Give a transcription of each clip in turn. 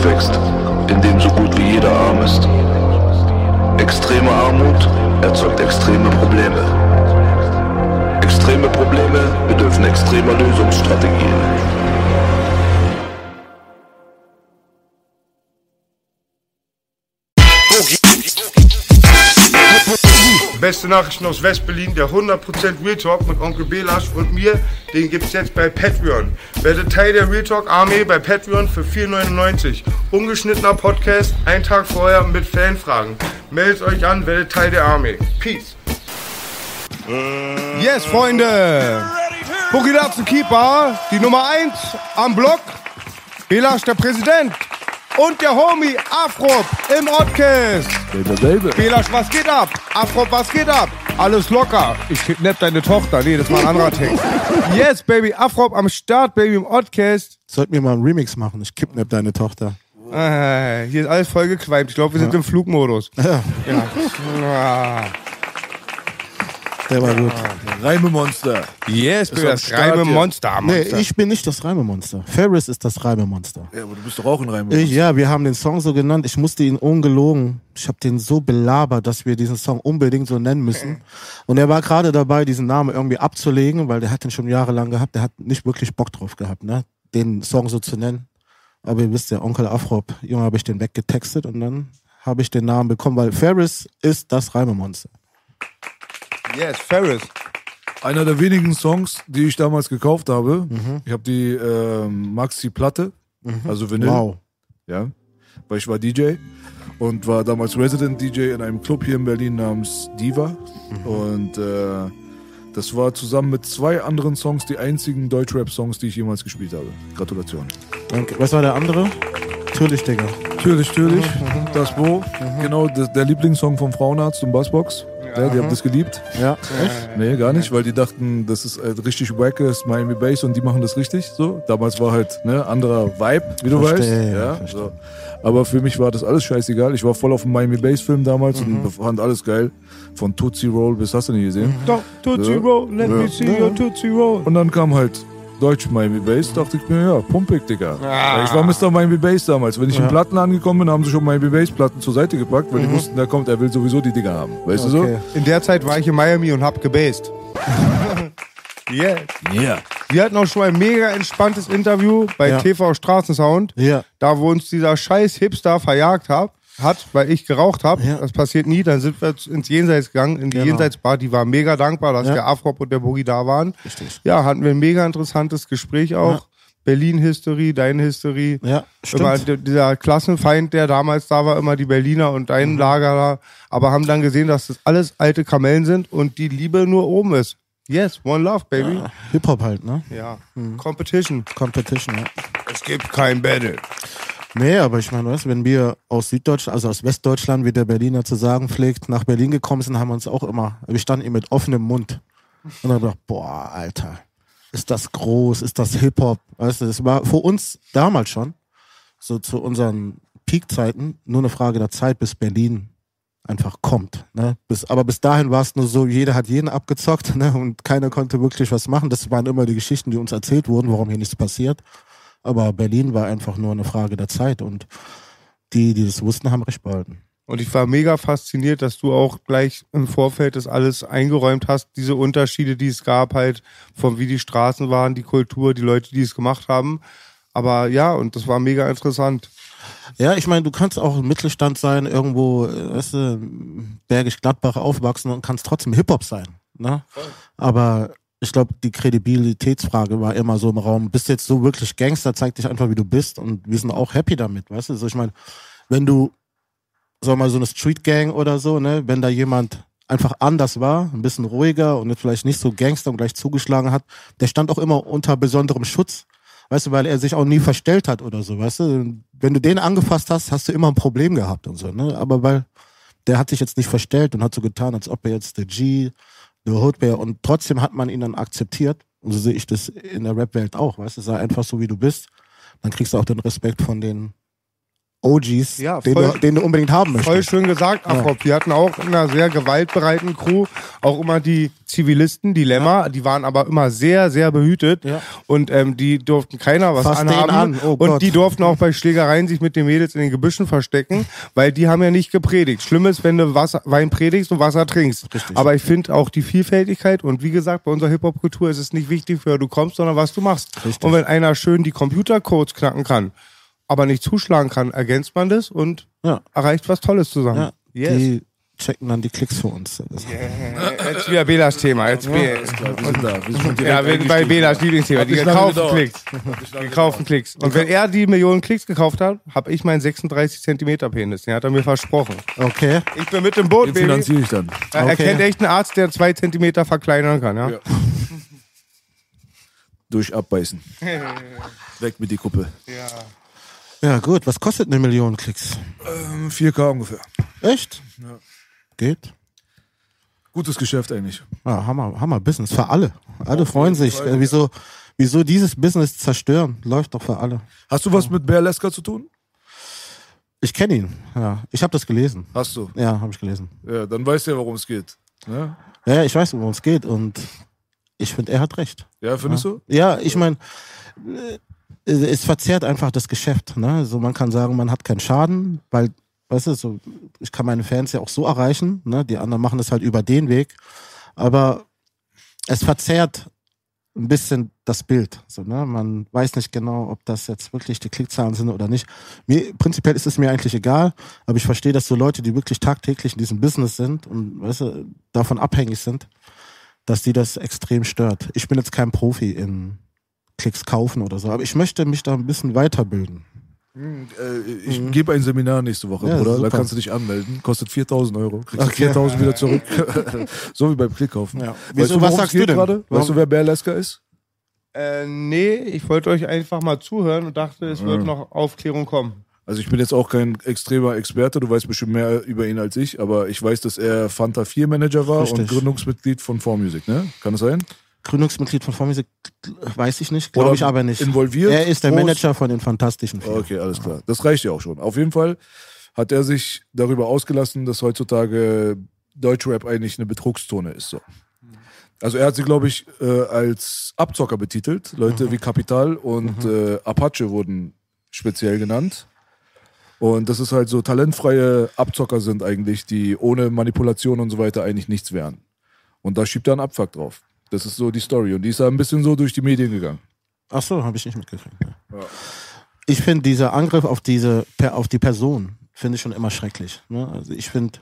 Bezirk aufwächst, in dem so gut wie jeder arm ist? Extreme Armut erzeugt extreme Probleme. Extreme Probleme bedürfen extremer Lösungsstrategien. Beste Nachrichten aus West-Berlin, der 100% Real Talk mit Onkel Belasch und mir, den gibt's jetzt bei Patreon. Werde Teil der Real Talk Armee bei Patreon für 4,99. Ungeschnittener Podcast, ein Tag vorher mit Fanfragen. Meldet euch an, werdet Teil der Armee. Peace. Yes, Freunde. Dazu Keeper, die Nummer 1 am Block. Belasch, der Präsident. Und der Homie Afrop im baby. Belasch, was geht ab? Afrop, was geht ab? Alles locker. Ich kidnapp deine Tochter. Nee, das war ein anderer Text. Yes, Baby. Afrop am Start, Baby, im Podcast. Sollten wir mal einen Remix machen. Ich kidnapp deine Tochter. Äh, hier ist alles vollgequalmt. Ich glaube, wir sind im Flugmodus. Ja, Ja. Ah. der war gut. Reimemonster. Yes, Baby, am das Start reime hier. Monster. Nee, ich bin nicht das Reimemonster. Ferris ist das Reimemonster. Ja, aber du bist doch auch ein Reimemonster. Ich, ja, wir haben den Song so genannt. Ich musste ihn ungelogen. Ich habe den so belabert, dass wir diesen Song unbedingt so nennen müssen. Und er war gerade dabei, diesen Namen irgendwie abzulegen, weil der hat den schon jahrelang gehabt. Der hat nicht wirklich Bock drauf gehabt, ne? den Song so zu nennen. Aber ihr wisst ja, Onkel Afrop, Junge, habe ich den weggetextet und dann habe ich den Namen bekommen, weil Ferris ist das Reimemonster. Yes, Ferris. Einer der wenigen Songs, die ich damals gekauft habe. Ich habe die ähm, Maxi-Platte, also Vinyl. Wow. Ja, weil ich war DJ und war damals Resident DJ in einem Club hier in Berlin namens Diva. Und äh, das war zusammen mit zwei anderen Songs die einzigen Deutschrap-Songs, die ich jemals gespielt habe. Gratulation. Danke. Was war der andere? Natürlich, Digga. Natürlich, natürlich. Das Bo. Genau, das, der Lieblingssong vom Frauenarzt und Bassbox. Ja, die haben das geliebt. Ja. Nee, gar nicht, weil die dachten, das ist äh, richtig wackes Miami Bass und die machen das richtig. So, damals war halt ne anderer Vibe, wie du Verstehe, weißt. Ja, verstehe. so. Aber für mich war das alles scheißegal. Ich war voll auf dem Miami Bass Film damals und fand alles geil. Von Tootsie Roll bis hast du nicht gesehen. Doch, Tootsie Ja. Roll, let me Ja. see your Tootsie Roll. Und dann kam halt Deutsch Miami Bass, dachte ich mir, ja, pumpig, Digga. Ah. Ich war Mr. Miami Bass damals. Wenn ich im Platten angekommen bin, haben sie schon Miami Bass Platten zur Seite gepackt, weil die wussten, der kommt, er will sowieso die Dinger haben. Weißt du Okay. In der Zeit war ich in Miami und hab gebased. yeah. so? Ja. Wir hatten auch schon ein mega entspanntes Interview bei Ja. TV Straßensound, Ja. da wo uns dieser scheiß Hipster verjagt hat, hat weil ich geraucht habe. Ja. Das passiert nie. Dann sind wir ins Jenseits gegangen, in die Genau. Jenseitsbar. Die war mega dankbar, dass Ja. der Afrop und der Boogie da waren. Richtig. Ja, hatten wir ein mega interessantes Gespräch auch. Ja. Berlin-History, deine History. Ja, Immer stimmt. d- dieser Klassenfeind, der damals da war, immer die Berliner und dein Lager da. Aber haben dann gesehen, dass das alles alte Kamellen sind und die Liebe nur oben ist. Yes, one love, baby. Hip-Hop halt, ne? Ja. Competition. Competition, ja. Es gibt kein Battle. Nee, aber ich meine, weißt, wenn wir aus Süddeutschland, also aus Westdeutschland, wie der Berliner zu sagen pflegt, nach Berlin gekommen sind, haben wir uns auch immer, wir standen eben mit offenem Mund. Und dann gedacht, boah, Alter, ist das groß, ist das Hip-Hop? Weißt du, das war für uns damals schon, so zu unseren Peakzeiten, nur eine Frage der Zeit, bis Berlin einfach kommt. Ne? Bis, aber bis dahin war es nur so, jeder hat jeden abgezockt ne? und keiner konnte wirklich was machen. Das waren immer die Geschichten, die uns erzählt wurden, warum hier nichts passiert. Aber Berlin war einfach nur eine Frage der Zeit und die, die das wussten, haben recht behalten. Und ich war mega fasziniert, dass du auch gleich im Vorfeld das alles eingeräumt hast, diese Unterschiede, die es gab, halt, von wie die Straßen waren, die Kultur, die Leute, die es gemacht haben. Aber ja, und das war mega interessant. Ja, ich meine, du kannst auch im Mittelstand sein, irgendwo, äh, weißt du, Bergisch Gladbach aufwachsen und kannst trotzdem Hip-Hop sein. Ne? Aber ich glaube, die Kredibilitätsfrage war immer so im Raum, bist du jetzt so wirklich Gangster, zeig dich einfach, wie du bist und wir sind auch happy damit, weißt du? Also ich meine, wenn du, sag mal, so eine Street Gang oder so, ne, wenn da jemand einfach anders war, ein bisschen ruhiger und vielleicht nicht so Gangster und gleich zugeschlagen hat, der stand auch immer unter besonderem Schutz. Weißt du, weil er sich auch nie verstellt hat oder so, weißt du? Wenn du den angefasst hast, hast du immer ein Problem gehabt und so, ne? Aber weil der hat sich jetzt nicht verstellt und hat so getan, als ob er jetzt der G, der Hood wäre und trotzdem hat man ihn dann akzeptiert. Und so sehe ich das in der Rap-Welt auch, weißt du? Sei einfach so, wie du bist. Dann kriegst du auch den Respekt von den OGs, Ja, den, du, den du unbedingt haben möchtest. Voll schön gesagt, Afrop. Wir hatten auch in einer sehr gewaltbereiten Crew auch immer die Zivilisten, die Lämmer, die waren aber immer sehr, sehr behütet. Ja. Und ähm, die durften keiner was Fass anhaben. an, oh und Gott. die durften auch bei Schlägereien sich mit den Mädels in den Gebüschen verstecken, weil die haben ja nicht gepredigt. Schlimm ist, wenn du Wasser, Wein predigst und Wasser trinkst. Richtig. Aber ich finde auch die Vielfältigkeit und wie gesagt, bei unserer Hip-Hop-Kultur ist es nicht wichtig, wer du kommst, sondern was du machst. Richtig. Und wenn einer schön die Computercodes knacken kann, aber nicht zuschlagen kann, ergänzt man das und Ja. erreicht was Tolles zusammen. Ja, Yes. Die checken dann die Klicks für uns. Das- Jetzt wieder Belas Thema. Jetzt Klar, wir sind da. Wir sind ja, wir sind bei. Belas Lieblingsthema. Die gekauften. Klicks. Die gekauften Klicks. Und wenn er die Millionen Klicks gekauft hat, habe ich meinen 36 Zentimeter Penis. Den hat er mir versprochen. Okay. Ich bin mit im Boot, Den finanziere ich dann. Er Okay. kennt echt einen Arzt, der zwei Zentimeter verkleinern kann. Ja? Ja. Durch Abbeißen. Weg mit die Kuppe. Ja, gut. Was kostet eine Million Klicks? Ähm, 4K ungefähr. Echt? Geht? Gutes Geschäft eigentlich. Ja, Hammer, Hammer Business. Für alle. Alle freuen sich. Fall, Äh, wieso, wieso dieses Business zerstören? Läuft doch für alle. Hast du was mit Bear Lesker zu tun? Ich kenne ihn. Ja, ich habe das gelesen. Hast du. Ja, habe ich gelesen. Ja, dann weißt du ja, worum es geht. Ne? Ja, ja, ich weiß, worum es geht und ich finde, er hat recht. Ja, findest du? Ja, ich meine, es verzerrt einfach das Geschäft. Ne? Also man kann sagen, man hat keinen Schaden, weil, weißt du, so, ich kann meine Fans ja auch so erreichen. Ne? Die anderen machen es halt über den Weg. Aber es verzerrt ein bisschen das Bild. So, ne? Man weiß nicht genau, ob das jetzt wirklich die Klickzahlen sind oder nicht. Mir, prinzipiell ist es mir eigentlich egal, aber ich verstehe, dass so Leute, die wirklich tagtäglich in diesem Business sind und weißt du, davon abhängig sind, dass die das extrem stört. Ich bin jetzt kein Profi in Klicks kaufen oder so, aber ich möchte mich da ein bisschen weiterbilden. Äh, ich gebe ein Seminar nächste Woche, Ja, Bruder. Da super. kannst du dich anmelden. Kostet 4000 Euro. Kriegst du Okay. 4000 wieder zurück. so wie beim Klickkaufen. Ja. Weißt Wieso, du, was sagst du denn? gerade? Warum- Weißt du, wer Bear Lesker ist? Äh, nee, ich wollte euch einfach mal zuhören und dachte, es wird noch Aufklärung kommen. Also ich bin jetzt auch kein extremer Experte, du weißt bestimmt mehr über ihn als ich, aber ich weiß, dass er Fanta 4 Manager war Richtig. und Gründungsmitglied von 4Music, ne? Kann das sein? Gründungsmitglied von Vormusik weiß ich nicht, glaube ich aber nicht. involviert, Er ist der groß? Manager von den Fantastischen Vier. Okay, alles klar. Das reicht ja auch schon. Auf jeden Fall hat er sich darüber ausgelassen, dass heutzutage Deutschrap eigentlich eine Betrugszone ist. So. Also er hat sie, glaube ich, äh, als Abzocker betitelt. Leute wie Capital und äh, Apache wurden speziell genannt. Und das ist halt so talentfreie Abzocker sind eigentlich, die ohne Manipulation und so weiter eigentlich nichts wären. Und da schiebt er einen Abfuck drauf. Das ist so die Story. Und die ist da ein bisschen so durch die Medien gegangen. Ach so, habe ich nicht mitgekriegt. Ja. Ich finde dieser Angriff auf diese auf die Person finde ich schon immer schrecklich. Ne? Also ich finde,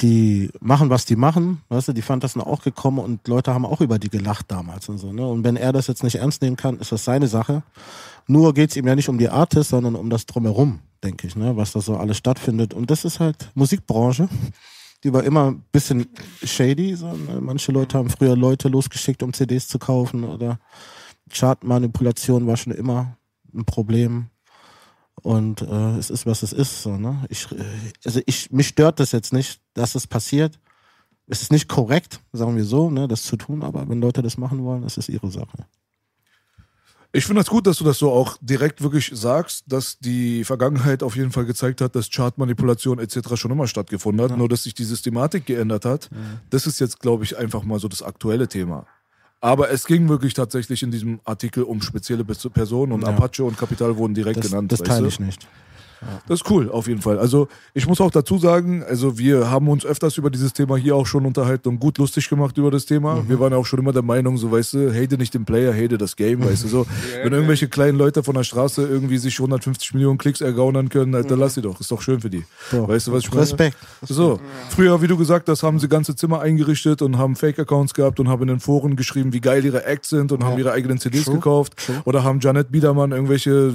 die machen, was die machen, weißt du, die fand das auch gekommen und Leute haben auch über die gelacht damals und so. Ne? Und wenn er das jetzt nicht ernst nehmen kann, ist das seine Sache. Nur geht's ihm ja nicht um die Artists, sondern um das drumherum, denke ich, ne? was da so alles stattfindet. Und das ist halt Musikbranche. Die war immer ein bisschen shady. So, ne? Manche Leute haben früher Leute losgeschickt, um CDs zu kaufen oder Chartmanipulation war schon immer ein Problem. Und äh, es ist, was es ist. So, ne? ich, also ich, mich stört das jetzt nicht, dass es passiert. Es ist nicht korrekt, sagen wir so, ne, das zu tun, aber wenn Leute das machen wollen, das ist ihre Sache. Ich finde das gut, dass du das so auch direkt wirklich sagst, dass die Vergangenheit auf jeden Fall gezeigt hat, dass Chartmanipulation etc. schon immer stattgefunden hat, nur dass sich die Systematik geändert hat. Das ist jetzt, glaube ich, einfach mal so das aktuelle Thema. Aber es ging wirklich tatsächlich in diesem Artikel um spezielle Pers- Personen und Ja. Apache und Kapital wurden direkt Das, genannt. das weißt teile du? ich nicht. Das ist cool, auf jeden Fall. Also ich muss auch dazu sagen, also wir haben uns öfters über dieses Thema hier auch schon unterhalten und gut lustig gemacht über das Thema. Wir waren ja auch schon immer der Meinung, so weißt du, hate nicht den Player, hate das Game, weißt du so. Wenn irgendwelche kleinen Leute von der Straße irgendwie sich 150 Millionen Klicks ergaunern können, Alter, lass sie doch. Ist doch schön für die. Bro, Weißt du, was ich meine? Respekt. So, früher, wie du gesagt hast, haben sie ganze Zimmer eingerichtet und haben Fake-Accounts gehabt und haben in den Foren geschrieben, wie geil ihre Acts sind und haben ihre eigenen CDs gekauft. Oder haben Janet Biedermann irgendwelche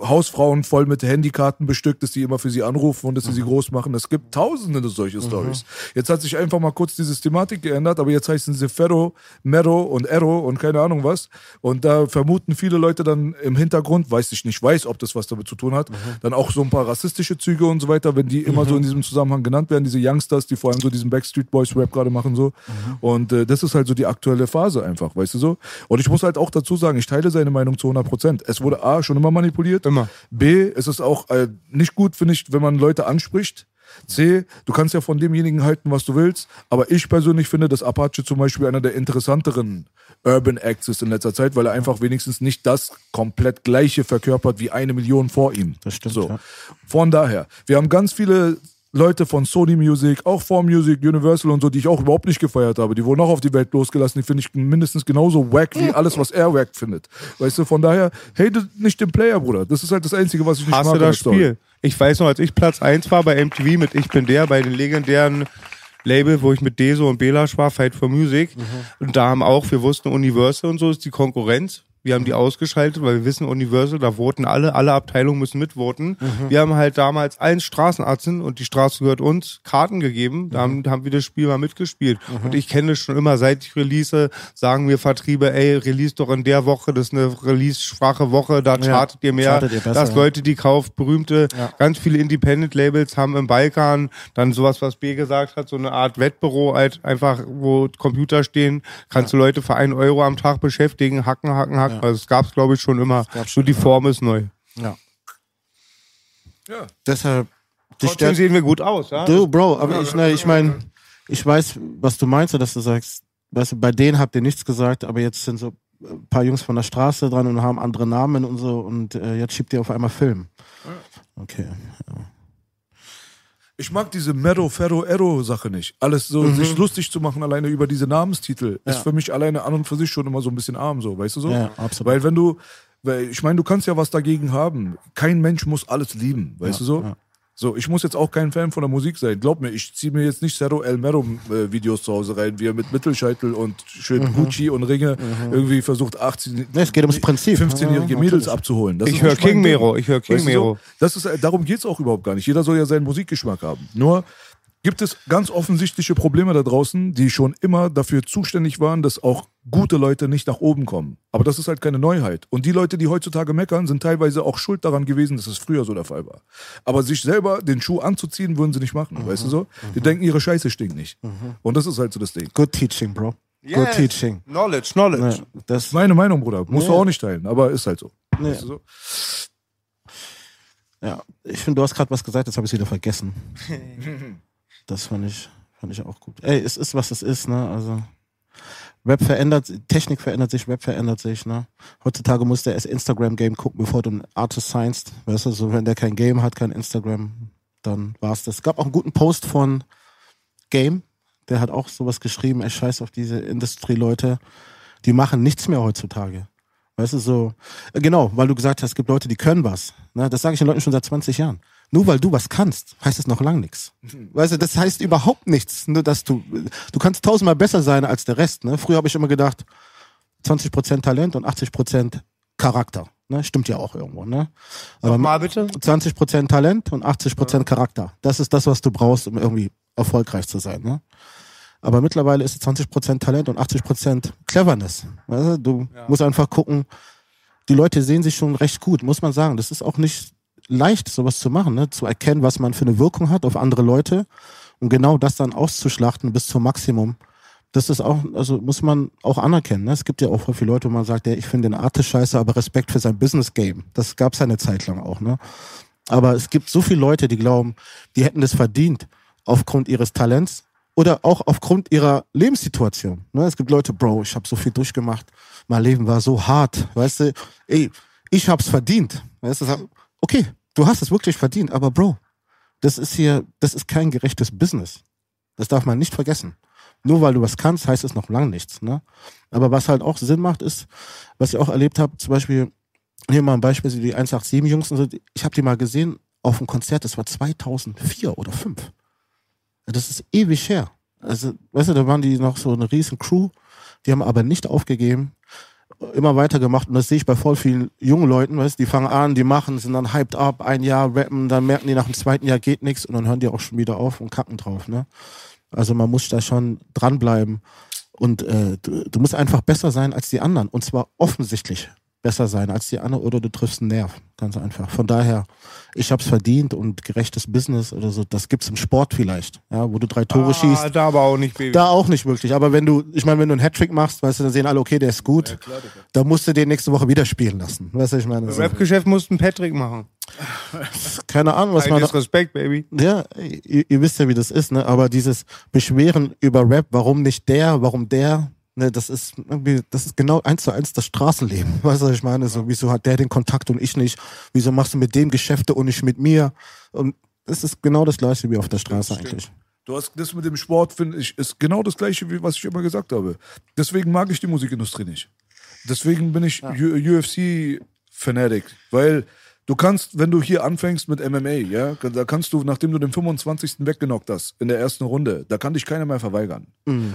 Hausfrauen voll mit Handykarten bestückt, dass die immer für sie anrufen und dass sie sie groß machen. Es gibt tausende solche Stories. Jetzt hat sich einfach mal kurz die Systematik geändert, aber jetzt heißen sie Ferro, Mero und Ero und keine Ahnung was. Und da vermuten viele Leute dann im Hintergrund, weiß ich nicht, weiß, ob das was damit zu tun hat, dann auch so ein paar rassistische Züge und so weiter, wenn die immer so in diesem Zusammenhang genannt werden, diese Youngsters, die vor allem so diesen Backstreet Boys Rap gerade machen so. Und äh, das ist halt so die aktuelle Phase einfach, weißt du so. Und ich muss halt auch dazu sagen, ich teile seine Meinung zu 100 Prozent. Es wurde A, schon immer manipuliert. Immer. B, es ist auch äh, nicht gut, finde ich, wenn man Leute anspricht. C, du kannst ja von demjenigen halten, was du willst, aber ich persönlich finde, dass Apache zum Beispiel einer der interessanteren Urban Acts ist in letzter Zeit, weil er einfach wenigstens nicht das komplett gleiche verkörpert wie eine Million vor ihm. Das stimmt, So. ja. Von daher, wir haben ganz viele Leute von Sony Music, auch 4 Music, Universal und so, die ich auch überhaupt nicht gefeiert habe. Die wurden auch auf die Welt losgelassen. Die finde ich mindestens genauso wack wie alles, was er wack findet. Weißt du, von daher, hate nicht den Player, Bruder. Das ist halt das Einzige, was ich nicht Hast mag. du das Story. Spiel? Ich weiß noch, als ich Platz 1 war bei MTV mit Ich bin der, bei den legendären Label, wo ich mit Deso und Belasch war, Fight for Music. Und da haben auch, wir wussten, Universal und so ist die Konkurrenz. Wir haben die ausgeschaltet, weil wir wissen, Universal, da voten alle, alle Abteilungen müssen mitvoten. Wir haben halt damals allen Straßenarzten und die Straße gehört uns Karten gegeben. Da haben, haben wir das Spiel mal mitgespielt. Und ich kenne das schon immer, seit ich release, sagen wir Vertriebe, ey, release doch in der Woche, das ist eine release-schwache Woche, da chartet ihr mehr, chartet ihr besser, dass ja. Leute, die kauft, berühmte, ganz viele Independent-Labels haben im Balkan dann sowas, was B gesagt hat, so eine Art Wettbüro, halt einfach, wo Computer stehen, kannst du Leute für einen Euro am Tag beschäftigen, hacken, hacken, hacken. Also es gab's glaube ich, schon immer. Nur die Form ist neu. Ja. Ja. Deshalb. Trotzdem sehen wir gut aus, ja? Du, Bro, aber ich, ne, ich meine, ich weiß, was du meinst, dass du sagst, weißt du, bei denen habt ihr nichts gesagt, aber jetzt sind so ein paar Jungs von der Straße dran und haben andere Namen und so und äh, jetzt schiebt ihr auf einmal Film. Okay. Ich mag diese Mero, Ferro, Ero Sache nicht. Alles so, sich lustig zu machen alleine über diese Namenstitel, ist Ja. für mich alleine an und für sich schon immer so ein bisschen arm, so, weißt du so? Ja, absolut. Weil wenn du, weil ich meine, du kannst ja was dagegen haben. Kein Mensch muss alles lieben, weißt du so? ja. So, ich muss jetzt auch kein Fan von der Musik sein. Glaub mir, ich ziehe mir jetzt nicht Cerro El Mero äh, Videos zu Hause rein, wie er mit Mittelscheitel und schön Gucci und Ringe irgendwie versucht 18, Ne, es geht ums Prinzip. 15-jährige Ja, Mädels abzuholen. Das Ich höre King. Mero, ich höre King Weißt Mero. So? Das ist, äh, darum geht's auch überhaupt gar nicht. Jeder soll ja seinen Musikgeschmack haben. Nur gibt es ganz offensichtliche Probleme da draußen, die schon immer dafür zuständig waren, dass auch gute Leute nicht nach oben kommen. Aber das ist halt keine Neuheit. Und die Leute, die heutzutage meckern, sind teilweise auch schuld daran gewesen, dass es früher so der Fall war. Aber sich selber den Schuh anzuziehen, würden sie nicht machen. Weißt du so? Die denken, ihre Scheiße stinkt nicht. Und das ist halt so das Ding. Good teaching, Bro. Good teaching. Knowledge, Knowledge. Ja, das, Meine Meinung, Bruder. Musst du Nee. auch nicht teilen, aber ist halt so. Nee. Weißt du so? ja, ich finde, du hast gerade was gesagt, jetzt habe ich wieder vergessen. Das fand ich, fand ich auch gut. Ey, es ist, was es ist, ne? Also Rap verändert, Technik verändert sich, Rap verändert sich, ne? Heutzutage muss der erst Instagram-Game gucken, bevor du einen Artist signst. Weißt du, so wenn der kein Game hat, kein Instagram, dann war's das. Es gab auch einen guten Post von Game, der hat auch sowas geschrieben, er scheißt auf diese Industrie-Leute, die machen nichts mehr heutzutage. Weißt du, so, genau, weil du gesagt hast, es gibt Leute, die können was. Ne? Das sage ich den Leuten schon seit 20 Jahren. Nur weil du was kannst, heißt es noch lang nichts. Weißt du, das heißt überhaupt nichts, nur dass du, du kannst tausendmal besser sein als der Rest. Ne? Früher habe ich immer gedacht, 20% Talent und 80% Charakter. Ne? Stimmt ja auch irgendwo. Ne? Aber Mal bitte. 20% Talent und 80% Charakter. Das ist das, was du brauchst, um irgendwie erfolgreich zu sein. Ne? Aber mittlerweile ist es 20% Talent und 80% Cleverness. Weißt du? du musst einfach gucken, die Leute sehen sich schon recht gut, muss man sagen. Das ist auch nicht leicht, sowas zu machen, ne? zu erkennen, was man für eine Wirkung hat auf andere Leute und genau das dann auszuschlachten bis zum Maximum. Das ist auch, also muss man auch anerkennen. Ne? Es gibt ja auch viele Leute, wo man sagt, ja, ich finde den Artist scheiße, aber Respekt für sein Business Game. Das gab es eine Zeit lang auch. Ne? Aber es gibt so viele Leute, die glauben, die hätten das verdient aufgrund ihres Talents oder auch aufgrund ihrer Lebenssituation. Ne? Es gibt Leute, Bro, ich habe so viel durchgemacht, mein Leben war so hart, weißt du, ey, ich hab's verdient. Weißt du, okay, du hast es wirklich verdient, aber Bro, das ist hier, das ist kein gerechtes Business. Das darf man nicht vergessen. Nur weil du was kannst, heißt es noch lange nichts. Ne? Aber was halt auch Sinn macht, ist, was ich auch erlebt habe, zum Beispiel, hier mal ein Beispiel, die 187-Jungs, und so, ich habe die mal gesehen auf einem Konzert, das war 2004 oder 2005. Das ist ewig her. Also, weißt du, da waren die noch so eine riesen Crew, die haben aber nicht aufgegeben, immer weitergemacht und das sehe ich bei voll vielen jungen Leuten, weißt, die fangen an, die machen, sind dann hyped up, ein Jahr rappen, dann merken die nach dem zweiten Jahr geht nichts und dann hören die auch schon wieder auf und kacken drauf, ne? Also man muss da schon dranbleiben und äh, du, du musst einfach besser sein als die anderen und zwar offensichtlich besser sein als die anderen oder du triffst einen Nerv. Ganz einfach. Von daher, ich hab's verdient und gerechtes Business oder so, das gibt's im Sport vielleicht, ja, wo du drei Tore Ah, schießt. da aber auch nicht, Baby. Da auch nicht wirklich. Aber wenn du, ich meine, wenn du einen Hattrick machst, weißt du, dann sehen alle, okay, der ist gut. Da musst du den nächste Woche wieder spielen lassen. Weißt du, ich meine, so, Rap-Geschäft mussten Patrick machen. keine Ahnung, was man. Eines Respekt, Baby. Ja, ihr, ihr wisst ja, wie das ist, ne? Aber dieses Beschweren über Rap, warum nicht der, warum der, ne, das ist irgendwie, das ist genau eins zu eins das Straßenleben. Weißt du, was ich meine? So, wieso hat der den Kontakt und ich nicht? Wieso machst du mit dem Geschäfte und nicht mit mir? Und es ist genau das gleiche wie auf der Straße eigentlich. Du hast das mit dem Sport, finde ich, ist genau das gleiche, wie was ich immer gesagt habe. Deswegen mag ich die Musikindustrie nicht. Deswegen bin ich UFC-Fanatic, weil du kannst, wenn du hier anfängst mit MMA, ja, da kannst du, nachdem du den 25. weggenockt hast in der ersten Runde, da kann dich keiner mehr verweigern.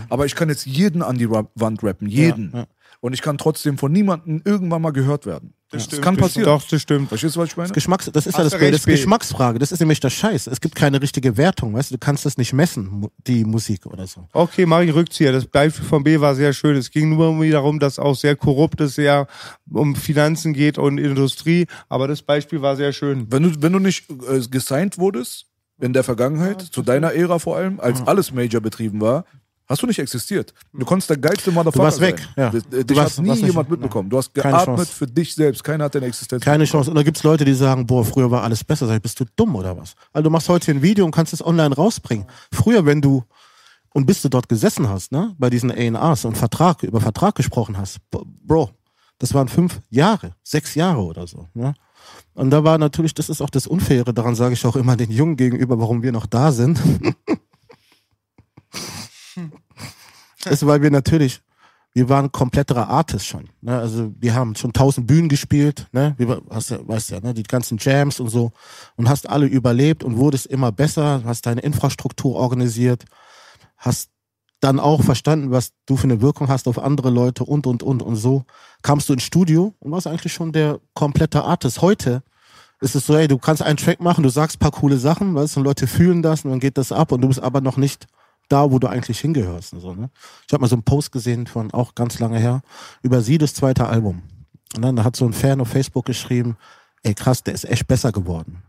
Aber ich kann jetzt jeden an die Wand rappen, jeden. Mhm. ja. Und ich kann trotzdem von niemandem irgendwann mal gehört werden. Das, kann das- passieren. Doch, das stimmt. Verstehst du, was ich meine? Geschmacks, das ist ja das, recht, das ist. Geschmacksfrage. Das ist nämlich der Scheiß. Es gibt keine richtige Wertung, weißt du. Du kannst das nicht messen, die Musik oder so. Okay, mach ich Rückzieher. Das Beispiel von B war sehr schön. Es ging nur darum, dass auch sehr korrupt ist, sehr um Finanzen geht und Industrie. Aber das Beispiel war sehr schön. Wenn du, wenn du nicht äh, gesigned wurdest in der Vergangenheit, zu deiner Ära vor allem, als alles Major betrieben war, hast du nicht existiert. Du konntest der geilste Motherfucker warst weg, sein. ja. Dich Du warst- hat nie warst nicht- jemand mitbekommen. Du hast geatmet Chance. für dich selbst. Keiner hat deine Existenz Keine. Chance. Und da gibt's Leute, die sagen, boah, früher war alles besser. Sag ich, bist du dumm oder was? Also du machst heute ein Video und kannst es online rausbringen. Früher, wenn du und bis du dort gesessen hast, ne, bei diesen A&Rs und Vertrag, über Vertrag gesprochen hast, Bro, das waren fünf Jahre, sechs Jahre oder so, ne? Und da war natürlich, das ist auch das Unfaire, daran sage ich auch immer den Jungen gegenüber, warum wir noch da sind. ist, weil wir natürlich, wir waren komplettere Artists schon. Ne? Also wir haben schon tausend Bühnen gespielt, ne? Wie, hast ja, weißt ja, ne? die ganzen Jams und so und hast alle überlebt und wurdest immer besser, hast deine Infrastruktur organisiert, hast dann auch verstanden, was du für eine Wirkung hast auf andere Leute und und und und so kamst du ins Studio und warst eigentlich schon der komplette Artist. Heute ist es so, ey, du kannst einen Track machen, du sagst paar coole Sachen, weißt du, und Leute fühlen das und dann geht das ab und du bist aber noch nicht da, wo du eigentlich hingehörst. So, ne? Ich habe mal so einen Post gesehen von auch ganz lange her über sie das zweite Album. Und dann hat so ein Fan auf Facebook geschrieben, ey krass, der ist echt besser geworden.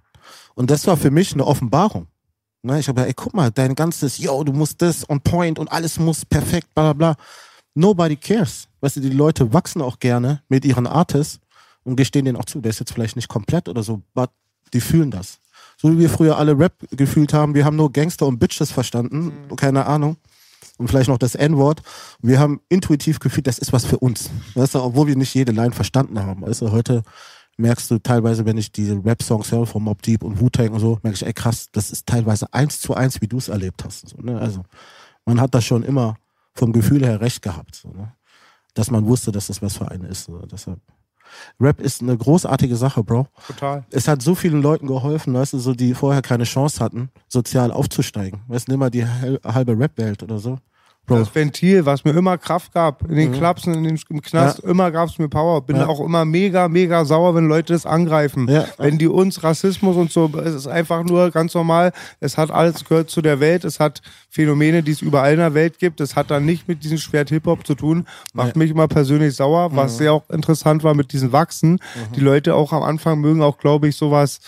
Und das war für mich eine Offenbarung. Ne? Ich habe ey, guck mal, dein ganzes, yo, du musst das on point und alles muss perfekt, bla bla bla. Nobody cares. Weißt du, die Leute wachsen auch gerne mit ihren Artists und gestehen denen auch zu, der ist jetzt vielleicht nicht komplett oder so, but die fühlen das. So wie wir früher alle Rap gefühlt haben, wir haben nur Gangster und Bitches verstanden, keine Ahnung. Und vielleicht noch das N-Wort. Wir haben intuitiv gefühlt, das ist was für uns. Weißt du, obwohl wir nicht jede Line verstanden haben. Weißt du, heute merkst du teilweise, wenn ich diese Rap-Songs höre von Mob Deep und Wu-Tang und so, merke ich, ey krass, das ist teilweise eins zu eins, wie du es erlebt hast. So, ne? Also man hat das schon immer vom Gefühl her recht gehabt. So, ne? Dass man wusste, dass das was für einen ist. So. Deshalb. Rap ist eine großartige Sache, Bro. Total. Es hat so vielen Leuten geholfen, weißt du, so die vorher keine Chance hatten, sozial aufzusteigen. Weißt du, nimm mal die halbe Rap-Welt oder so. Bro, Das Ventil, was mir immer Kraft gab, in den Clubs und in den, im Knast, immer gab's mir Power. Bin Ja. auch immer mega, mega sauer, wenn Leute das angreifen. Ja. Wenn die uns Rassismus und so, es ist einfach nur ganz normal. Es hat alles gehört zu der Welt. Es hat Phänomene, die es überall in der Welt gibt. Es hat dann nicht mit diesem Schwert Hip-Hop zu tun. Macht mich immer persönlich sauer, was sehr auch interessant war mit diesen Wachsen. Die Leute auch am Anfang mögen auch, glaube ich, sowas,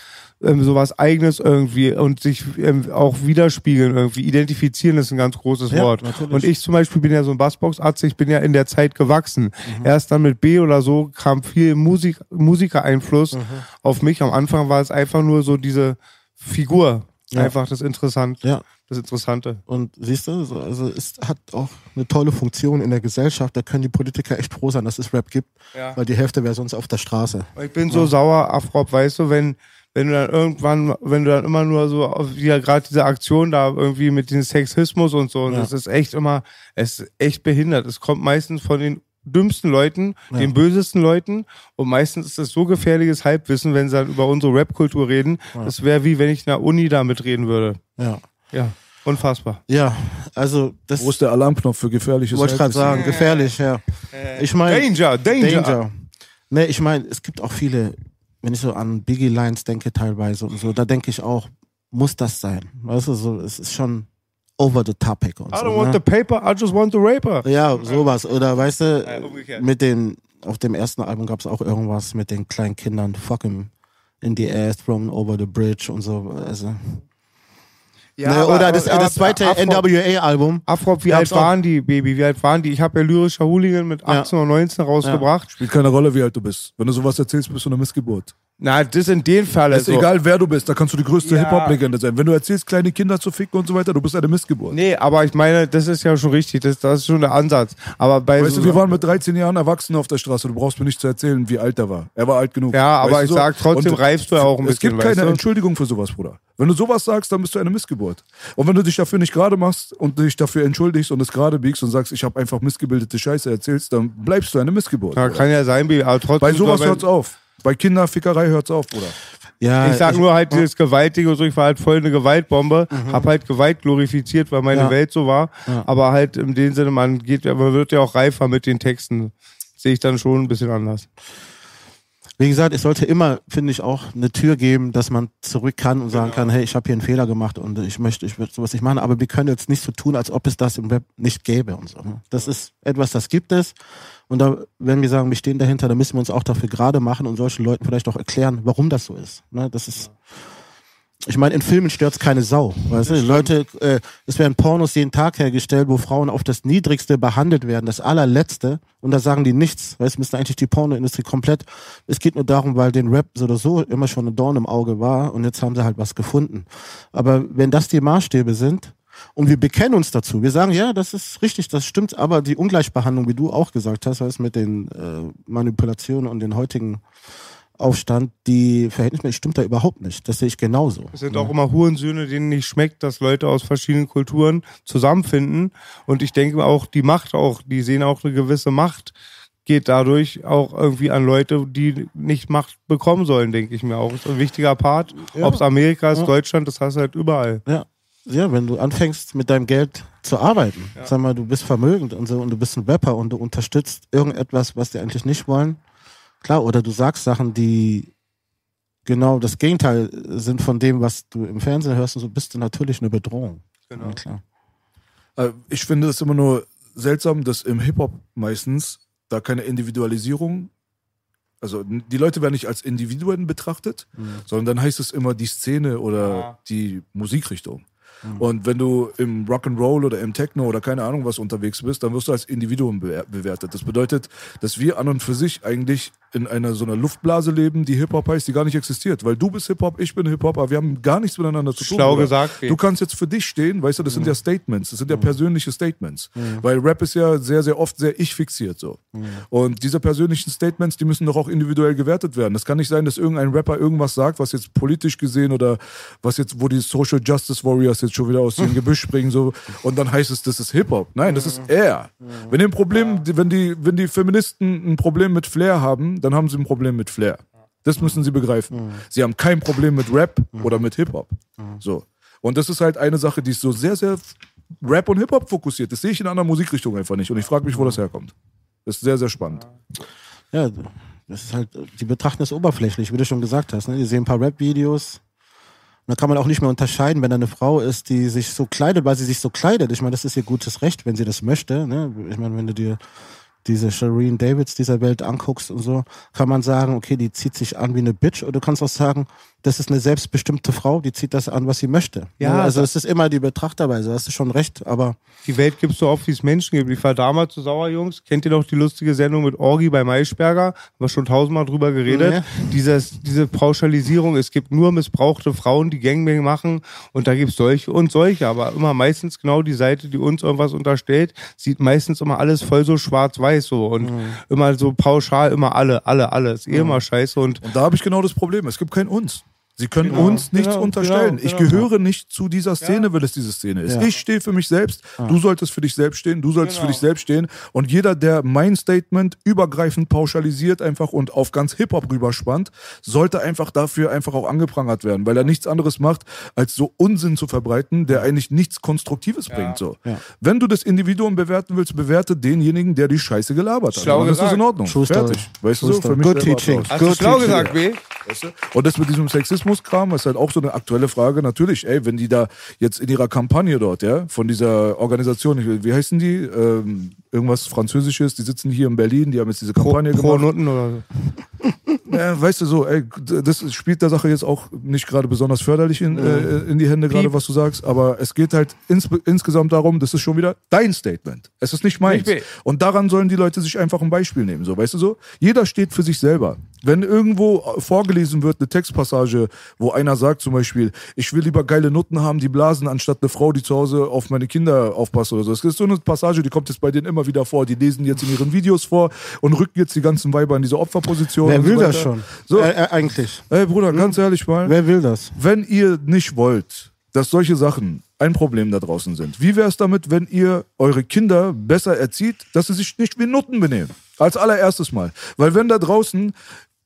ähm, sowas eigenes irgendwie und sich ähm, auch widerspiegeln irgendwie. Identifizieren ist ein ganz großes Ja, Wort. natürlich. Und ich zum Beispiel bin ja so ein Bassbox-Arzt, ich bin ja in der Zeit gewachsen. Mhm. Erst dann mit B oder so kam viel Musik, Musikereinfluss Mhm. auf mich. Am Anfang war es einfach nur so diese Figur. Ja. Einfach das Interessante. Ja. Das Interessante. Und siehst du, so, also es hat auch eine tolle Funktion in der Gesellschaft. Da können die Politiker echt froh sein, dass es Rap gibt, Ja. weil die Hälfte wäre sonst auf der Straße. Ich bin so sauer, Afrop, weißt du, wenn wenn du dann irgendwann, wenn du dann immer nur so, auf- wie ja gerade diese Aktion da irgendwie mit dem Sexismus und so, und Ja. das ist echt immer, es ist echt behindert. Es kommt meistens von den dümmsten Leuten, den bösesten Leuten und meistens ist das so gefährliches Halbwissen, wenn sie dann über unsere Rap-Kultur reden. Das wäre wie wenn ich in der Uni damit reden würde. Ja. Ja, unfassbar. Ja, also das Wo ist der Alarmknopf für gefährliches wollte ich gerade sagen, gefährlich, ja. Ich meine, Danger, Danger. Danger. Nee, ich meine, es gibt auch viele, wenn ich so an Biggie Lines denke teilweise und so, da denke ich auch, muss das sein? Weißt du, so, es ist schon over the topic und I so. don't want ne? the paper, I just want the raper. Ja, sowas. Oder weißt du, mit den, auf dem ersten Album gab es auch irgendwas mit den kleinen Kindern, fuck him in the ass, thrown over the bridge und so. Also. Ja, ne, aber- oder das, aber- das zweite Afro- NWA-Album. Afrop, wie alt waren die, Baby? Wie alt waren die? Ich habe ja lyrischer Hooligan mit 18 oder 19 rausgebracht. Spielt keine Rolle, wie alt du bist. Wenn du sowas erzählst, bist du eine Missgeburt. Na, das in dem Fall. ist Also, egal, wer du bist, da kannst du die größte Ja. Hip-Hop-Legende sein. Wenn du erzählst, kleine Kinder zu ficken und so weiter, du bist eine Missgeburt. Nee, aber ich meine, das ist ja schon richtig. Das, das ist schon der Ansatz. Aber bei Weißt so, du, wir waren mit 13 Jahren Erwachsene auf der Straße. Du brauchst mir nicht zu erzählen, wie alt er war. Er war alt genug. Ja, aber Weißt ich sag trotzdem, Und reifst du ja auch ein Es bisschen, gibt keine weißt du? Entschuldigung für sowas, Bruder. Wenn du sowas sagst, dann bist du eine Missgeburt. Und wenn du dich dafür nicht gerade machst und dich dafür entschuldigst und es gerade biegst und sagst, ich habe einfach missgebildete Scheiße erzählst, dann bleibst du eine Missgeburt. ja, kann ja sein, aber trotzdem. Bei sowas wenn- hört's auf. Bei Kinderfickerei hört's auf, Bruder. Ja, Ich sag nur halt dieses Gewaltige und so, ich war halt voll eine Gewaltbombe, hab halt Gewalt glorifiziert, weil meine Ja. Welt so war. Aber halt in dem Sinne, man geht, man wird ja auch reifer mit den Texten. Sehe ich dann schon ein bisschen anders. Wie gesagt, es sollte immer, finde ich, auch eine Tür geben, dass man zurück kann und sagen kann, hey, ich habe hier einen Fehler gemacht und ich möchte, ich würde sowas nicht machen, aber wir können jetzt nicht so tun, als ob es das im Web nicht gäbe und so. ne? Das ist etwas, das gibt es. Und da, wenn wir sagen, wir stehen dahinter, dann müssen wir uns auch dafür gerade machen und solchen Leuten vielleicht auch erklären, warum das so ist. Ne? Das ist, ich meine, in Filmen stört's keine Sau. Weißt du? Leute, äh, es werden Pornos jeden Tag hergestellt, wo Frauen auf das Niedrigste behandelt werden, das allerletzte. Und da sagen die nichts. Weißt du, müsste eigentlich die Pornoindustrie komplett. Es geht nur darum, weil den Rap so oder so immer schon ein Dorn im Auge war und jetzt haben sie halt was gefunden. Aber wenn das die Maßstäbe sind, und wir bekennen uns dazu. Wir sagen, ja, das ist richtig, das stimmt, aber die Ungleichbehandlung, wie du auch gesagt hast, weißt, mit den äh, Manipulationen und den heutigen Aufstand, die verhältnismäßig stimmt da überhaupt nicht. Das sehe ich genauso. Es sind auch immer Hurensöhne, denen nicht schmeckt, dass Leute aus verschiedenen Kulturen zusammenfinden. Und ich denke auch, die Macht auch, die sehen auch eine gewisse Macht, geht dadurch auch irgendwie an Leute, die nicht Macht bekommen sollen, denke ich mir auch. Ist ein wichtiger Part. Ja. Ob es Amerika ist, Ja. Deutschland, das hast du halt überall. Ja. Ja, wenn du anfängst mit deinem Geld zu arbeiten, sag mal, du bist vermögend und so und du bist ein Rapper und du unterstützt irgendetwas, was die eigentlich nicht wollen. Klar, oder du sagst Sachen, die genau das Gegenteil sind von dem, was du im Fernsehen hörst und so, bist du natürlich eine Bedrohung. Genau. Ja, klar. Äh, Ich finde es immer nur seltsam, dass im Hip-Hop meistens da keine Individualisierung, also die Leute werden nicht als Individuen betrachtet, sondern dann heißt es immer die Szene oder Ja. die Musikrichtung. Und wenn du im Rock'n'Roll oder im Techno oder keine Ahnung was unterwegs bist, dann wirst du als Individuum bewer- bewertet. Das bedeutet, dass wir an und für sich eigentlich in einer so einer Luftblase leben, die Hip-Hop heißt, die gar nicht existiert. Weil du bist Hip-Hop, ich bin Hip-Hop, aber wir haben gar nichts miteinander zu tun. Schlau gesagt. Du kannst jetzt für dich stehen, weißt du, das sind ja Statements, das sind ja persönliche Statements. Weil Rap ist ja sehr, sehr oft sehr ich-fixiert so. Und diese persönlichen Statements, die müssen doch auch individuell gewertet werden. Das kann nicht sein, dass irgendein Rapper irgendwas sagt, was jetzt politisch gesehen oder was jetzt, wo die Social Justice Warriors jetzt schon wieder aus dem Gebüsch springen so und dann heißt es, das ist Hip-Hop. Nein, das ist er. Wenn die ein Problem, wenn die, wenn die Feministen ein Problem mit Flair haben, dann haben sie ein Problem mit Flair. Das müssen sie begreifen. Sie haben kein Problem mit Rap oder mit Hip-Hop. So. Und das ist halt eine Sache, die ist so sehr, sehr Rap und Hip-Hop fokussiert. Das sehe ich in anderen Musikrichtungen einfach nicht. Und ich frage mich, wo das herkommt. Das ist sehr, sehr spannend. Ja, das ist halt, die betrachten es oberflächlich, wie du schon gesagt hast. Ne? Die sehen ein paar Rap-Videos. Und da kann man auch nicht mehr unterscheiden, wenn da eine Frau ist, die sich so kleidet, weil sie sich so kleidet. Ich meine, das ist ihr gutes Recht, wenn sie das möchte. Ne? Ich meine, wenn du dir diese Shireen Davids dieser Welt anguckst und so, kann man sagen, okay, die zieht sich an wie eine Bitch. Oder du kannst auch sagen, das ist eine selbstbestimmte Frau, die zieht das an, was sie möchte. Ja, Ne? also es ist immer die Betrachterweise, hast du schon recht, aber Die Welt gibt so oft, wie es Menschen gibt. Ich war damals zu Sauerjungs. Kennt ihr noch die lustige Sendung mit Orgi bei Maischberger? Haben wir schon tausendmal drüber geredet. Ja. Dieses, diese Pauschalisierung. Es gibt nur missbrauchte Frauen, die Gangbang machen. Und da gibt's solche und solche. Aber immer meistens genau die Seite, die uns irgendwas unterstellt, sieht meistens immer alles voll so schwarz-weiß so. Und immer so pauschal, immer alle, alle, alle. Ist eh immer scheiße. Und Und da habe ich genau das Problem. Es gibt kein Uns. Sie können Genau. uns nichts Genau, unterstellen. genau, ich genau. gehöre nicht zu dieser Szene, weil es diese Szene ist. Ja. Ich stehe für mich selbst, du solltest für dich selbst stehen, du solltest Genau. für dich selbst stehen. Und jeder, der mein Statement übergreifend pauschalisiert einfach und auf ganz Hip-Hop rüberspannt, sollte einfach dafür einfach auch angeprangert werden, weil er nichts anderes macht, als so Unsinn zu verbreiten, der eigentlich nichts Konstruktives bringt. So. Ja. Wenn du das Individuum bewerten willst, bewerte denjenigen, der die Scheiße gelabert hat. Schlau Und dann ist das in gesagt. Ordnung. Fertig. Weißt du so? Für mich Good teaching. Good schlau teaching. gesagt, B? Weißt du? Und das mit diesem Sexismuskram ist halt auch so eine aktuelle Frage. Natürlich, ey, wenn die da jetzt in ihrer Kampagne dort, ja, von dieser Organisation, wie heißen die? Ähm, irgendwas Französisches, die sitzen hier in Berlin, die haben jetzt diese Pro, Kampagne pro gemacht. Nutten oder so. Ja, weißt du so, ey, das spielt der Sache jetzt auch nicht gerade besonders förderlich in, äh, in die Hände, gerade was du sagst, aber es geht halt ins, insgesamt darum, das ist schon wieder dein Statement. Es ist nicht meins. Und daran sollen die Leute sich einfach ein Beispiel nehmen, so, weißt du so? Jeder steht für sich selber. Wenn irgendwo vorgelesen wird, eine Textpassage, wo einer sagt zum Beispiel, ich will lieber geile Nutten haben, die blasen, anstatt eine Frau, die zu Hause auf meine Kinder aufpasst oder so. Das ist so eine Passage, die kommt jetzt bei denen immer wieder vor. Die lesen jetzt in ihren Videos vor und rücken jetzt die ganzen Weiber in diese Opferposition. Wer will so das schon? So, Äh, äh, eigentlich. Ey Bruder, ganz ehrlich mal, Wer will das? wenn ihr nicht wollt, dass solche Sachen ein Problem da draußen sind, wie wäre es damit, wenn ihr eure Kinder besser erzieht, dass sie sich nicht wie Nutten benehmen? Als allererstes Mal. Weil wenn da draußen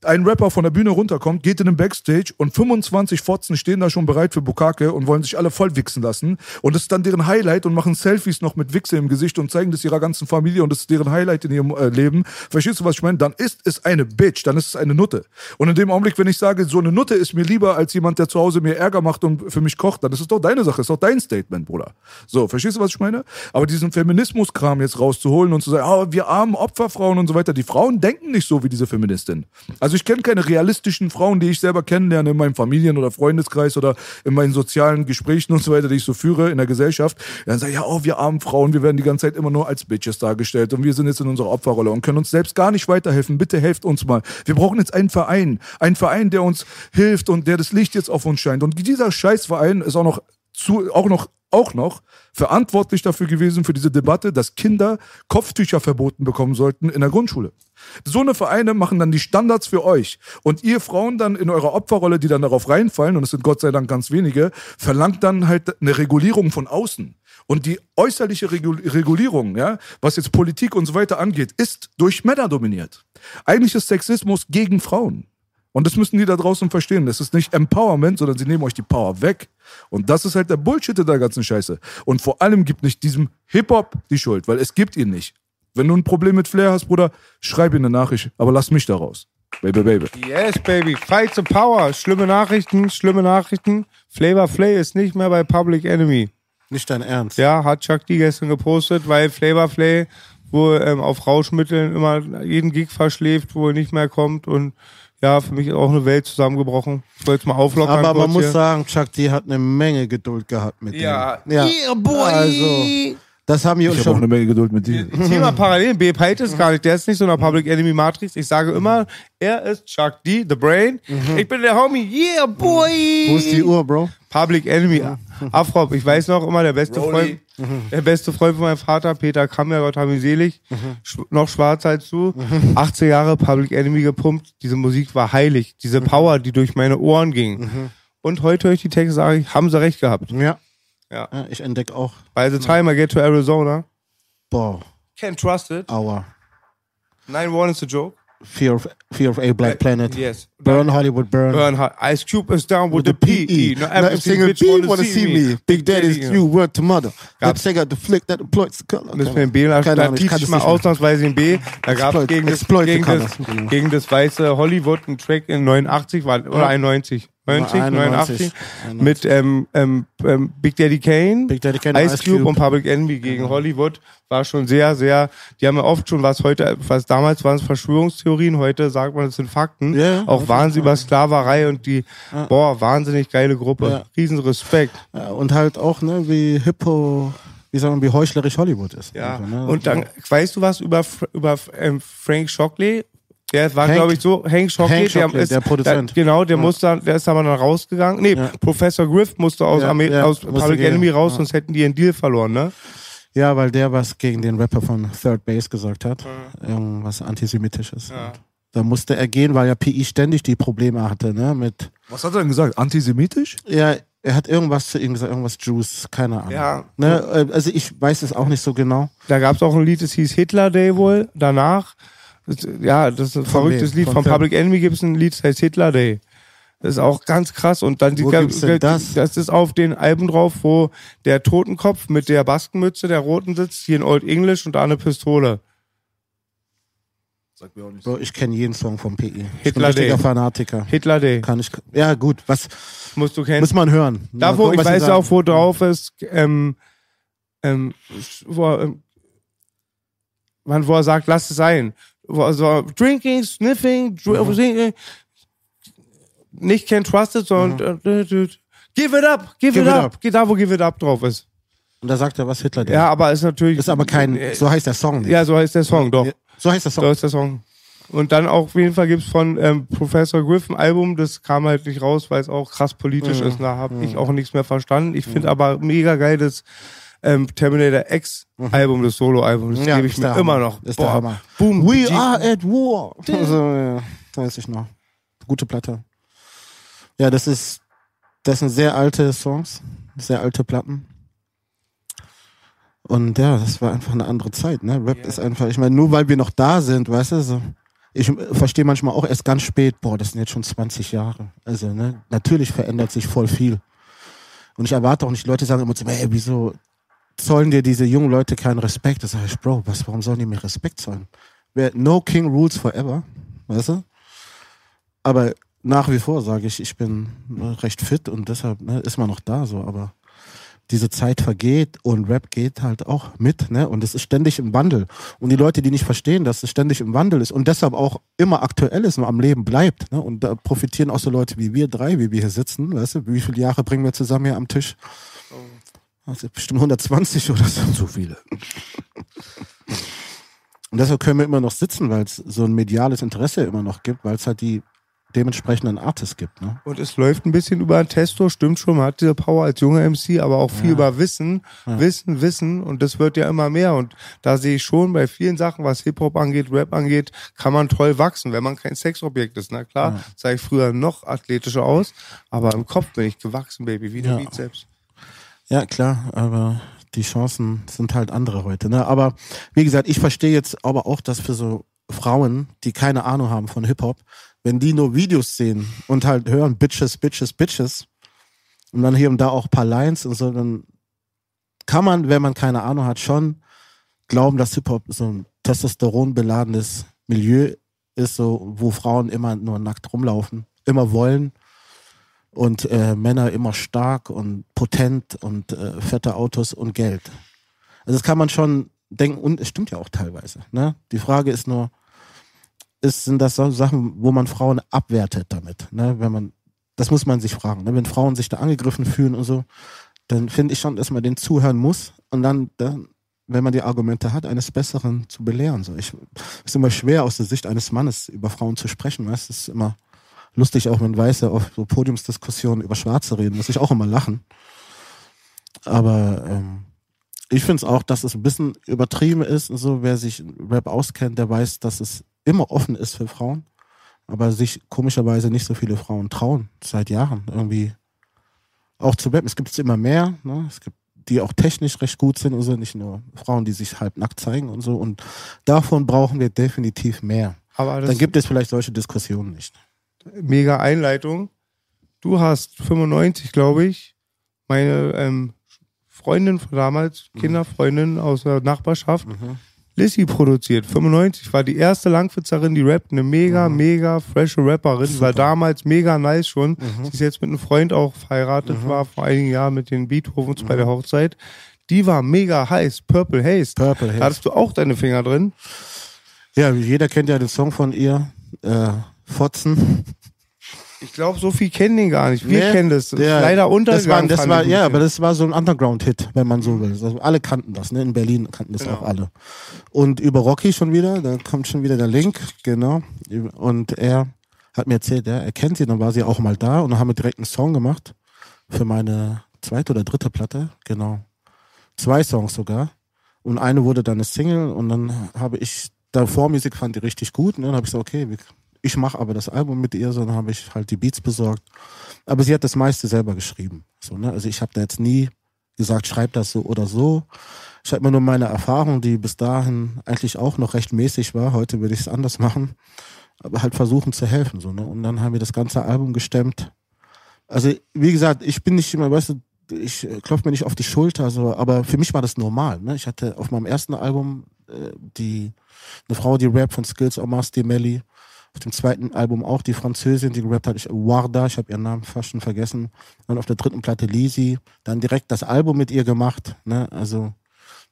ein Rapper von der Bühne runterkommt, geht in den Backstage und 25 Fotzen stehen da schon bereit für Bukake und wollen sich alle voll wichsen lassen. Und das ist dann deren Highlight und machen Selfies noch mit Wichse im Gesicht und zeigen das ihrer ganzen Familie und das ist deren Highlight in ihrem äh, Leben. Verstehst du, was ich meine? Dann ist es eine Bitch, dann ist es eine Nutte. Und in dem Augenblick, wenn ich sage, so eine Nutte ist mir lieber als jemand, der zu Hause mir Ärger macht und für mich kocht, dann ist es doch deine Sache, ist doch dein Statement, Bruder. So, verstehst du, was ich meine? Aber diesen Feminismus-Kram jetzt rauszuholen und zu sagen, ah, wir armen Opferfrauen und so weiter, die Frauen denken nicht so wie diese Feministin. Also ich kenne keine realistischen Frauen, die ich selber kennenlerne in meinem Familien- oder Freundeskreis oder in meinen sozialen Gesprächen und so weiter, die ich so führe in der Gesellschaft. Dann sagen, ja, oh, wir armen Frauen, wir werden die ganze Zeit immer nur als Bitches dargestellt und wir sind jetzt in unserer Opferrolle und können uns selbst gar nicht weiterhelfen. Bitte helft uns mal. Wir brauchen jetzt einen Verein. Einen Verein, der uns hilft und der das Licht jetzt auf uns scheint. Und dieser Scheißverein ist auch noch zu, auch noch auch noch verantwortlich dafür gewesen für diese Debatte, dass Kinder Kopftücher verboten bekommen sollten in der Grundschule. So eine Vereine machen dann die Standards für euch. Und ihr Frauen dann in eurer Opferrolle, die dann darauf reinfallen, und es sind Gott sei Dank ganz wenige, verlangt dann halt eine Regulierung von außen. Und die äußerliche Regul Regulierung, ja, was jetzt Politik und so weiter angeht, ist durch Männer dominiert. Eigentlich ist Sexismus gegen Frauen. Und das müssen die da draußen verstehen. Das ist nicht Empowerment, sondern sie nehmen euch die Power weg. Und das ist halt der Bullshit der ganzen Scheiße. Und vor allem gibt nicht diesem Hip-Hop die Schuld, weil es gibt ihn nicht. Wenn du ein Problem mit Flair hast, Bruder, schreib ihm eine Nachricht, aber lass mich da raus. Baby, baby. Yes, baby. Fight the power. Schlimme Nachrichten, schlimme Nachrichten. Flavor Flay ist nicht mehr bei Public Enemy. Nicht dein Ernst. Ja, hat Chuck D gestern gepostet, weil Flavor Flay wohl ähm, auf Rauschmitteln immer jeden Gig verschläft, wo er nicht mehr kommt und ja, für mich ist auch eine Welt zusammengebrochen. Ich wollte es mal auflockern. Aber man muss hier. sagen, Chuck D hat eine Menge Geduld gehabt mit Ja. dem. Ja. Yeah, boy. Also, das haben wir uns Ich habe auch schon. eine Menge Geduld mit dir. Thema parallel. B. Peit ist gar nicht. Der ist nicht so in der Public Enemy Matrix. Ich sage immer, er ist Chuck D, The Brain. Ich bin der Homie. Yeah, boy. Wo ist die Uhr, Bro? Public Enemy. Afrop, ich weiß noch immer, der beste Freund, der beste Freund von meinem Vater, Peter Kammer, Gott haben ihn selig, sch noch schwarzer als du, 18 Jahre Public Enemy gepumpt, diese Musik war heilig, diese Power, die durch meine Ohren ging. Und heute höre ich die Texte, sage ich, haben sie recht gehabt. Ja. Ja. ja ich entdecke auch. By the time I get to Arizona, Boah, can't trust it. aua. 9-1 is a joke. Fear of, Fear of a Black Planet. Yes. Burn Hollywood, burn. Burn. Ice Cube is down with, With the the PE. PE. Not Not every single bitch wanna, see, me. Big Daddy's Ja. you, word to mother. Let's take out the flick that exploits the color. Müssen wir in B, Keine da Ahnung, ich mal ausnahmsweise in B. Da gab es gegen, das, gegen, das, gegen das weiße Hollywood ein Track in 89 war, oder 91. 90, 89. 91. Mit ähm, ähm, ähm, Big Daddy Kane, Big Daddy Kane, Ice Cube und Public Enemy gegen Hollywood. War schon sehr, sehr, die haben ja oft schon was heute, was damals waren es Verschwörungstheorien, heute sagt man, es sind Fakten. Ja, Auch Wahnsinn über Sklaverei und die, boah, wahnsinnig geile Gruppe. Ja. Riesen Respekt. Ja, und halt auch, ne, wie hippo, wie sagen wir, wie heuchlerisch Hollywood ist. Ja. Also, ne? Und dann, weißt du was über, über ähm, Frank Shockley? Der war, Hank- glaube ich, so, Hank Shockley, Hank Shockley, ist, der Produzent. Da, genau, der muss dann, der ist aber dann rausgegangen. Nee, Ja. Professor Griff musste aus, Ja, Amer ja, aus musste Public gehen. Enemy raus, Ja. sonst hätten die einen Deal verloren, ne? Ja, weil der was gegen den Rapper von Third Base gesagt hat. Irgendwas Antisemitisches. Da musste er gehen, weil ja PI ständig die Probleme hatte, ne? Mit, Was hat er denn gesagt? Antisemitisch? ja, er hat irgendwas zu ihm gesagt, irgendwas Juice, keine Ahnung. Ja. Ne? äh, Also ich weiß es auch nicht so genau. Da gab es auch ein Lied, das hieß Hitler Day wohl. Danach, ja, das ist ein verrücktes wem? Lied. Von Von? Public Enemy gibt es ein Lied, das heißt Hitler Day. Das ist auch ganz krass. Und dann die Wo gibt's denn das? das ist auf den Alben drauf, wo der Totenkopf mit der Baskenmütze, der roten sitzt, hier in Old English und da eine Pistole. Sagt mir auch nicht. So, ich kenne jeden Song vom PI. Ich bin Hitler ein richtiger Day. Fanatiker. Hitler Day. Kann ich. Ja, gut, was Musst du kennen. muss man hören? Da, wo, gucken, ich was sie weiß sagen. auch, wo drauf ist, ähm, ähm, wo, er, ähm, wann, wo er sagt, lass es sein. Wo er so, drinking, sniffing, dr Mhm. nicht can trust it, sondern äh, äh, äh, give it up, give, Give it it up. up. Da, wo give it up drauf ist. Und da sagt er, was Hitler denkt. Ja, aber ist natürlich. Ist aber kein, so heißt der Song nicht. Ja, so heißt der Song, doch. So heißt der Song. So ist der Song. Und dann auch auf jeden Fall gibt's von ähm, Professor Griff ein Album, das kam halt nicht raus, weil es auch krass politisch ist. Da habe ich auch nichts mehr verstanden. Ich finde aber mega geil das ähm, Terminator X Album, das Solo-Album. Das Ja, gebe ich mir immer noch. Ist der Hammer. Boom. We G- are at war. Also, ja, weiß ich noch. Gute Platte. Ja, das ist, das sind sehr alte Songs, sehr alte Platten. Und ja, das war einfach eine andere Zeit, ne? Rap ist einfach, ich meine, nur weil wir noch da sind, weißt du, so. Ich verstehe manchmal auch erst ganz spät, boah, das sind jetzt schon 20 Jahre. Also, ne, natürlich verändert sich voll viel. Und ich erwarte auch nicht, Leute sagen immer zu mir, ey, wieso zollen dir diese jungen Leute keinen Respekt? Das ich, Bro, was, warum sollen die mir Respekt zollen? No King rules forever, weißt du? Aber nach wie vor sage ich, ich bin ne, recht fit und deshalb ne, ist man noch da so, aber diese Zeit vergeht und Rap geht halt auch mit, ne? Und es ist ständig im Wandel. Und die Leute, die nicht verstehen, dass es ständig im Wandel ist und deshalb auch immer aktuell ist und am Leben bleibt, ne? Und da profitieren auch so Leute wie wir drei, wie wir hier sitzen, weißt du? Wie viele Jahre bringen wir zusammen hier am Tisch? Also bestimmt 120 oder so. So viele. Und deshalb können wir immer noch sitzen, weil es so ein mediales Interesse immer noch gibt, weil es halt die dementsprechenden Artists gibt. Ne? Und es läuft ein bisschen über ein Testo, stimmt schon, man hat diese Power als junger MC, aber auch viel über Wissen, Wissen, Wissen und das wird ja immer mehr und da sehe ich schon bei vielen Sachen, was Hip-Hop angeht, Rap angeht, kann man toll wachsen, wenn man kein Sexobjekt ist. Na klar, sah ich früher noch athletischer aus, aber im Kopf bin ich gewachsen, Baby, wie der Ja. Bizeps. Ja, klar, aber die Chancen sind halt andere heute. Ne? Aber wie gesagt, ich verstehe jetzt aber auch, dass für so Frauen, die keine Ahnung haben von Hip-Hop, wenn die nur Videos sehen und halt hören Bitches, Bitches, Bitches und dann hier und da auch ein paar Lines und so, dann kann man, wenn man keine Ahnung hat, schon glauben, dass Hip-Hop so ein testosteronbeladenes Milieu ist, so, wo Frauen immer nur nackt rumlaufen, immer wollen und äh, Männer immer stark und potent und äh, fette Autos und Geld. Also das kann man schon denken und es stimmt ja auch teilweise. Ne? Die Frage ist nur, ist, sind das so Sachen, wo man Frauen abwertet damit? Ne? Wenn man, das muss man sich fragen. Ne? Wenn Frauen sich da angegriffen fühlen und so, dann finde ich schon, dass man den zuhören muss und dann, dann wenn man die Argumente hat, eines Besseren zu belehren. So, ich, es ist immer schwer aus der Sicht eines Mannes über Frauen zu sprechen. Es ist immer lustig, auch wenn Weiße auf so Podiumsdiskussionen über Schwarze reden, muss ich auch immer lachen. Aber ähm, ich finde es auch, dass es ein bisschen übertrieben ist und so. Wer sich Rap auskennt, der weiß, dass es immer offen ist für Frauen, aber sich komischerweise nicht so viele Frauen trauen seit Jahren irgendwie auch zu rappen. Es gibt immer mehr. Ne? Es gibt die auch technisch recht gut sind und so, nicht nur Frauen, die sich halb nackt zeigen und so. Und davon brauchen wir definitiv mehr. Aber Dann gibt es vielleicht solche Diskussionen nicht. Mega Einleitung. Du hast 95, glaube ich, meine ähm, Freundin von damals, Mhm. Kinderfreundin aus der Nachbarschaft, Lissy produziert. 95 war die erste Langwitzerin, die rappt. Eine mega, mega frische Rapperin. Die war damals mega nice schon. Sie ist jetzt mit einem Freund auch verheiratet, war vor einigen Jahren mit den Beethovens bei der Hochzeit. Die war mega heiß. Purple Haze. Purple Haze. Da hattest du auch deine Finger drin. Ja, jeder kennt ja den Song von ihr, äh, Fotzen. Ich glaube, so viel kennen den gar nicht. Wir Nee, kennen das. das ja, leider das war, untergegangen. das war, ich ein Ja, aber das war so ein Underground-Hit, wenn man so will. Also alle kannten das, ne? In Berlin kannten das Genau. auch alle. Und über Rocky schon wieder, da kommt schon wieder der Link, genau. Und er hat mir erzählt, ja, er kennt sie, dann war sie auch mal da und dann haben wir direkt einen Song gemacht für meine zweite oder dritte Platte, genau. Zwei Songs sogar. Und eine wurde dann eine Single und dann habe ich davor Musik fand die richtig gut. Ne? Dann habe ich gesagt, okay, wir- ich mache aber das Album mit ihr, so dann habe ich halt die Beats besorgt. Aber sie hat das meiste selber geschrieben. So, ne? Also ich habe da jetzt nie gesagt, schreib das so oder so. Ich habe immer nur meine Erfahrung, die bis dahin eigentlich auch noch recht mäßig war. Heute würde ich es anders machen. Aber halt versuchen zu helfen. So, ne? Und dann haben wir das ganze Album gestemmt. Also, wie gesagt, ich bin nicht immer, weißt du, ich äh, klopfe mir nicht auf die Schulter, so, aber für mich war das normal. Ne? Ich hatte auf meinem ersten Album äh, die eine Frau, die Rap von Skills Omas, die Melly. Auf dem zweiten Album auch die Französin, die gerappt hat, ich, Warda, ich habe ihren Namen fast schon vergessen. Dann auf der dritten Platte Lisi, dann direkt das Album mit ihr gemacht. Ne? Also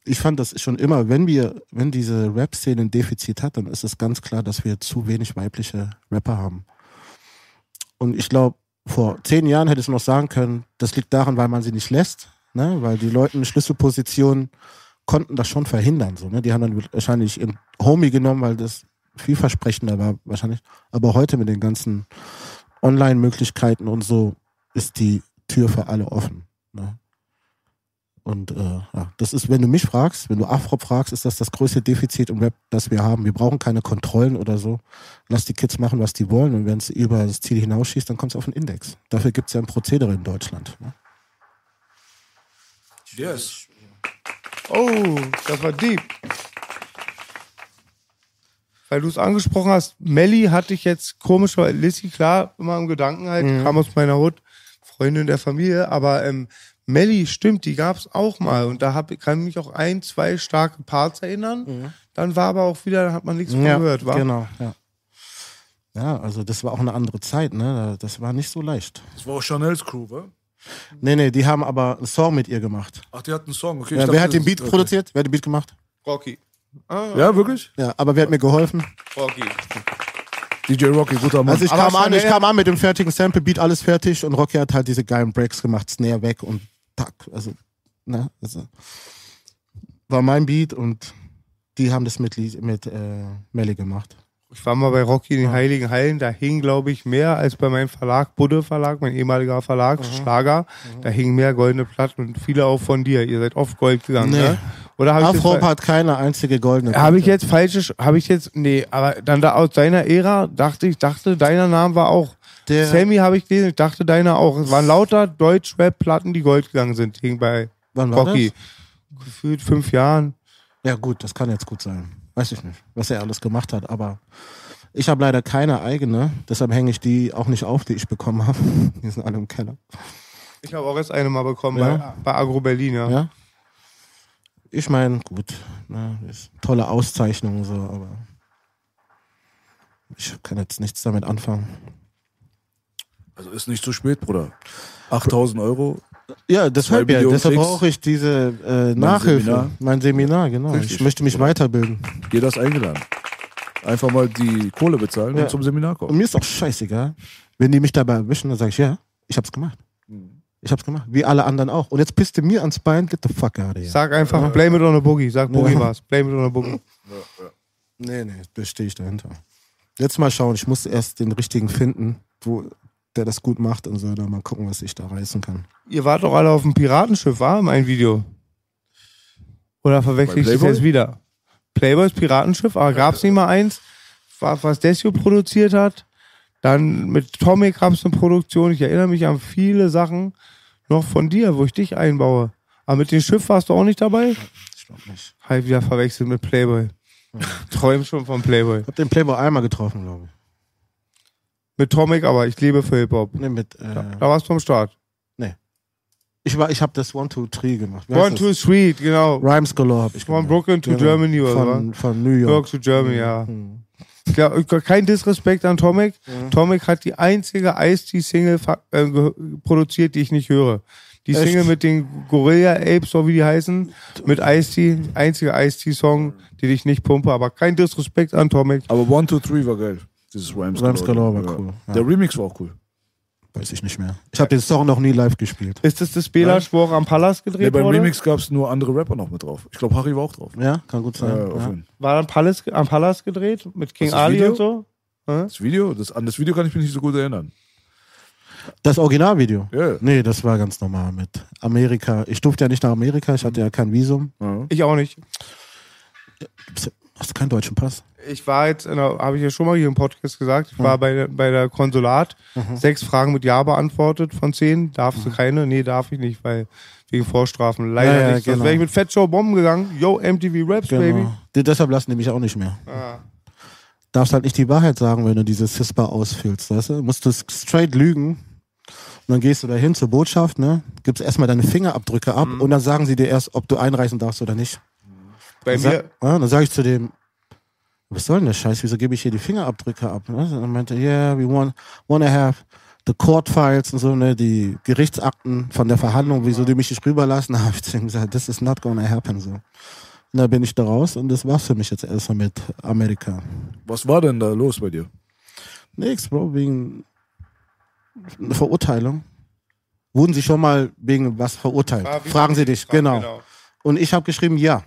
ich fand das schon immer, wenn wir, wenn diese Rap-Szene ein Defizit hat, dann ist es ganz klar, dass wir zu wenig weibliche Rapper haben. Und ich glaube, vor zehn Jahren hätte ich noch sagen können, das liegt daran, weil man sie nicht lässt, ne? weil die Leute in Schlüsselpositionen konnten das schon verhindern. So, ne? Die haben dann wahrscheinlich ihren Homie genommen, weil das vielversprechender war wahrscheinlich. Aber heute mit den ganzen Online-Möglichkeiten und so ist die Tür für alle offen. Ne? Und äh, ja, das ist, wenn du mich fragst, wenn du Afro fragst, ist das das größte Defizit im Rap, das wir haben. Wir brauchen keine Kontrollen oder so. Lass die Kids machen, was die wollen. Und wenn es über das Ziel hinausschießt, dann kommt es auf den Index. Dafür gibt es ja ein Prozedere in Deutschland. Ne? Yes. Oh, das war deep. Weil du es angesprochen hast, Melly hatte ich jetzt komisch, weil Lissy, klar, immer im Gedanken halt, kam aus meiner Hut, Freundin der Familie, aber ähm, Melly, stimmt, die gab's auch mal und da hab, kann mich auch ein, zwei starke Parts erinnern. Dann war aber auch wieder, hat man nichts von gehört, war? Genau, ja. Ja, also das war auch eine andere Zeit, ne? Das war nicht so leicht. Das war auch Chanels Crew, wa? Nee, nee, die haben aber einen Song mit ihr gemacht. Ach, die hatten einen Song. Okay, Ja, dachte, wer hat den Beat okay. produziert? Wer hat den Beat gemacht? Rocky. Ja, wirklich? Ja, aber wer hat mir geholfen? Rocky. DJ Rocky, guter Mann. Also ich kam an, ich kam an mit dem fertigen Sample, Beat alles fertig und Rocky hat halt diese geilen Breaks gemacht, Snare weg und tack. Also, ne, also war mein Beat und die haben das mit, mit äh, Melly gemacht. Ich war mal bei Rocky in den Heiligen Hallen, da hing, glaube ich, mehr als bei meinem Verlag, Budde Verlag, mein ehemaliger Verlag, Schlager. Da hingen mehr goldene Platten und viele auch von dir. Ihr seid oft Gold gegangen, Nee. ne? Oder habe das Afro hat keine einzige goldene. hab ich jetzt falsches, habe ich jetzt, nee, aber dann da aus deiner Ära dachte ich, dachte, deiner Name war auch, Der- Sammy habe ich gelesen, ich dachte deiner auch. Es waren lauter Deutsch-Rap-Platten, die Gold gegangen sind, hing bei Wann war Rocky. Gefühlt fünf Jahren. Ja gut, das kann jetzt gut sein. Weiß ich nicht, was er alles gemacht hat, aber ich habe leider keine eigene, deshalb hänge ich die auch nicht auf, die ich bekommen habe. Die sind alle im Keller. Ich habe auch erst eine mal bekommen Ja? bei, bei Agro Berlin, ja. Ja? Ich meine, gut, ne, ist tolle Auszeichnung so, aber ich kann jetzt nichts damit anfangen. Also ist nicht zu spät, Bruder. 8000 Euro. Ja, deshalb, ja, deshalb brauche ich diese äh, Nachhilfe. Seminar. Mein Seminar, genau. Richtig. Ich möchte mich weiterbilden. Jeder ist eingeladen. Einfach mal die Kohle bezahlen Ja. und zum Seminar Und kommen. mir ist auch scheißegal. Wenn die mich dabei erwischen, dann sage ich, ja, ich hab's gemacht. Ich hab's gemacht. Wie alle anderen auch. Und jetzt pisst du mir ans Bein, get the fuck out of here. Sag einfach, blame it on a boogie. Sag, Boogie Ja. war's. Blame it on a boogie. Nee, nee, da stehe ich dahinter. Jetzt mal schauen, ich muss erst den richtigen finden, wo der das gut macht und so, dann mal gucken, was ich da reißen kann. Ihr wart doch alle auf dem Piratenschiff, war mein Video? Oder verwechsel ich das jetzt wieder? Playboys Piratenschiff, aber gab's nicht mal eins, wa- was Desio produziert hat? Dann mit Tommy gab's eine Produktion. Ich erinnere mich an viele Sachen noch von dir, wo ich dich einbaue. Aber mit dem Schiff warst du auch nicht dabei? Ich glaube nicht. Halt wieder verwechselt mit Playboy. Träum schon von Playboy. Ich hab den Playboy einmal getroffen, glaube ich. Mit Tomic, aber ich lebe für Hip-Hop. Nee, mit, äh, Da warst du am Start. ich war, ich habe das One, Two, Three gemacht. Wie One, two, street, genau. Rhymes Galore habe ich Von. Brooklyn to Genau. Germany, oder Von, von New York. York to Germany, ja. Mhm. Ja, kein Disrespekt an Tomic. Tomic hat die einzige Ice-T-Single äh, produziert, die ich nicht höre. Die Echt? Single mit den Gorilla Apes, so wie die heißen, mit Ice-T, einzige Ice-T-Song, die ich nicht pumpe, aber kein Disrespekt an Tomic. Aber 1, 2, 3 war geil. Dieses Rhymes, Rhymes Galore war cool, ja. Der Remix war auch cool. Weiß ich nicht mehr. Ich habe den Song noch nie live gespielt. Ist das das Belasch, wo auch am Palast Nee, gedreht beim wurde? Remix gab es nur andere Rapper noch mit drauf. Ich glaube, Harry war auch drauf. Ja, kann gut sein. Ja, auf ja. War dann Palast, am Palast gedreht mit King Ali Video? und so? Das Video, das, an das Video kann ich mich nicht so gut erinnern. Das Originalvideo? Ja. Nee, das war ganz normal mit Amerika. Ich durfte ja nicht nach Amerika, ich hatte ja kein Visum. Ja. Ich auch nicht. Hast du keinen deutschen Pass? Ich war jetzt, habe ich ja schon mal hier im Podcast gesagt, ich war bei, der- bei der Konsulat, Mhm. sechs Fragen mit Ja beantwortet von zehn. Darfst du keine? Nee, darf ich nicht, weil wegen Vorstrafen. Leider Ja, ja, nicht. Sonst genau. wäre ich mit Fat Show Bomben gegangen. Yo, MTV Raps, Baby. Genau. Die, deshalb lassen die mich auch nicht mehr. Ah. Darfst halt nicht die Wahrheit sagen, wenn du diese CISPA ausfüllst, weißt du? Musst du straight lügen. Und dann gehst du dahin zur Botschaft, ne? Gibst erstmal deine Fingerabdrücke ab Mhm. und dann sagen sie dir erst, ob du einreisen darfst oder nicht. Bei Dann, mir, ja, dann sage ich zu dem, was soll denn der Scheiß? Wieso gebe ich hier die Fingerabdrücke ab? Ne? Und dann meinte, yeah, we want, wanna have the court files und so, ne, die Gerichtsakten von der Verhandlung, wieso die mich nicht rüberlassen. Da habe ich zu ihm gesagt, this is not gonna happen, so. Und da bin ich da raus und das war's für mich jetzt erstmal mit Amerika. Was war denn da los bei dir? Nix, Bro, wegen einer Verurteilung. Wurden Sie schon mal wegen was verurteilt? Ah, Fragen Sie dich, Fragen, genau. genau. Und ich habe geschrieben, ja.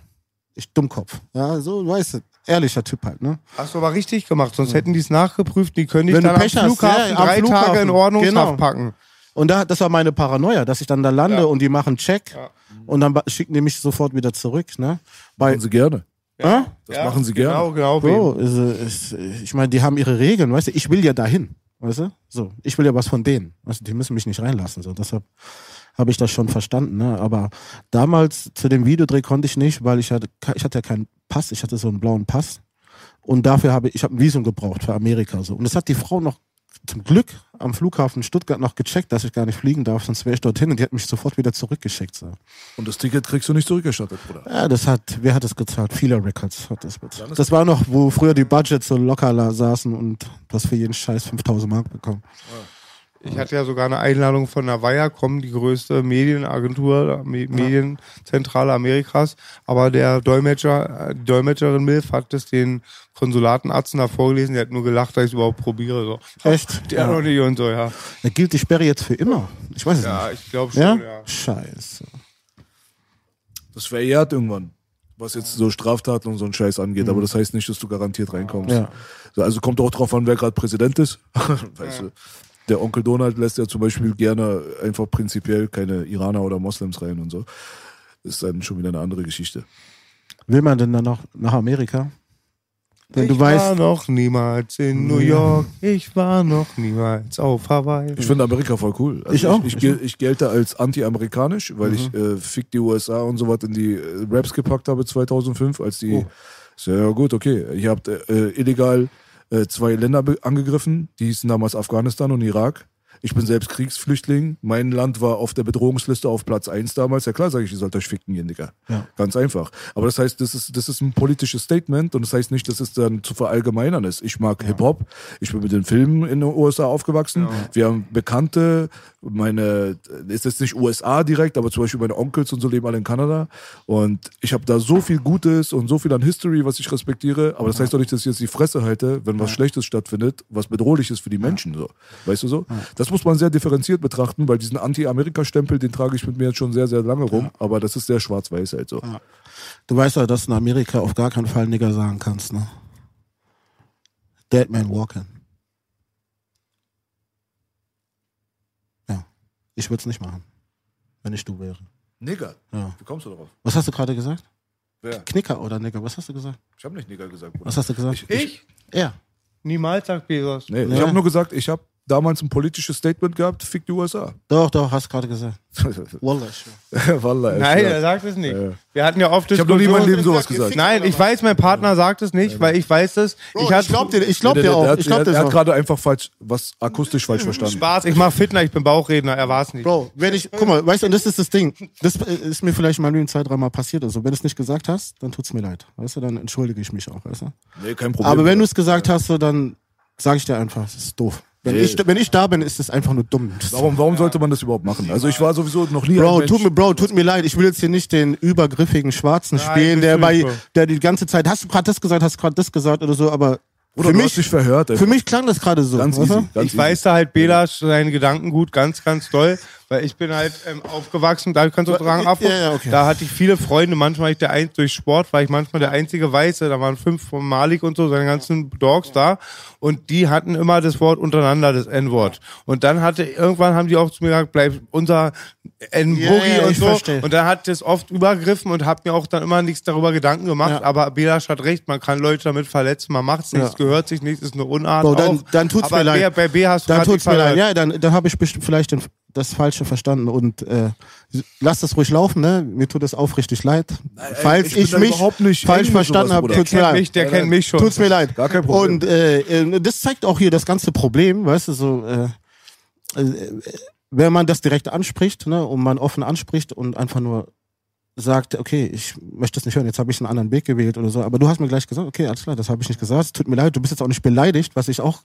Ich Dummkopf. Ja, so, weißt du, ehrlicher Typ halt, ne? Hast du aber richtig gemacht, sonst hätten die es nachgeprüft. Die können dich Wenn du dann am Pech hast, Flughafen ja, am drei Flughafen. Tage in Ordnungshaft Genau. packen. Und da, das war meine Paranoia, dass ich dann da lande Ja. und die machen Check Ja. und dann ba- schicken die mich sofort wieder zurück, ne? Bei, Machen sie gerne. Hä? Das machen sie gerne. Genau, genau. Bro, ist, ist, ich meine, die haben ihre Regeln, weißt du? Ich will ja dahin, weißt du? So, ich will ja was von denen. Du, die müssen mich nicht reinlassen, so. Deshalb habe ich das schon verstanden, ne? Aber damals zu dem Videodreh konnte ich nicht, weil ich hatte, ich hatte ja keinen Pass, ich hatte so einen blauen Pass. Und dafür habe ich, ich habe ein Visum gebraucht für Amerika, so. Und das hat die Frau noch zum Glück am Flughafen Stuttgart noch gecheckt, dass ich gar nicht fliegen darf, sonst wäre ich dorthin und die hat mich sofort wieder zurückgeschickt, so. Und das Ticket kriegst du nicht zurückgestattet, Bruder. Ja, das hat, wer hat das gezahlt? Viele Records hat das bezahlt. Das war noch, wo früher die Budgets so locker saßen und das für jeden Scheiß 5000 Mark bekommen. Ich hatte ja sogar eine Einladung von der Viacom, die größte Medienagentur, Me Medienzentrale Amerikas. Aber der Dolmetscher, äh, die Dolmetscherin Milf hat es den Konsulatenarzen da vorgelesen. Der hat nur gelacht, dass ich es überhaupt probiere. So. Echt? Der Ja. noch nicht und so, ja. Da gilt die Sperre jetzt für immer. Ich weiß es Ja, nicht. ich glaube schon, Ja? ja. Scheiße. Das verjährt irgendwann, was jetzt so Straftaten und so einen Scheiß angeht. Aber das heißt nicht, dass du garantiert reinkommst. Ja. So, Also kommt auch drauf an, wer gerade Präsident ist. weißt du, der Onkel Donald lässt ja zum Beispiel gerne einfach prinzipiell keine Iraner oder Moslems rein und so. Das ist dann schon wieder eine andere Geschichte. Will man denn dann noch nach Amerika? Wenn ich du war weißt, noch niemals in New York. Ich war noch niemals auf Hawaii. Ich finde Amerika voll cool. Also Ich auch, Ich, ich ich gelte als anti-amerikanisch, weil ich Mhm. äh, Fick die USA und so was in die äh, Raps gepackt habe 2005, als die. Oh. So, ja, gut, okay. Ihr habt äh, illegal äh, zwei Länder angegriffen, die hießen damals Afghanistan und Irak. Ich bin selbst Kriegsflüchtling. Mein Land war auf der Bedrohungsliste auf Platz 1 damals. Ja klar, sage ich, ihr sollt euch ficken, ihr Digga. Ja. Ganz einfach. Aber das heißt, das ist, das ist ein politisches Statement und das heißt nicht, dass es dann zu verallgemeinern ist. Ich mag Hip-Hop. Ich bin mit den Filmen in den USA aufgewachsen. Wir haben Bekannte, meine, ist jetzt nicht USA direkt, aber zum Beispiel meine Onkels und so leben alle in Kanada. Und ich habe da so viel Gutes und so viel an History, was ich respektiere. Aber das heißt doch nicht, dass ich jetzt die Fresse halte, wenn was Schlechtes stattfindet, was bedrohlich ist für die Menschen. So. Weißt du so? Das muss man sehr differenziert betrachten, weil diesen Anti-Amerika-Stempel, den trage ich mit mir jetzt schon sehr, sehr lange rum. Aber das ist sehr schwarz-weiß halt so. du weißt ja, dass du in Amerika auf gar keinen Fall Nigger sagen kannst, ne? Dead Man Walking. Ja. Ich würde es nicht machen. Wenn ich du wäre. Nigger. Ja. Wie kommst du darauf? Was hast du gerade gesagt? Wer? Knicker oder Nigger? Was hast du gesagt? Ich habe nicht Nigger gesagt. Bruder. Was hast du gesagt? Ich? Er. Niemals, sagt Bezos. Nee, ich habe nur gesagt, ich habe damals ein politisches Statement gehabt, fick die USA. Doch, doch, hast gerade gesagt. Wallah. Wallah, Nein, er sagt es nicht. Ja. Wir hatten ja oft Ich hab noch nie in meinem Leben sowas gesagt. Nein, ich weiß, mein Partner sagt es nicht, weil ich weiß es. Bro, ich hatte glaub dir, ich glaub Der- dir der- auch. der hat- ich glaub der- Er hat gerade einfach falsch, was akustisch falsch verstanden. Spaß, ich mache Fitner, ich bin Bauchredner, er war es nicht. Bro, wenn ich, guck mal, weißt du, und das ist das Ding. Das ist mir vielleicht in meinem Leben zwei, dreimal passiert. Also, wenn du es nicht gesagt hast, dann tut's mir leid. Weißt du, dann entschuldige ich mich auch, weißt du. Nee, kein Problem. Aber wenn du es gesagt hast, so, dann sage ich dir einfach, das ist doof. Wenn, Nee. ich, wenn ich da bin, ist es einfach nur dumm. Das- Warum, warum sollte man das überhaupt machen? Also ich war sowieso noch nie Bro, tut mir, Bro, tut mir leid. Ich will jetzt hier nicht den übergriffigen Schwarzen Nein, spielen, der bei, der die ganze Zeit, hast du gerade das gesagt, hast du gerade das gesagt oder so, aber Bruder, für du hast dich mich, verhört. für einfach. mich klang das gerade so. Ganz weißt du? easy. Ganz ich weiß da halt Bela seine Gedanken gut, ganz, ganz toll. Weil ich bin halt ähm, aufgewachsen, da kannst du dran ab. Ja, ja, okay. Da hatte ich viele Freunde, manchmal war ich der ein, durch Sport war ich manchmal der einzige Weiße, da waren fünf von Malik und so, seine ganzen Dogs da. Und die hatten immer das Wort untereinander, das N-Wort. Und dann hatte, irgendwann haben die auch zu mir gesagt, bleib unser N-Boogie Ja, und so. verstehe. Und da hat das oft übergriffen und hab mir auch dann immer nichts darüber Gedanken gemacht. Aber Belasch hat recht, man kann Leute damit verletzen, man macht's nicht, Ja. es gehört sich nicht, ist eine Unart. Bro, dann, auch. dann tut's aber mir leid. Bei, B hast du dann tut's mir leid. Ja, dann, dann habe ich bestimmt vielleicht den, das Falsche verstanden und äh, lass das ruhig laufen, ne? Mir tut es aufrichtig leid. Falls ich ich, mich falsch verstanden habe, tut's mir leid. mich, der kennt mich schon. Tut's mir leid. Gar kein Problem. Und äh, äh, das zeigt auch hier das ganze Problem, weißt du, so äh, äh, wenn man das direkt anspricht, ne, und man offen anspricht und einfach nur sagt, okay, ich möchte das nicht hören, jetzt habe ich einen anderen Weg gewählt oder so, aber du hast mir gleich gesagt, okay, alles klar, das habe ich nicht gesagt, es tut mir leid, du bist jetzt auch nicht beleidigt, was ich auch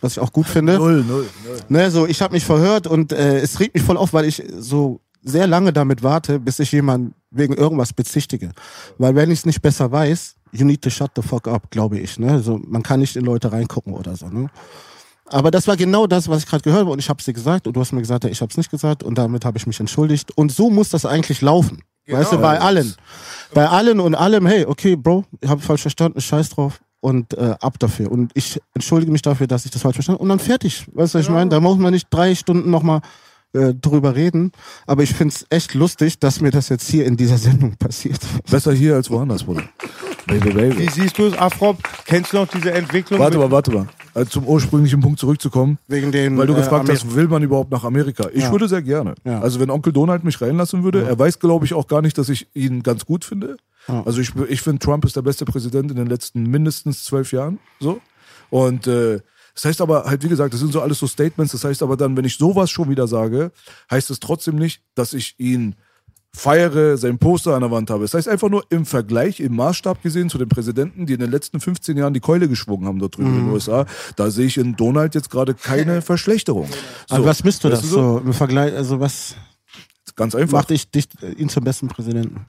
was ich auch gut finde. Null, null, null. Ne, so, ich habe mich verhört und äh, es regt mich voll auf, weil ich so sehr lange damit warte, bis ich jemanden wegen irgendwas bezichtige. Weil wenn ich es nicht besser weiß, you need to shut the fuck up, glaube ich. Ne? So, man kann nicht in Leute reingucken oder so. Ne? Aber das war genau das, was ich gerade gehört habe und ich habe es dir gesagt und du hast mir gesagt, ja, ich habe es nicht gesagt und damit habe ich mich entschuldigt. Und so muss das eigentlich laufen. Weißt du, bei allen. Bei allen und allem, hey, okay, Bro, ich habe falsch verstanden, scheiß drauf und äh, ab dafür. Und ich entschuldige mich dafür, dass ich das falsch verstanden habe und dann fertig. Weißt du, was ich meine? Da muss man nicht drei Stunden nochmal äh, drüber reden. Aber ich find's echt lustig, dass mir das jetzt hier in dieser Sendung passiert. Besser hier als woanders, Bruder. Baby, baby. Wie siehst du es, Afrop? Kennst du noch diese Entwicklung? Warte mal, warte mal. Also zum ursprünglichen Punkt zurückzukommen. Wegen dem, Weil du äh, gefragt Amer- hast, will man überhaupt nach Amerika? Ich Ja. würde sehr gerne. Ja. Also wenn Onkel Donald mich reinlassen würde, er weiß, glaube ich, auch gar nicht, dass ich ihn ganz gut finde. Ja. Also ich, ich finde, Trump ist der beste Präsident in den letzten mindestens zwölf Jahren. So. Und äh, das heißt aber halt, wie gesagt, das sind so alles so Statements. Das heißt aber dann, wenn ich sowas schon wieder sage, heißt es trotzdem nicht, dass ich ihn feiere, sein Poster an der Wand habe. Das heißt einfach nur im Vergleich, im Maßstab gesehen zu den Präsidenten, die in den letzten 15 Jahren die Keule geschwungen haben dort drüben in den USA, da sehe ich in Donald jetzt gerade keine Verschlechterung. So, Aber was misst du das so im Vergleich? Also was Ganz einfach. macht dich, dich äh, ihn zum besten Präsidenten?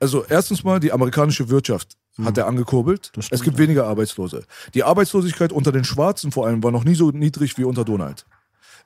Also erstens mal, die amerikanische Wirtschaft hat er angekurbelt. Stimmt, Es gibt weniger Arbeitslose. Die Arbeitslosigkeit unter den Schwarzen vor allem war noch nie so niedrig wie unter Donald.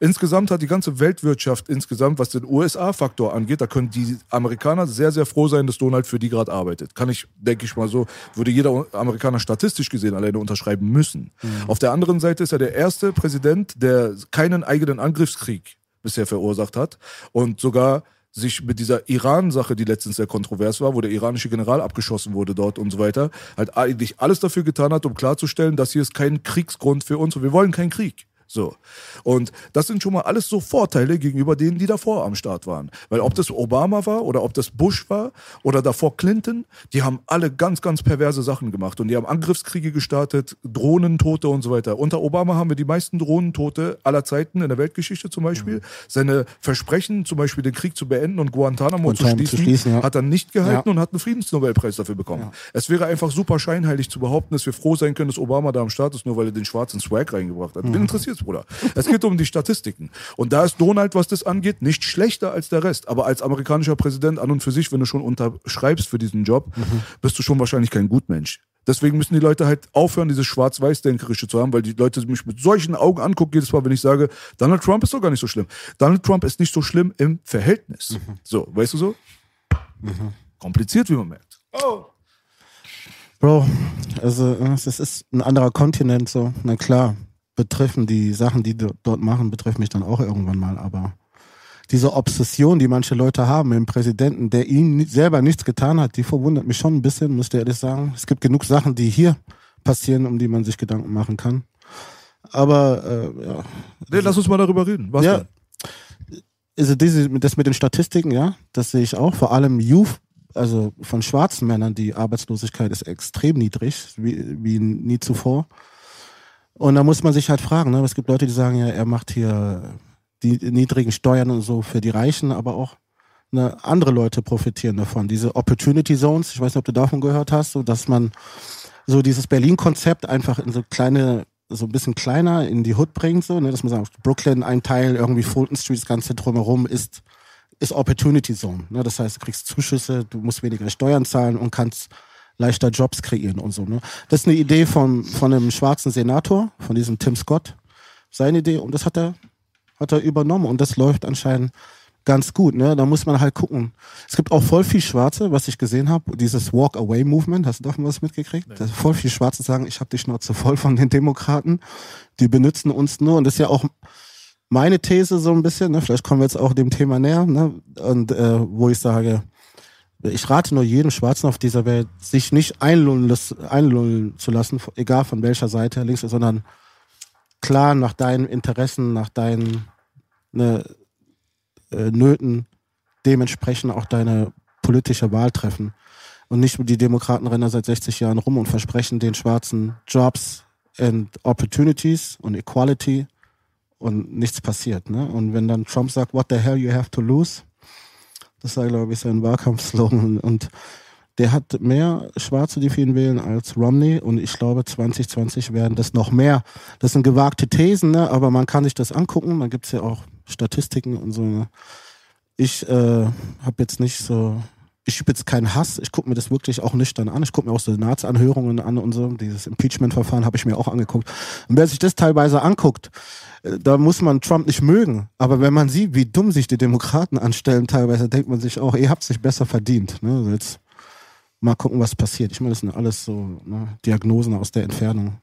Insgesamt hat die ganze Weltwirtschaft insgesamt, was den USA-Faktor angeht, da können die Amerikaner sehr, sehr froh sein, dass Donald für die gerade arbeitet. Kann ich, denke ich mal so, würde jeder Amerikaner statistisch gesehen alleine unterschreiben müssen. Auf der anderen Seite ist er der erste Präsident, der keinen eigenen Angriffskrieg bisher verursacht hat und sogar sich mit dieser Iran-Sache, die letztens sehr kontrovers war, wo der iranische General abgeschossen wurde dort und so weiter, halt eigentlich alles dafür getan hat, um klarzustellen, dass hier ist kein Kriegsgrund für uns und wir wollen keinen Krieg. So. Und das sind schon mal alles so Vorteile gegenüber denen, die davor am Start waren. Weil ob das Obama war oder ob das Bush war oder davor Clinton, die haben alle ganz, ganz perverse Sachen gemacht. Und die haben Angriffskriege gestartet, Drohnentote und so weiter. Unter Obama haben wir die meisten Drohnentote aller Zeiten in der Weltgeschichte zum Beispiel. Mhm. Seine Versprechen, zum Beispiel den Krieg zu beenden und Guantanamo zu Guantanamo schließen, zu schließen, ja. hat er nicht gehalten Ja. und hat einen Friedensnobelpreis dafür bekommen. Es wäre einfach super scheinheilig zu behaupten, dass wir froh sein können, dass Obama da am Start ist, nur weil er den schwarzen Swag reingebracht hat. Wen interessiert's, Bruder? Es geht um die Statistiken. Und da ist Donald, was das angeht, nicht schlechter als der Rest. Aber als amerikanischer Präsident an und für sich, wenn du schon unterschreibst für diesen Job, bist du schon wahrscheinlich kein Gutmensch. Deswegen müssen die Leute halt aufhören, dieses Schwarz-Weiß-Denkerische zu haben, weil die Leute mich mit solchen Augen angucken, jedes Mal, wenn ich sage, Donald Trump ist doch gar nicht so schlimm. Donald Trump ist nicht so schlimm im Verhältnis. So, weißt du so? Kompliziert, wie man merkt. Bro, also es ist ein anderer Kontinent so. Na klar, betreffen die Sachen, die do- dort machen, betreffen mich dann auch irgendwann mal. Aber diese Obsession, die manche Leute haben im Präsidenten, der ihnen selber nichts getan hat, die verwundert mich schon ein bisschen, muss ich ehrlich sagen. Es gibt genug Sachen, die hier passieren, um die man sich Gedanken machen kann. Aber äh, ja, Nee, lass uns mal darüber reden. Was ja, denn? also diese, das mit den Statistiken, ja, das sehe ich auch. Vor allem Youth, also von schwarzen Männern, die Arbeitslosigkeit ist extrem niedrig, wie, wie nie zuvor. Und da muss man sich halt fragen, ne? es gibt Leute, die sagen, ja, er macht hier die niedrigen Steuern und so für die Reichen, aber auch ne, andere Leute profitieren davon. Diese Opportunity Zones, ich weiß nicht, ob du davon gehört hast, so dass man so dieses Berlin-Konzept einfach in so kleine, so ein bisschen kleiner in die Hood bringt, so, ne, dass man sagt, Brooklyn ein Teil, irgendwie Fulton Street, das ganze drumherum ist, ist Opportunity Zone. Ne? Das heißt, du kriegst Zuschüsse, du musst weniger Steuern zahlen und kannst leichter Jobs kreieren und so. Ne? Das ist eine Idee von, von einem schwarzen Senator, von diesem Tim Scott, seine Idee, und das hat er, hat er übernommen und das läuft anscheinend ganz gut. Ne? Da muss man halt gucken. Es gibt auch voll viel Schwarze, was ich gesehen habe. Dieses Walk-Away-Movement, hast du davon was mitgekriegt? Nee. voll viel Schwarze sagen, ich habe die Schnauze voll von den Demokraten. Die benutzen uns nur. Und das ist ja auch meine These so ein bisschen. Ne? Vielleicht kommen wir jetzt auch dem Thema näher. Ne? Und äh, wo ich sage, ich rate nur jedem Schwarzen auf dieser Welt, sich nicht einlullen, zu lassen, egal von welcher Seite, links, sondern klar nach deinen Interessen, nach deinen ne, äh, Nöten dementsprechend auch deine politische Wahl treffen. Und nicht die Demokraten rennen seit 60 Jahren rum und versprechen den Schwarzen Jobs and Opportunities und Equality und nichts passiert. Ne? Und wenn dann Trump sagt, what the hell you have to lose, das war, glaube ich, sein Wahlkampfslogan. Und der hat mehr Schwarze, die für ihn wählen, als Romney. Und ich glaube, 2020 werden das noch mehr. Das sind gewagte Thesen, ne? aber man kann sich das angucken. Da gibt es ja auch Statistiken und so. Ne? Ich äh, habe jetzt nicht so, ich habe jetzt keinen Hass. Ich gucke mir das wirklich auch nüchtern an. Ich gucke mir auch Senatsanhörungen an und so. Dieses Impeachment-Verfahren habe ich mir auch angeguckt. Und wer sich das teilweise anguckt, äh, da muss man Trump nicht mögen. Aber wenn man sieht, wie dumm sich die Demokraten anstellen, teilweise denkt man sich auch, ihr habt sich besser verdient. Ne? Also jetzt mal gucken, was passiert. Ich meine, das sind alles so ne, Diagnosen aus der Entfernung.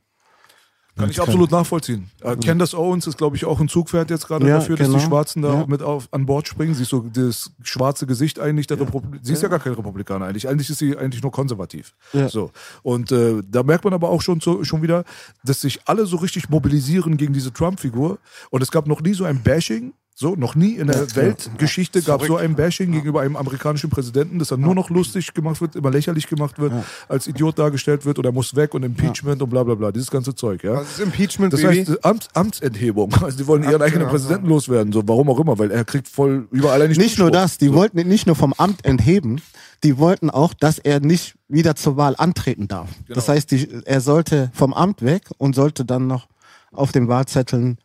Kann ich absolut nachvollziehen. Äh, Candace Owens ist, glaube ich, auch ein Zugpferd jetzt gerade ja, dafür, dass genau. die Schwarzen da ja. mit auf, an Bord springen. Siehst du das schwarze Gesicht eigentlich der ja. Republik. Sie ist ja. gar kein Republikaner eigentlich. Eigentlich ist sie eigentlich nur konservativ. So. Und äh, da merkt man aber auch schon, so, schon wieder, dass sich alle so richtig mobilisieren gegen diese Trump-Figur. Und es gab noch nie so ein Bashing so, noch nie in der Weltgeschichte gab es so ein Bashing gegenüber einem amerikanischen Präsidenten, dass er nur noch lustig gemacht wird, immer lächerlich gemacht wird, als Idiot dargestellt wird oder muss weg und Impeachment und bla bla bla. Dieses ganze Zeug, ja. Was ist Impeachment, Das Baby? heißt Amts, Amtsenthebung. Also die wollen ihren eigenen Präsidenten loswerden, so warum auch immer, weil er kriegt voll überall eigentlich Nicht nur das, die wollten ihn nicht nur vom Amt entheben, die wollten auch, dass er nicht wieder zur Wahl antreten darf. Genau. Das heißt, die, er sollte vom Amt weg und sollte dann noch auf den Wahlzetteln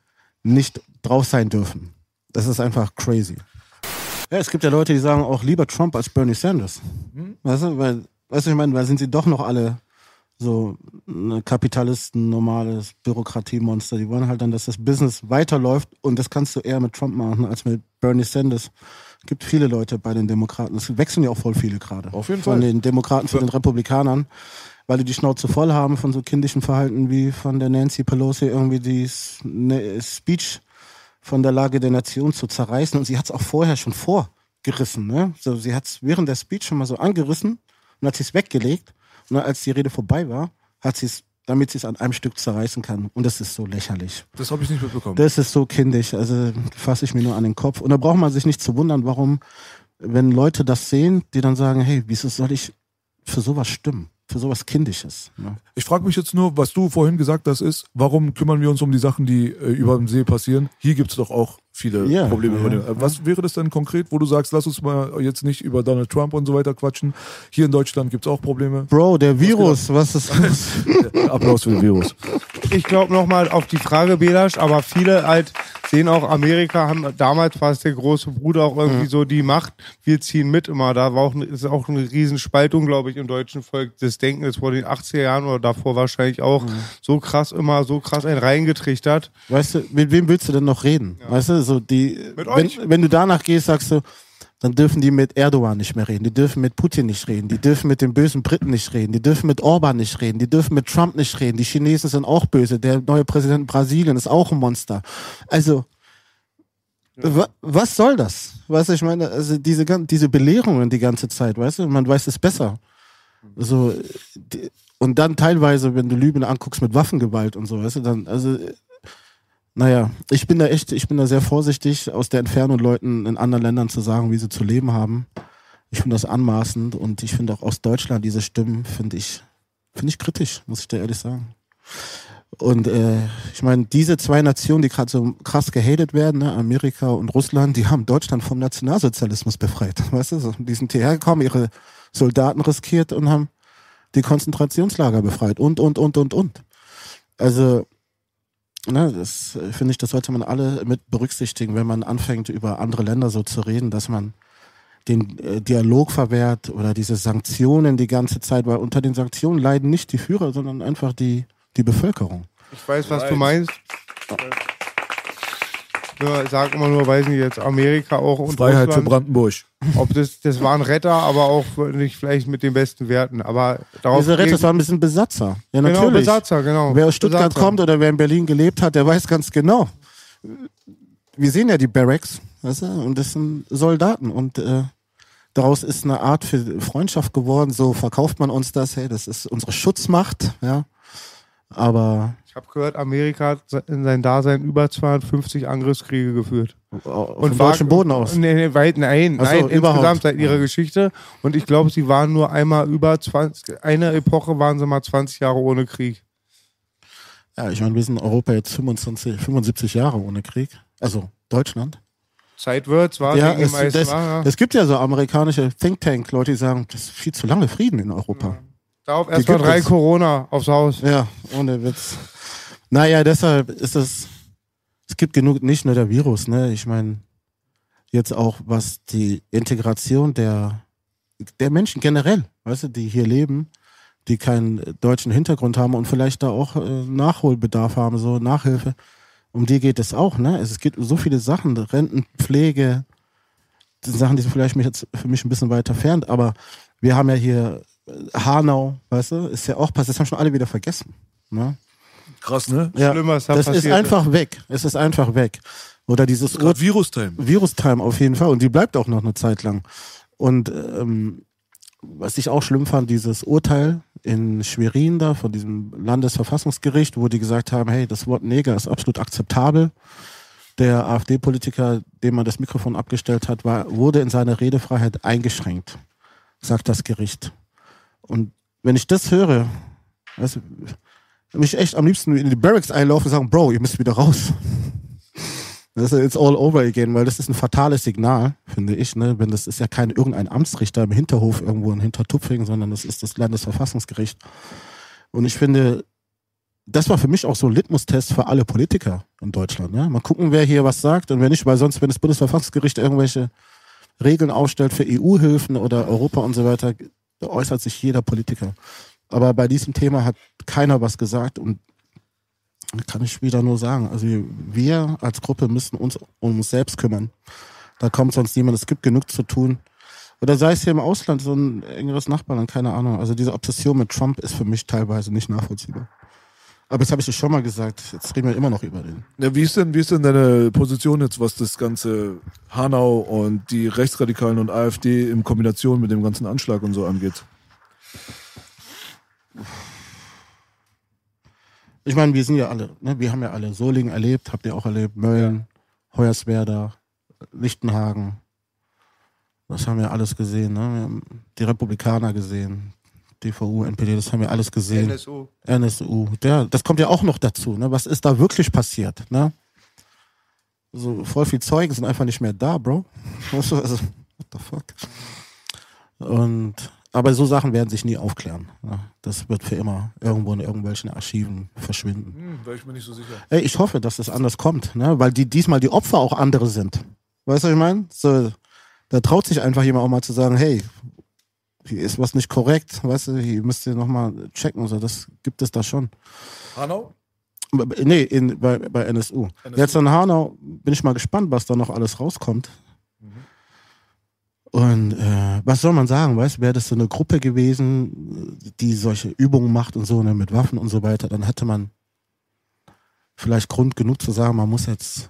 nicht drauf sein dürfen. Das ist einfach crazy. Ja, es gibt ja Leute, die sagen auch lieber Trump als Bernie Sanders. Hm? Weißt du, weil, weißt du, ich meine, weil sind sie doch noch alle so ne, Kapitalisten, normales Bürokratiemonster. Die wollen halt dann, dass das Business weiterläuft und das kannst du eher mit Trump machen als mit Bernie Sanders. Es gibt viele Leute bei den Demokraten. Es wechseln ja auch voll viele gerade. Auf jeden Fall. Von den Demokraten zu den Republikanern, weil die die Schnauze voll haben von so kindischen Verhalten wie von der Nancy Pelosi irgendwie die ne, Speech von der Lage der Nation zu zerreißen. Und sie hat es auch vorher schon vorgerissen. Ne? So, sie hat es während der Speech schon mal so angerissen und hat es weggelegt. Und dann, als die Rede vorbei war, hat sie es, damit sie es an einem Stück zerreißen kann. Und das ist so lächerlich. Das habe ich nicht mitbekommen. Das ist so kindisch. Also fasse ich mir nur an den Kopf. Und da braucht man sich nicht zu wundern, warum, wenn Leute das sehen, die dann sagen, hey, wieso soll ich für sowas stimmen? Für sowas Kindisches. Ne? Ich frage mich jetzt nur, was du vorhin gesagt hast, ist, warum kümmern wir uns um die Sachen, die äh, über dem See passieren? Hier gibt es doch auch viele ja, Probleme. Ja, ja. Was wäre das denn konkret, wo du sagst, lass uns mal jetzt nicht über Donald Trump und so weiter quatschen? Hier in Deutschland gibt es auch Probleme. Bro, der Virus, was, was ist los? Applaus für den Virus. Ich glaube nochmal auf die Frage, Belasch, aber viele halt sehen auch, Amerika haben damals war es der große Bruder auch irgendwie mhm. so die Macht. Wir ziehen mit immer. Da war auch, ist auch eine Riesenspaltung, glaube ich, im deutschen Volk. Das Denken ist vor den 80er Jahren oder davor wahrscheinlich auch mhm. so krass immer, so krass ein reingetrichtert. Weißt du, mit wem willst du denn noch reden? Ja. Weißt du, so die, wenn, wenn du danach gehst, sagst du, dann dürfen die mit Erdogan nicht mehr reden, die dürfen mit Putin nicht reden, die dürfen mit den bösen Briten nicht reden, die dürfen mit Orban nicht reden, die dürfen mit Trump nicht reden, die Chinesen sind auch böse, der neue Präsident Brasilien ist auch ein Monster. Also, ja. was soll das? Weißt du, ich meine, also diese, diese Belehrungen die ganze Zeit, weißt du, man weiß es besser. So, und dann teilweise, wenn du Lüben anguckst mit Waffengewalt und so, weißt du, dann, also, naja, ich bin da echt, ich bin da sehr vorsichtig, aus der Entfernung Leuten in anderen Ländern zu sagen, wie sie zu leben haben. Ich finde das anmaßend und ich finde auch aus Deutschland diese Stimmen, finde ich, finde ich kritisch, muss ich dir ehrlich sagen. Und äh, ich meine, diese zwei Nationen, die gerade so krass gehatet werden, ne, Amerika und Russland, die haben Deutschland vom Nationalsozialismus befreit. Weißt du, die sind hierher gekommen, ihre Soldaten riskiert und haben die Konzentrationslager befreit und, und, und, und, und. Also, ne, das finde ich, das sollte man alle mit berücksichtigen, wenn man anfängt, über andere Länder so zu reden, dass man den äh, Dialog verwehrt oder diese Sanktionen die ganze Zeit, weil unter den Sanktionen leiden nicht die Führer, sondern einfach die, die Bevölkerung. Ich weiß, was du meinst. Ja, Ich sag immer nur, weiß nicht, jetzt Amerika auch und Freiheit für Russland. Brandenburg. Ob das, das waren Retter, aber auch nicht vielleicht mit den besten Werten. Aber darauf Diese Retter, das war ein bisschen Besatzer. Ja, genau, natürlich. Besatzer, genau. Wer aus Stuttgart Besatzer. kommt oder wer in Berlin gelebt hat, der weiß ganz genau. Wir sehen ja die Barracks, weißt du, und das sind Soldaten und äh, daraus ist eine Art für Freundschaft geworden. So verkauft man uns das, hey, das ist unsere Schutzmacht, ja. Aber Ich habe gehört, Amerika hat in sein Dasein über 250 Angriffskriege geführt. von war- deutschem Boden aus. Nee, nee, weit, nein, so, nein, überhaupt. insgesamt seit ihrer Geschichte. Und ich glaube, sie waren nur einmal über 20, eine Epoche waren sie mal 20 Jahre ohne Krieg. Ja, ich meine, wir sind in Europa jetzt 25, 75 Jahre ohne Krieg. Also Deutschland. Zeit wird's, war Ja, es, das, war, ja. es gibt ja so amerikanische Think Tank, Leute, die sagen, das ist viel zu lange Frieden in Europa. Darauf erstmal drei es. Corona aufs Haus. Ja, ohne Witz. Naja, deshalb ist es, es gibt genug, nicht nur der Virus, ne? Ich meine, jetzt auch was die Integration der, der Menschen generell, weißt du, die hier leben, die keinen deutschen Hintergrund haben und vielleicht da auch äh, Nachholbedarf haben, so Nachhilfe. Um die geht es auch, ne? Es gibt so viele Sachen, Rentenpflege, Sachen, die sind vielleicht mich jetzt für mich ein bisschen weiter fern, aber wir haben ja hier äh, Hanau, weißt du, ist ja auch passiert, das haben schon alle wieder vergessen. Ne? Krass, ne? Ja, Schlimm, was da das passiert ist einfach weg. Es ist einfach weg. Oder dieses Ur Virus-Time. Virus-Time auf jeden Fall. Und die bleibt auch noch eine Zeit lang. Und ähm, was ich auch schlimm fand, dieses Urteil in Schwerin da von diesem Landesverfassungsgericht, wo die gesagt haben, hey, das Wort Neger ist absolut akzeptabel. Der AfD-Politiker, dem man das Mikrofon abgestellt hat, war, wurde in seiner Redefreiheit eingeschränkt, sagt das Gericht. Und wenn ich das höre, also, mich echt am liebsten in die Barracks einlaufen und sagen, Bro, ihr müsst wieder raus. Das ist it's all over again, weil das ist ein fatales Signal, finde ich, ne? Wenn das ist ja kein irgendein Amtsrichter im Hinterhof irgendwo in Hintertupfingen, sondern das ist das Landesverfassungsgericht. Und ich finde, das war für mich auch so ein Litmus-Test für alle Politiker in Deutschland. Ja? Mal gucken, wer hier was sagt und wer nicht, weil sonst, wenn das Bundesverfassungsgericht irgendwelche Regeln aufstellt für EU-Hilfen oder Europa und so weiter, äußert sich jeder Politiker. Aber bei diesem Thema hat keiner was gesagt und kann ich wieder nur sagen. Also wir als Gruppe müssen uns um uns selbst kümmern. Da kommt sonst niemand. Es gibt genug zu tun. Oder sei es hier im Ausland so ein engeres Nachbarland, keine Ahnung. Also diese Obsession mit Trump ist für mich teilweise nicht nachvollziehbar. Aber jetzt habe ich es schon mal gesagt. Jetzt reden wir immer noch über den. Ja, wie ist denn, wie ist denn deine Position jetzt, was das ganze Hanau und die Rechtsradikalen und AfD in Kombination mit dem ganzen Anschlag und so angeht? Ich meine, wir sind ja alle, ne? wir haben ja alle Solingen erlebt, habt ihr auch erlebt, Mölln, Hoyerswerda, Lichtenhagen. Das haben wir alles gesehen. Ne? Wir haben die Republikaner gesehen, DVU, NPD, das haben wir alles gesehen. NSU. NSU. Ja, das kommt ja auch noch dazu. Ne? Was ist da wirklich passiert? Ne? So voll viel Zeugen sind einfach nicht mehr da, Bro. Also, what the fuck? Und aber so Sachen werden sich nie aufklären. Ne? Das wird für immer irgendwo in irgendwelchen Archiven verschwinden. Hm, wäre ich mir nicht so sicher. Ey, ich hoffe, dass es anders kommt, ne? weil die diesmal die Opfer auch andere sind. Weißt du, was ich meine? So, da traut sich einfach jemand auch mal zu sagen, hey, hier ist was nicht korrekt, weißt du, hier müsst ihr nochmal checken. So, das gibt es da schon. Hanau? Nee, in, bei, bei NSU. NSU. Jetzt in Hanau bin ich mal gespannt, was da noch alles rauskommt. Und äh, was soll man sagen, weißt wäre das so eine Gruppe gewesen, die solche Übungen macht und so, ne, mit Waffen und so weiter, dann hätte man vielleicht Grund genug zu sagen, man muss jetzt.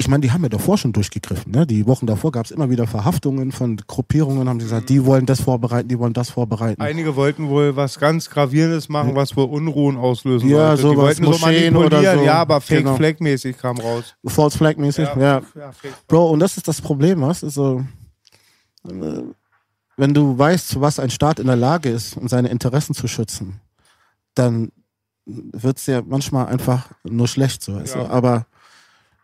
Ich meine, die haben ja davor schon durchgegriffen, ne? Die Wochen davor gab es immer wieder Verhaftungen von Gruppierungen, haben die gesagt, die wollen das vorbereiten, die wollen das vorbereiten. Einige wollten wohl was ganz Gravierendes machen, was wohl Unruhen auslösen Ja, sollte. sowas, Die wollten so Moscheen oder manipulieren, so. ja, aber Fake Genau. Flag mäßig kam raus. False Flag mäßig, ja. ja Fake Bro, und das ist das Problem, was? Also, wenn du weißt, zu was ein Staat in der Lage ist, um seine Interessen zu schützen, dann wird's ja manchmal einfach nur schlecht, so, weißt Ja. du? Aber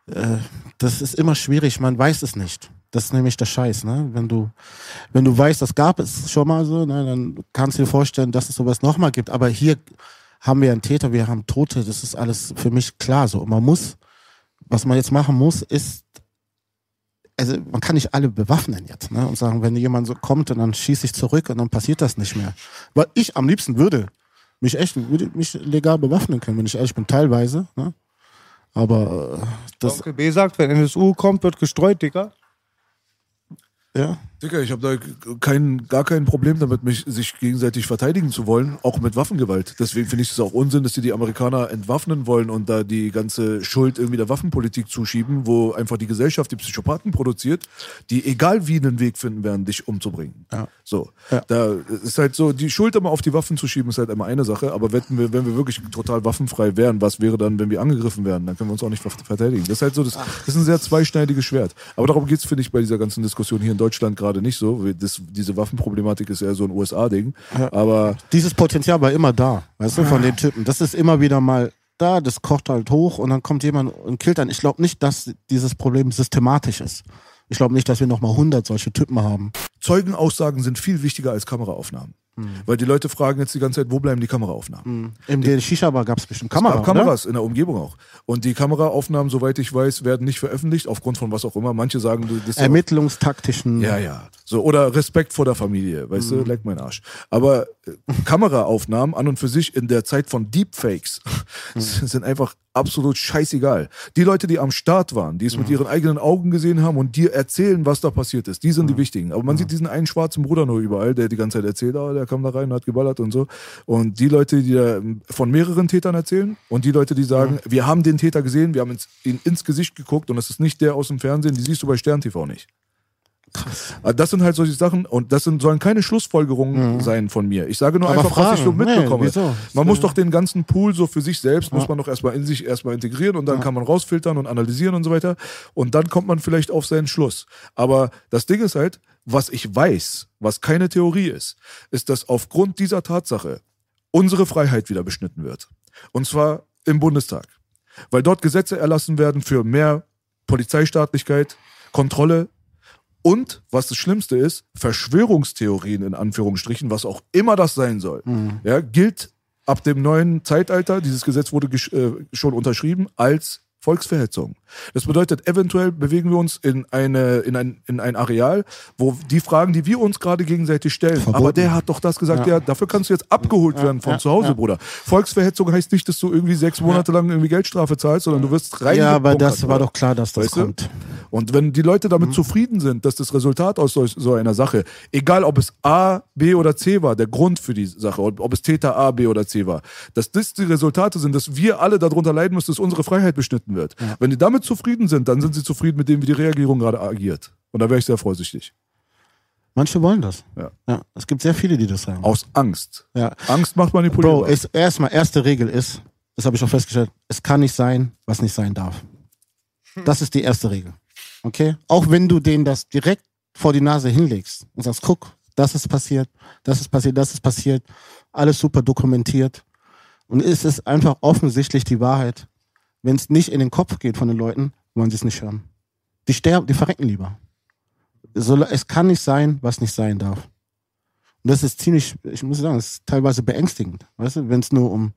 äh, das ist immer schwierig, man weiß es nicht. Das ist nämlich der Scheiß, ne? Wenn du, wenn du weißt, das gab es schon mal so, ne, dann kannst du dir vorstellen, dass es sowas nochmal gibt. Aber hier haben wir einen Täter, wir haben Tote, das ist alles für mich klar so. Und man muss, was man jetzt machen muss, ist also man kann nicht alle bewaffnen jetzt ne? und sagen, wenn jemand so kommt und dann schieße ich zurück und dann passiert das nicht mehr. Weil ich am liebsten würde mich echt würde mich legal bewaffnen können, wenn ich ehrlich bin, teilweise. Ne? Aber äh, das, Onkel B sagt, wenn NSU kommt, wird gestreut, Digga. ja. Digga, ich habe da kein, gar kein Problem damit, mich sich gegenseitig verteidigen zu wollen, auch mit Waffengewalt. Deswegen finde ich es auch Unsinn, dass die die Amerikaner entwaffnen wollen und da die ganze Schuld irgendwie der Waffenpolitik zuschieben, wo einfach die Gesellschaft die Psychopathen produziert, die egal wie einen Weg finden werden, dich umzubringen. Ja. So, Ja. da ist halt so, die Schuld immer auf die Waffen zu schieben, ist halt immer eine Sache, aber wenn wir, wenn wir wirklich total waffenfrei wären, was wäre dann, wenn wir angegriffen werden? Dann können wir uns auch nicht ver- verteidigen. Das ist halt so, das, das ist ein sehr zweischneidiges Schwert. Aber darum geht's finde ich, bei dieser ganzen Diskussion hier in Deutschland gerade nicht so. Das, diese Waffenproblematik ist eher so ein USA-Ding. Aber Dieses Potenzial war immer da, weißt du, von den Typen. Das ist immer wieder mal da, das kocht halt hoch und dann kommt jemand und killt einen. Ich glaube nicht, dass dieses Problem systematisch ist. Ich glaube nicht, dass wir nochmal 100 solche Typen haben. Zeugenaussagen sind viel wichtiger als Kameraaufnahmen. Weil die Leute fragen jetzt die ganze Zeit, wo bleiben die Kameraaufnahmen? In der Shisha-Bar gab es bestimmt Es Kamera, gab Kameras in der Umgebung auch. Und die Kameraaufnahmen, soweit ich weiß, werden nicht veröffentlicht, aufgrund von was auch immer. Manche sagen, du- das ist? Ermittlungstaktischen. Ja, ja. So, oder Respekt vor der Familie, weißt Mhm. du, leck mein Arsch. Aber Kameraaufnahmen an und für sich in der Zeit von Deepfakes Mhm. sind einfach absolut scheißegal. Die Leute, die am Start waren, die es Mhm. mit ihren eigenen Augen gesehen haben und dir erzählen, was da passiert ist, die sind Mhm. die wichtigen. Aber man sieht diesen einen schwarzen Bruder nur überall, der die ganze Zeit erzählt, oh, der kam da rein, hat geballert und so. Und die Leute, die da ähm, von mehreren Tätern erzählen und die Leute, die sagen, wir haben den Täter gesehen, wir haben ihn ins Gesicht geguckt und das ist nicht der aus dem Fernsehen, die siehst du bei Stern TV nicht. Also Das sind halt solche Sachen und das sind, sollen keine Schlussfolgerungen sein von mir. Ich sage nur Mhm. Aber einfach, was ich so Fragen, nee, mitbekomme. wieso? Man muss doch den ganzen Pool so für sich selbst, muss man doch erstmal in sich erstmal integrieren und dann kann man rausfiltern und analysieren und so weiter. Und dann kommt man vielleicht auf seinen Schluss. Aber das Ding ist halt, was ich weiß, was keine Theorie ist, ist, dass aufgrund dieser Tatsache unsere Freiheit wieder beschnitten wird. Und zwar im Bundestag. Weil dort Gesetze erlassen werden für mehr Polizeistaatlichkeit, Kontrolle und, was das Schlimmste ist, Verschwörungstheorien in Anführungsstrichen, was auch immer das sein soll, ja, gilt ab dem neuen Zeitalter, dieses Gesetz wurde äh, schon unterschrieben, als Volksverhetzung. Das bedeutet, eventuell bewegen wir uns in, eine, in, ein, in ein Areal, wo die Fragen, die wir uns gerade gegenseitig stellen, Verboten. aber der hat doch das gesagt, ja, dafür kannst du jetzt abgeholt werden von ja, zu Hause, ja. Bruder. Volksverhetzung heißt nicht, dass du irgendwie sechs Monate lang irgendwie Geldstrafe zahlst, sondern du wirst rein. Ja, aber das war doch klar, dass das Weißt du? Und wenn die Leute damit zufrieden sind, dass das Resultat aus so, so einer Sache, egal ob es A, B oder C war, der Grund für die Sache, ob ob es Täter A, B oder C war, dass das die Resultate sind, dass wir alle darunter leiden müssen, dass unsere Freiheit beschnitten wird. Wenn die damit zufrieden sind, dann sind sie zufrieden mit dem, wie die Regierung gerade agiert. Und da wäre ich sehr vorsichtig. Manche wollen das. Ja. Ja, es gibt sehr viele, die das sagen. Aus Angst. Ja. Angst macht manipulierbar. Bro, ist erstmal erste Regel ist, das habe ich auch festgestellt, es kann nicht sein, was nicht sein darf. Das ist die erste Regel. Okay? Auch wenn du denen das direkt vor die Nase hinlegst und sagst, guck, das ist passiert, das ist passiert, das ist passiert, alles super dokumentiert. Und es ist einfach offensichtlich die Wahrheit. Wenn es nicht in den Kopf geht von den Leuten, wollen sie es nicht hören. Die sterben, die verrecken lieber. Es kann nicht sein, was nicht sein darf. Und das ist ziemlich, ich muss sagen, es ist teilweise beängstigend. Weißt du, wenn es nur um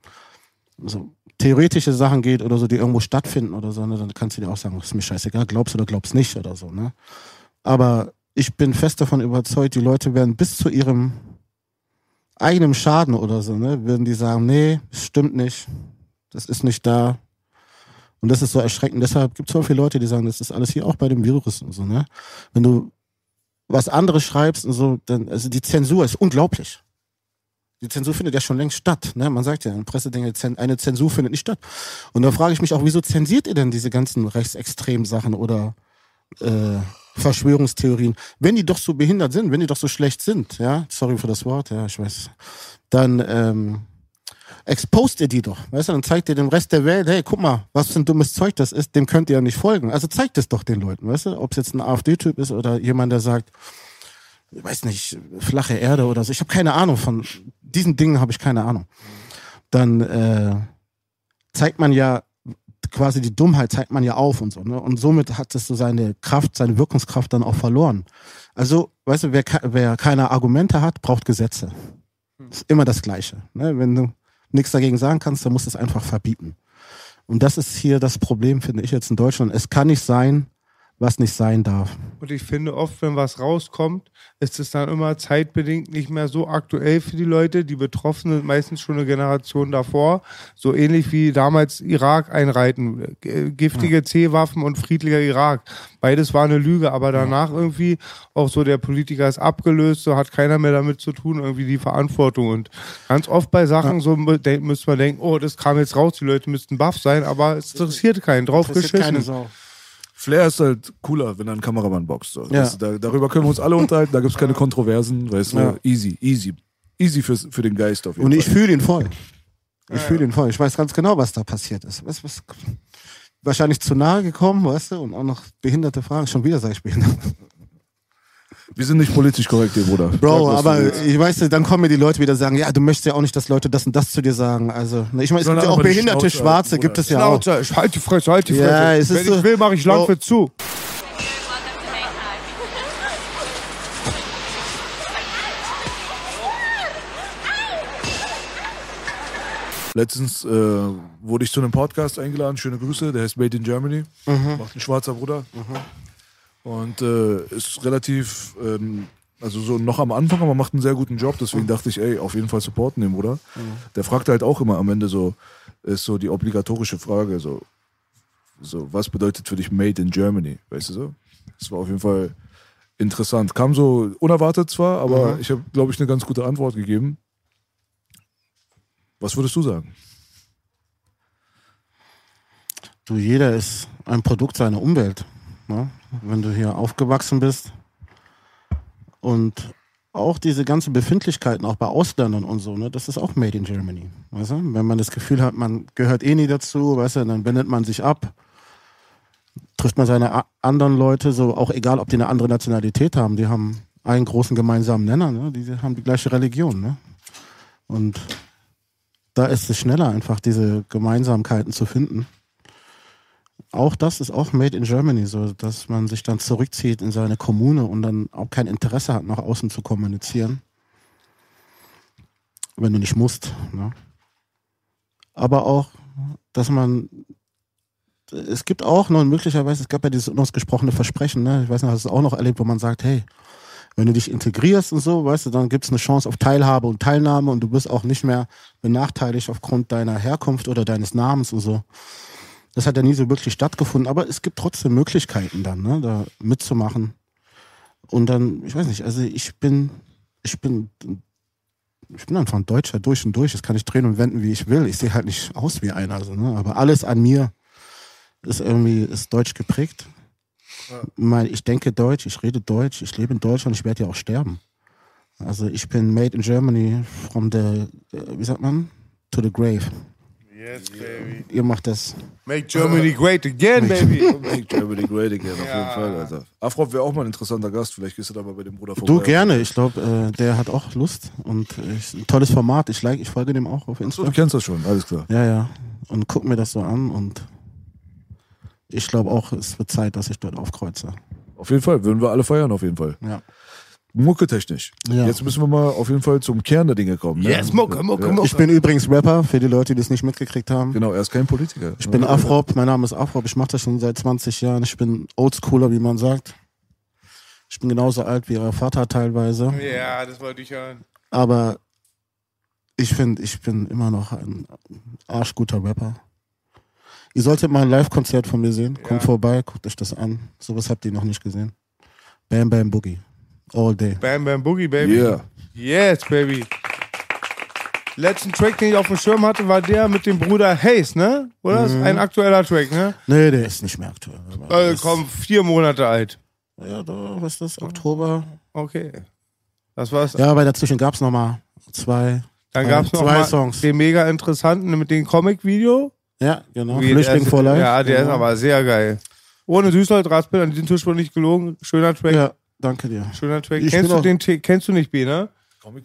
so theoretische Sachen geht oder so, die irgendwo stattfinden oder so, ne, dann kannst du dir auch sagen, ist mir scheißegal, glaubst oder glaubst nicht oder so, ne? Aber ich bin fest davon überzeugt, die Leute werden bis zu ihrem eigenen Schaden oder so, ne, würden die sagen, nee, es stimmt nicht, das ist nicht da. Und das ist so erschreckend. Deshalb gibt es so viele Leute, die sagen, das ist alles hier auch bei dem Virus und so, ne? Wenn du was anderes schreibst und so, dann, also die Zensur ist unglaublich. Die Zensur findet ja schon längst statt. Ne? Man sagt ja in Pressedinge, eine Zensur findet nicht statt. Und da frage ich mich auch, wieso zensiert ihr denn diese ganzen rechtsextremen Sachen oder äh, Verschwörungstheorien? Wenn die doch so behindert sind, wenn die doch so schlecht sind, ja, sorry für das Wort, ja, ich weiß, dann ähm, expost ihr die doch, weißt du, dann zeigt ihr dem Rest der Welt, hey, guck mal, was für ein dummes Zeug das ist, dem könnt ihr ja nicht folgen. Also zeigt es doch den Leuten, weißt du, ob es jetzt ein AfD-Typ ist oder jemand, der sagt, ich weiß nicht, flache Erde oder so. Ich habe keine Ahnung von diesen Dingen, habe ich keine Ahnung. Dann äh, zeigt man ja quasi die Dummheit zeigt man ja auf und so. Ne? Und somit hat es so seine Kraft, seine Wirkungskraft dann auch verloren. Also, weißt du, wer, wer keine Argumente hat, braucht Gesetze. Das ist immer das Gleiche. Ne? Wenn du nichts dagegen sagen kannst, dann musst du es einfach verbieten. Und das ist hier das Problem, finde ich jetzt in Deutschland. Es kann nicht sein, was nicht sein darf. Und ich finde oft, wenn was rauskommt, ist es dann immer zeitbedingt nicht mehr so aktuell für die Leute. Die Betroffenen sind meistens schon eine Generation davor. So ähnlich wie damals Irak einreiten. G- Giftige C-Waffen und friedlicher Irak. Beides war eine Lüge, aber danach irgendwie auch so der Politiker ist abgelöst, so hat keiner mehr damit zu tun, irgendwie die Verantwortung. Und ganz oft bei Sachen so mü- denk- müsste man denken, oh, das kam jetzt raus, die Leute müssten baff sein, aber es interessiert keinen, drauf Interessiert geschissen. keine Sau. Flair ist halt cooler, wenn er einen Kameramann boxt. So. Ja. Weißt du, da, darüber können wir uns alle unterhalten, da gibt es keine Kontroversen, weißt du, Ja. easy, easy. Easy für, für den Geist auf jeden Und Fall. ich fühle ihn voll. Ich fühle ihn voll. Ich weiß ganz genau, was da passiert ist. Was, was, wahrscheinlich zu nahe gekommen, weißt du, und auch noch behinderte Fragen. Schon wieder sage ich behindert. Wir sind nicht politisch korrekt hier, Bruder. Sag, Bro, du aber ich weiß, dann kommen mir die Leute wieder sagen, ja, du möchtest ja auch nicht, dass Leute das und das zu dir sagen. Also, ne, ich meine, es gibt ja auch behinderte Schnauze Schwarze, halten, gibt Bruder. es ja auch. Schnauze, ich halt die Fresse, halt die Ja, Fresse. es ist Wenn so- ich will, mache ich Landwirt Oh. zu. Letztens äh, wurde ich zu einem Podcast eingeladen, schöne Grüße, der heißt Made in Germany, macht ein schwarzer Bruder. Und äh, ist relativ, ähm, also so noch am Anfang, aber macht einen sehr guten Job, deswegen dachte ich, ey, auf jeden Fall supporten den Bruder. Der fragt halt auch immer am Ende so, ist so die obligatorische Frage, so, so, was bedeutet für dich Made in Germany, weißt du so? Das war auf jeden Fall interessant. Kam so unerwartet zwar, aber ich habe, glaube ich, eine ganz gute Antwort gegeben. Was würdest du sagen? Du, jeder ist ein Produkt seiner Umwelt. Ne? Wenn du hier aufgewachsen bist und auch diese ganzen Befindlichkeiten, auch bei Ausländern und so, ne, das ist auch made in Germany. Weißt du? Wenn man das Gefühl hat, man gehört eh nie dazu, weißt du, dann wendet man sich ab, trifft man seine anderen Leute, so auch egal, ob die eine andere Nationalität haben, die haben einen großen gemeinsamen Nenner, ne? die haben die gleiche Religion. Ne? Und da ist es schneller, einfach diese Gemeinsamkeiten zu finden. Auch das ist auch made in Germany, so dass man sich dann zurückzieht in seine Kommune und dann auch kein Interesse hat, nach außen zu kommunizieren. Wenn du nicht musst. Ne? Aber auch, dass man es gibt auch noch möglicherweise, es gab ja dieses unausgesprochene Versprechen, ne? ich weiß nicht, hast du es auch noch erlebt, wo man sagt, hey, wenn du dich integrierst und so, weißt du, dann gibt es eine Chance auf Teilhabe und Teilnahme und du bist auch nicht mehr benachteiligt aufgrund deiner Herkunft oder deines Namens und so. Das hat ja nie so wirklich stattgefunden, aber es gibt trotzdem Möglichkeiten dann, ne, da mitzumachen. Und dann, ich weiß nicht, also ich bin, ich bin, ich bin einfach ein Deutscher durch und durch. Das kann ich drehen und wenden, wie ich will. Ich sehe halt nicht aus wie einer, also, ne, aber alles an mir ist irgendwie, ist deutsch geprägt. Mein, ich denke Deutsch, ich rede Deutsch, ich lebe in Deutschland, ich werde ja auch sterben. Also ich bin made in Germany from the, äh, wie sagt man, to the grave. Yes, baby. Ihr macht das. Make Germany great again, baby. Make Germany great again, auf jeden Fall, Alter. Afrop wäre auch mal ein interessanter Gast, vielleicht gehst du da mal bei dem Bruder vorbei. Du gerne, ich glaube, äh, der hat auch Lust und äh, ein tolles Format. Ich like, ich folge dem auch auf So, Insta. du kennst das schon, alles klar. Ja, ja. Und guck mir das so an und ich glaube auch, es wird Zeit, dass ich dort aufkreuze. Auf jeden Fall, würden wir alle feiern, auf jeden Fall. Ja. Mucke-technisch. Ja. Jetzt müssen wir mal auf jeden Fall zum Kern der Dinge kommen. Ne? Yes, Mucke, Mucke, Ja. Mucke. Ich bin übrigens Rapper, für die Leute, die das nicht mitgekriegt haben. Genau, er ist kein Politiker. Ich bin Afrop, mein Name ist Afrop, ich mache das schon seit 20 Jahren. Ich bin Oldschooler, wie man sagt. Ich bin genauso alt wie ihr Vater teilweise. Ja, das wollte ich hören. Aber ich finde, ich bin immer noch ein arschguter Rapper. Ihr solltet mal ein Live-Konzert von mir sehen. Kommt Ja. vorbei, guckt euch das an. Sowas habt ihr noch nicht gesehen. Bam Bam Boogie. All day. Bam Bam Boogie, baby. Yeah. Yes, baby. Letzten Track, den ich auf dem Schirm hatte, war der mit dem Bruder Hayes, ne? Oder? Das ist ein aktueller Track, ne? Nee, der ist nicht mehr aktuell. Äh, das- komm, vier Monate alt. Ja, da, was ist das? Oktober. Okay. Das war's. Ja, aber dazwischen gab's noch mal zwei. Dann gab's noch zwei mal Songs. den mega interessanten mit dem Comic-Video. Ja, genau. Wie- Flüchtling ist- Life. Ja, der ist genau. aber sehr geil. Ohne Süßholz-Raspel, an diesem Tisch wurde nicht gelogen. Schöner Track. Ja, danke dir. Schöner Track. Ich Kennst du auch- den, kennst du nicht, B, ne?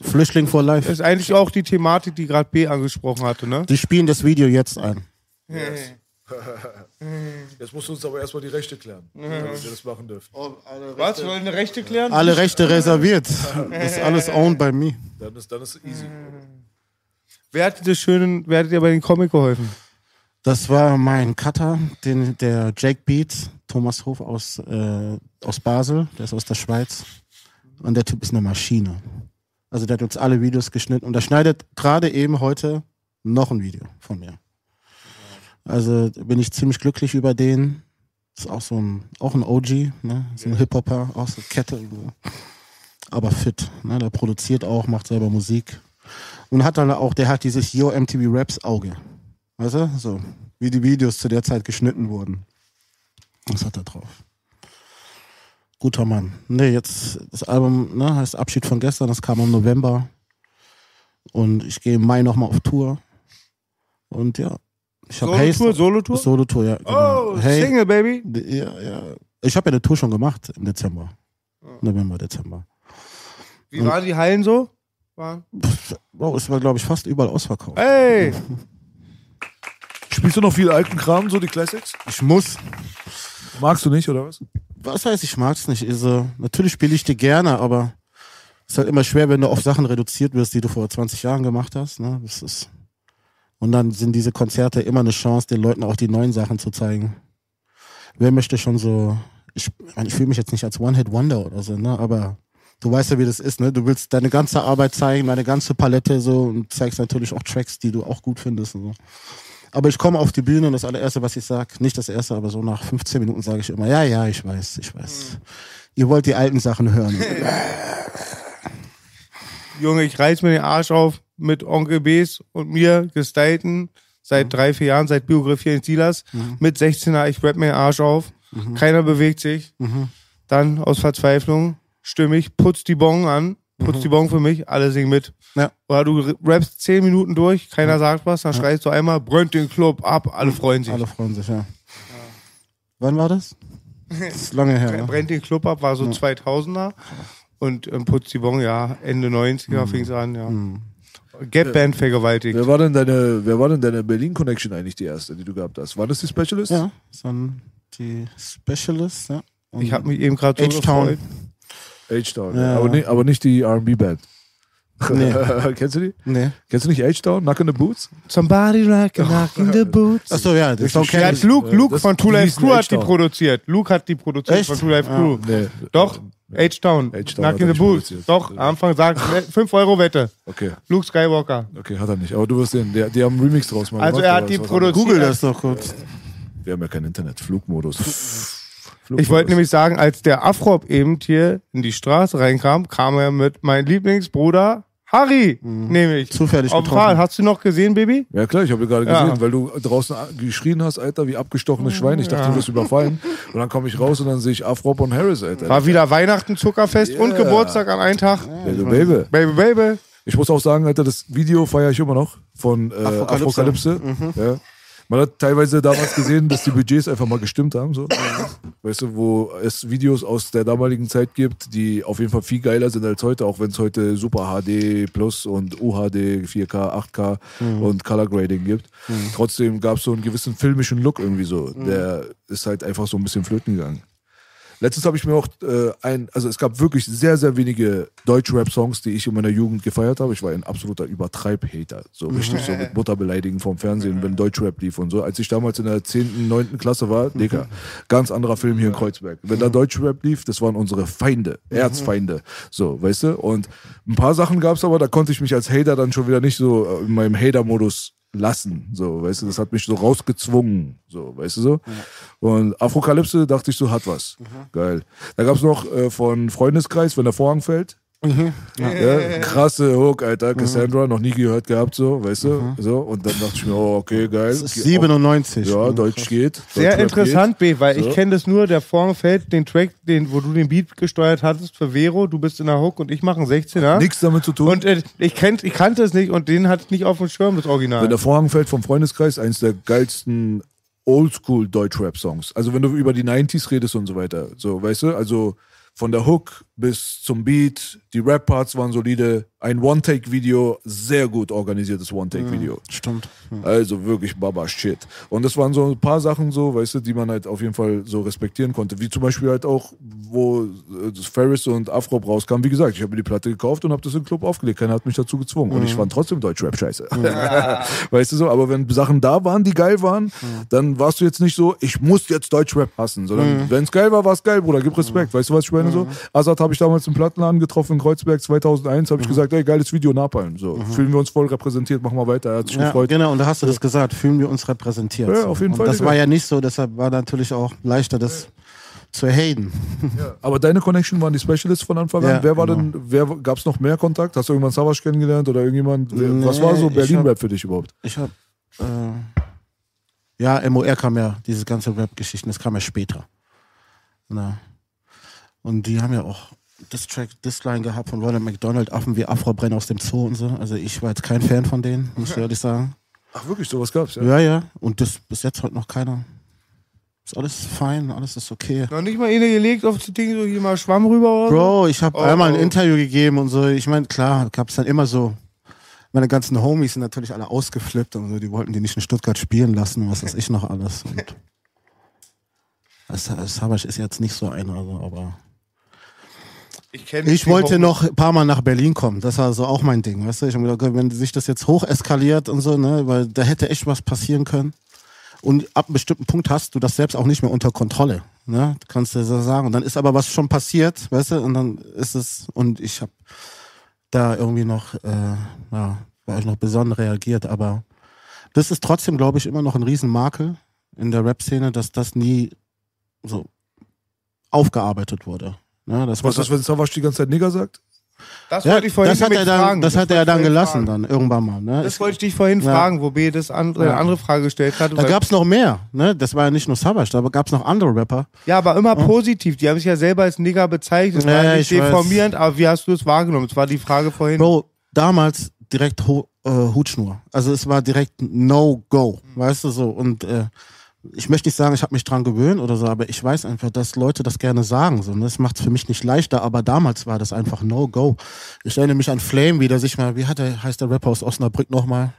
Flüchtling for Life. Das ist eigentlich auch die Thematik, die gerade B angesprochen hatte, ne? Die spielen das Video jetzt ein. Jetzt musst du uns aber erstmal die Rechte klären, damit wir das machen dürfen. Was? Wollen eine Rechte klären? Alle Rechte reserviert. Das ist alles owned by me. Dann ist, dann ist easy. Wer hat dir das schönen, wer hat dir bei den Comic geholfen? Das war mein Cutter, den, der Jake Beats, Thomas Hof aus, äh, aus Basel, der ist aus der Schweiz. Und der Typ ist eine Maschine. Also der hat uns alle Videos geschnitten und der schneidet gerade eben heute noch ein Video von mir. Also bin ich ziemlich glücklich über den. Ist auch so ein, auch ein OG, ne? So ein Hip-Hopper, auch so Kette. Aber fit, ne? Der produziert auch, macht selber Musik. Und hat dann auch, der hat dieses Yo MTV Raps Auge. Weißt du? So, wie die Videos zu der Zeit geschnitten wurden. Was hat er drauf? Guter Mann. Nee, jetzt, das Album ne, heißt Abschied von gestern, das kam im November. Und ich gehe im Mai nochmal auf Tour. Und ja, ich habe Solo-Tour, Solo-Tour? Solo-Tour, ja. Genau. Oh, Single, Baby. Ja, ja. Ich habe ja eine Tour schon gemacht im Dezember. November, Dezember. Wie waren die Hallen so? War- Wow, es war, glaube ich, fast überall ausverkauft. Ey! Spielst du noch viel alten Kram, so die Classics? Ich muss. Magst du nicht, oder was? Was heißt, ich mag's nicht? Also, natürlich spiele ich die gerne, aber es ist halt immer schwer, wenn du auf Sachen reduziert wirst, die du vor 20 Jahren gemacht hast. Ne? Das ist und dann sind diese Konzerte immer eine Chance, den Leuten auch die neuen Sachen zu zeigen. Wer möchte schon so, ich, ich fühle mich jetzt nicht als One-Hit-Wonder oder so, ne? aber du weißt ja, wie das ist. Ne? Du willst deine ganze Arbeit zeigen, deine ganze Palette so und zeigst natürlich auch Tracks, die du auch gut findest. Und so. Aber ich komme auf die Bühne und das allererste, was ich sag, nicht das erste, aber so nach 15 Minuten sage ich immer, ja, ja, ich weiß, ich weiß. Ihr wollt die alten Sachen hören. Junge, ich reiß mir den Arsch auf mit Onkel Bs und mir gestylten seit drei, vier Jahren, seit Biografie in Silas. Mit 16er, ich rap mir den Arsch auf. Keiner bewegt sich. Dann aus Verzweiflung stimme ich, putz die Bon an, putz die Bon für mich, alle singen mit. Ja. Oder du rappst zehn Minuten durch, keiner sagt was, dann schreist du einmal, brennt den Club ab, alle freuen sich. Alle freuen sich, ja. Wann war das? Das ist lange her. Ne? Brennt den Club ab, war so 2000er. Und ähm, Putz die Bon, ja, Ende 90er fing's an, ja. Gap-Band vergewaltigt. Wer war denn deine, wer war denn deine Berlin-Connection eigentlich die erste, die du gehabt hast? War das die Specialist? Ja, das waren die Specialists, ja. Und Ich habe mich eben gerade so H-Town. gefreut. H-Town. Ja. Aber, nicht, aber nicht die R&B-Band. Nee. Kennst du die? Nee. Kennst du nicht H-Town? Knock in the Boots? Somebody like a knock in the boots. Achso, ja, das kenn hat ich. Luke, Luke Das- von Two die Life Crew hat die produziert. Luke hat die produziert Echt? von Two Life Crew. Nee. Doch, H-Town. Knock er in the boots. Doch, am Anfang sagt 5 Euro Wette. Okay, Luke Skywalker. okay, hat er nicht. Aber du wirst sehen, der, die haben einen Remix draus Also gemacht, er aber hat die produziert. Google das doch kurz. Wir haben ja kein Internet, Flugmodus. Ich wollte nämlich sagen, als der Afrop eben hier in die Straße reinkam, kam er mit meinem Lieblingsbruder Harry, nämlich. Zufällig Auf getroffen. Fahrrad. Hast du noch gesehen, Baby? Ja klar, ich habe gerade Ja. gesehen, weil du draußen geschrien hast, Alter, wie abgestochenes Schwein. Ich dachte, du wirst überfallen. Und dann komme ich raus und dann sehe ich Afrop und Harris, Alter. War wieder Weihnachten, Zuckerfest und Geburtstag an einem Tag. Baby, Baby. Baby, Baby. Ich muss auch sagen, Alter, das Video feiere ich immer noch von äh, Afrokalypse. Afrokalypse. Ja. Man hat teilweise damals gesehen, dass die Budgets einfach mal gestimmt haben. So. Weißt du, wo es Videos aus der damaligen Zeit gibt, die auf jeden Fall viel geiler sind als heute, auch wenn es heute Super HD Plus und UHD, 4K, 8K und Color Grading gibt. Trotzdem gab es so einen gewissen filmischen Look irgendwie so. Der ist halt einfach so ein bisschen flöten gegangen. Letztens habe ich mir auch äh, ein, also es gab wirklich sehr, sehr wenige Deutsch-Rap-Songs, die ich in meiner Jugend gefeiert habe. Ich war ein absoluter Übertreib-Hater. So richtig so mit Mutterbeleidigen vom Fernsehen, wenn Deutsch-Rap lief und so. Als ich damals in der 10., 9. Klasse war, Digga, ganz anderer Film hier in Kreuzberg. Wenn da Deutsch-Rap lief, das waren unsere Feinde, Erzfeinde. So, weißt du? Und ein paar Sachen gab es aber, da konnte ich mich als Hater dann schon wieder nicht so äh, in meinem Hater-Modus lassen, so, weißt du, das hat mich so rausgezwungen, so, weißt du so. Und Afrokalypse dachte ich so, hat was. Geil. Da gab's noch äh, von Freundeskreis, wenn der Vorhang fällt. Ja. krasse Hook, Alter, Cassandra, noch nie gehört gehabt, so, weißt du, so. Und dann dachte ich mir, oh, okay, geil. Das ist Ge- 97. Ja, Deutsch geht. Sehr Deutschrap interessant, B, weil So. ich kenne das nur, der Vorfeld, den Track, den, wo du den Beat gesteuert hattest für Vero, du bist in der Hook und ich mache einen 16er. Geht. Nichts damit zu tun. Und äh, ich, kennt, ich kannte es nicht und den hatte ich nicht auf dem Schirm, das Original. Wenn der Vorhang fällt vom Freundeskreis, eins der geilsten Oldschool Deutschrap-Songs. Also wenn du über die 90s redest und so weiter. So, weißt du? Also von der Hook bis zum Beat, die Rap-Parts waren solide, ein One-Take-Video, sehr gut organisiertes One-Take-Video. Stimmt. Also wirklich Baba Shit. Und das waren so ein paar Sachen so, weißt du, die man halt auf jeden Fall so respektieren konnte. Wie zum Beispiel halt auch, wo äh, Ferris und Afro rauskam. Wie gesagt, ich habe mir die Platte gekauft und habe das im Club aufgelegt. Keiner hat mich dazu gezwungen. Und ich fand trotzdem Deutschrap scheiße. weißt du so, aber wenn Sachen da waren, die geil waren, dann warst du jetzt nicht so, ich muss jetzt Deutschrap hassen, sondern wenn es geil war, war es geil, Bruder. Gib Respekt. Weißt du, was ich meine? So, Azad habe ich damals im Plattenladen getroffen in Kreuzberg 2001, habe ich gesagt, ey, geiles Video, Napalm. So, fühlen wir uns voll repräsentiert, machen wir weiter. Er hat sich Ja, gefreut. genau, und da hast du das gesagt, fühlen wir uns repräsentiert. Ja, so. auf jeden und Fall, Das Digga. war ja nicht so, deshalb war natürlich auch leichter, das zu haten. Aber deine Connection waren die Specialists von Anfang an. Ja, wer war genau. denn, wer gab es noch mehr Kontakt? Hast du irgendwann Savage kennengelernt oder irgendjemand? Wer- was Nee, war so Berlin-Rap für dich überhaupt? Ich hab, äh, ja, MOR kam ja, diese ganze Rap-Geschichten, das kam ja später. Na. Und die haben ja auch Diss-Track, Diss-Line gehabt von Ronald McDonald, Affen wie Afro brennen aus dem Zoo und so. Also ich war jetzt kein Fan von denen, muss ich ehrlich sagen. Ach wirklich, sowas gab's, ja? Ja, ja. Und das bis jetzt halt noch keiner. Ist alles fein, alles ist okay. Noch nicht mal eine gelegt auf das Ding, so hier mal Schwamm rüber oder? Bro, ich habe Oh, einmal ein oh. Interview gegeben und so. Ich meine, klar, gab's dann immer so. Meine ganzen Homies sind natürlich alle ausgeflippt und so. Die wollten die nicht in Stuttgart spielen lassen, was weiß ich noch alles. Und Savage ist jetzt nicht so einer, also, aber Ich, ich wollte noch ein paar Mal nach Berlin kommen. Das war so auch mein Ding, weißt du? Ich hab mir gedacht, wenn sich das jetzt hoch eskaliert und so, ne, weil da hätte echt was passieren können. Und ab einem bestimmten Punkt hast du das selbst auch nicht mehr unter Kontrolle. Ne? Du kannst dir so sagen. Und dann ist aber was schon passiert, weißt du? Und dann ist es, und ich habe da irgendwie noch, äh, ja, war ich noch besonnen reagiert. Aber das ist trotzdem, glaube ich, immer noch ein Riesenmakel in der Rap-Szene, dass das nie so aufgearbeitet wurde. Ne? Das Was ist, wenn Savage die ganze Zeit Nigger sagt? Das ja, wollte ich vorhin das hat er dann, fragen. das hat wollte er dann gelassen fragen. dann irgendwann mal. Ne? Das Es- wollte ich dich vorhin Ja. fragen, wo B das andere, Ja. andere Frage gestellt hat. da weil- gab's noch mehr, ne? Das war ja nicht nur Savage, da gab's noch andere Rapper. ja, aber immer positiv. Die haben sich ja selber als Nigger bezeichnet. Das Ja, war ja, nicht ich weiß. deformierend, aber wie hast du es wahrgenommen? Das war die Frage vorhin. Bro, damals direkt Ho äh, Hutschnur. Also es war direkt No-Go, weißt du so. Und äh, ich möchte nicht sagen, ich habe mich dran gewöhnt oder so, aber ich weiß einfach, dass Leute das gerne sagen. So. Und das macht es für mich nicht leichter, aber damals war das einfach No-Go. Ich erinnere mich an Flame, wie der sich mal, wie hat der, heißt der Rapper aus Osnabrück nochmal?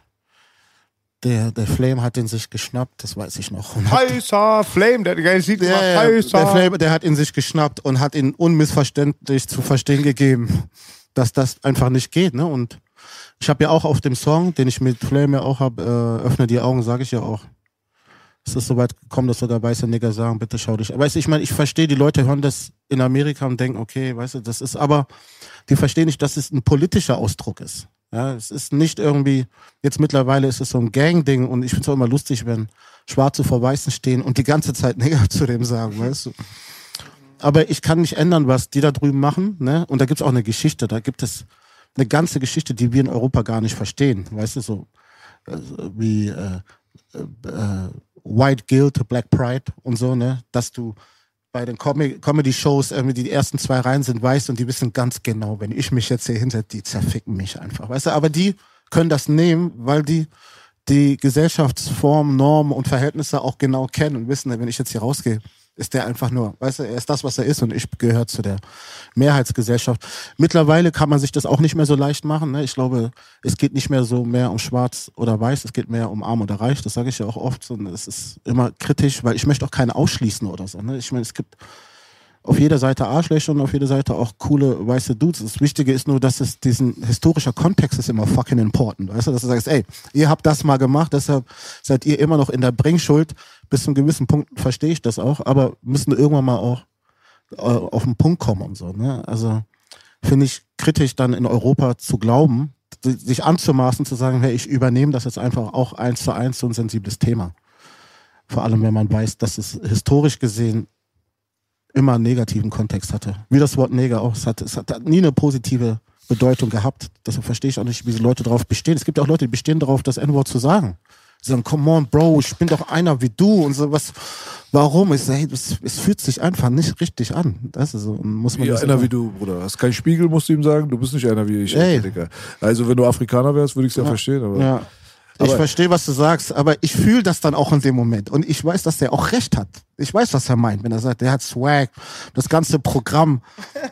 Der, der Flame hat den sich geschnappt, das weiß ich noch. Heißer Flame, der Lied gemacht. Ja, ja, Heißer. der Flame, der hat ihn sich geschnappt und hat ihn unmissverständlich zu verstehen gegeben, dass das einfach nicht geht. Ne? Und ich habe ja auch auf dem Song, den ich mit Flame ja auch habe, äh, öffne die Augen, sage ich ja auch. Es ist soweit gekommen, dass sogar weiße Nigger sagen, bitte schau dich. Weißt du, ich meine, ich verstehe, die Leute hören das in Amerika und denken, okay, weißt du, das ist aber, die verstehen nicht, dass es ein politischer Ausdruck ist. Ja, es ist nicht irgendwie, jetzt mittlerweile ist es so ein Gang-Ding und ich finde es auch immer lustig, wenn Schwarze vor Weißen stehen und die ganze Zeit Nigger zu dem sagen, weißt du. Aber ich kann nicht ändern, was die da drüben machen, ne? Und da gibt's auch eine Geschichte, da gibt es eine ganze Geschichte, die wir in Europa gar nicht verstehen, weißt du, so äh, wie äh, äh, White Guilt, Black Pride und so, ne? Dass du bei den Com Comedy-Shows irgendwie die ersten zwei Reihen sind weiß und die wissen ganz genau, wenn ich mich jetzt hier hinter, die zerficken mich einfach, weißt du? Aber die können das nehmen, weil die die Gesellschaftsform, Normen und Verhältnisse auch genau kennen und wissen, wenn ich jetzt hier rausgehe, ist der einfach nur, weißt du, er ist das, was er ist und ich gehöre zu der Mehrheitsgesellschaft. Mittlerweile kann man sich das auch nicht mehr so leicht machen. Ne? Ich glaube, es geht nicht mehr so mehr um Schwarz oder Weiß, es geht mehr um Arm oder Reich. Das sage ich ja auch oft. Und es ist immer kritisch, weil ich möchte auch keinen ausschließen oder so. Ne? Ich meine, es gibt auf jeder Seite Arschlöcher und auf jeder Seite auch coole weiße Dudes. Das Wichtige ist nur, dass es diesen historischer Kontext ist immer fucking important. Weißt du, dass du sagst, ey, ihr habt das mal gemacht, deshalb seid ihr immer noch in der Bringschuld. Bis zu einem gewissen Punkt verstehe ich das auch, aber müssen irgendwann mal auch äh, auf den Punkt kommen und so. Ne? Also finde ich kritisch dann in Europa zu glauben, si- sich anzumaßen, zu sagen, hey, ich übernehme das jetzt einfach auch eins zu eins so ein sensibles Thema. Vor allem, wenn man weiß, dass es historisch gesehen immer einen negativen Kontext hatte. Wie das Wort Neger auch. Es hat, es hat nie eine positive Bedeutung gehabt. Deshalb verstehe ich auch nicht, wie diese Leute darauf bestehen. Es gibt ja auch Leute, die bestehen darauf, das N-Wort zu sagen. Sie sagen, come on, Bro, ich bin doch einer wie du und so was. Warum? Ich sage, hey, es, es fühlt sich einfach nicht richtig an. Das ist so. Muss man Ja, einer wie du, Bruder. Hast keinen Spiegel, musst du ihm sagen. Du bist nicht einer wie ich. Ey. Also, wenn du Afrikaner wärst, würde ich es ja, verstehen. Aber Ja. Ich verstehe, was du sagst, aber ich fühle das dann auch in dem Moment. Und ich weiß, dass der auch recht hat. Ich weiß, was er meint, wenn er sagt, der hat Swag, das ganze Programm.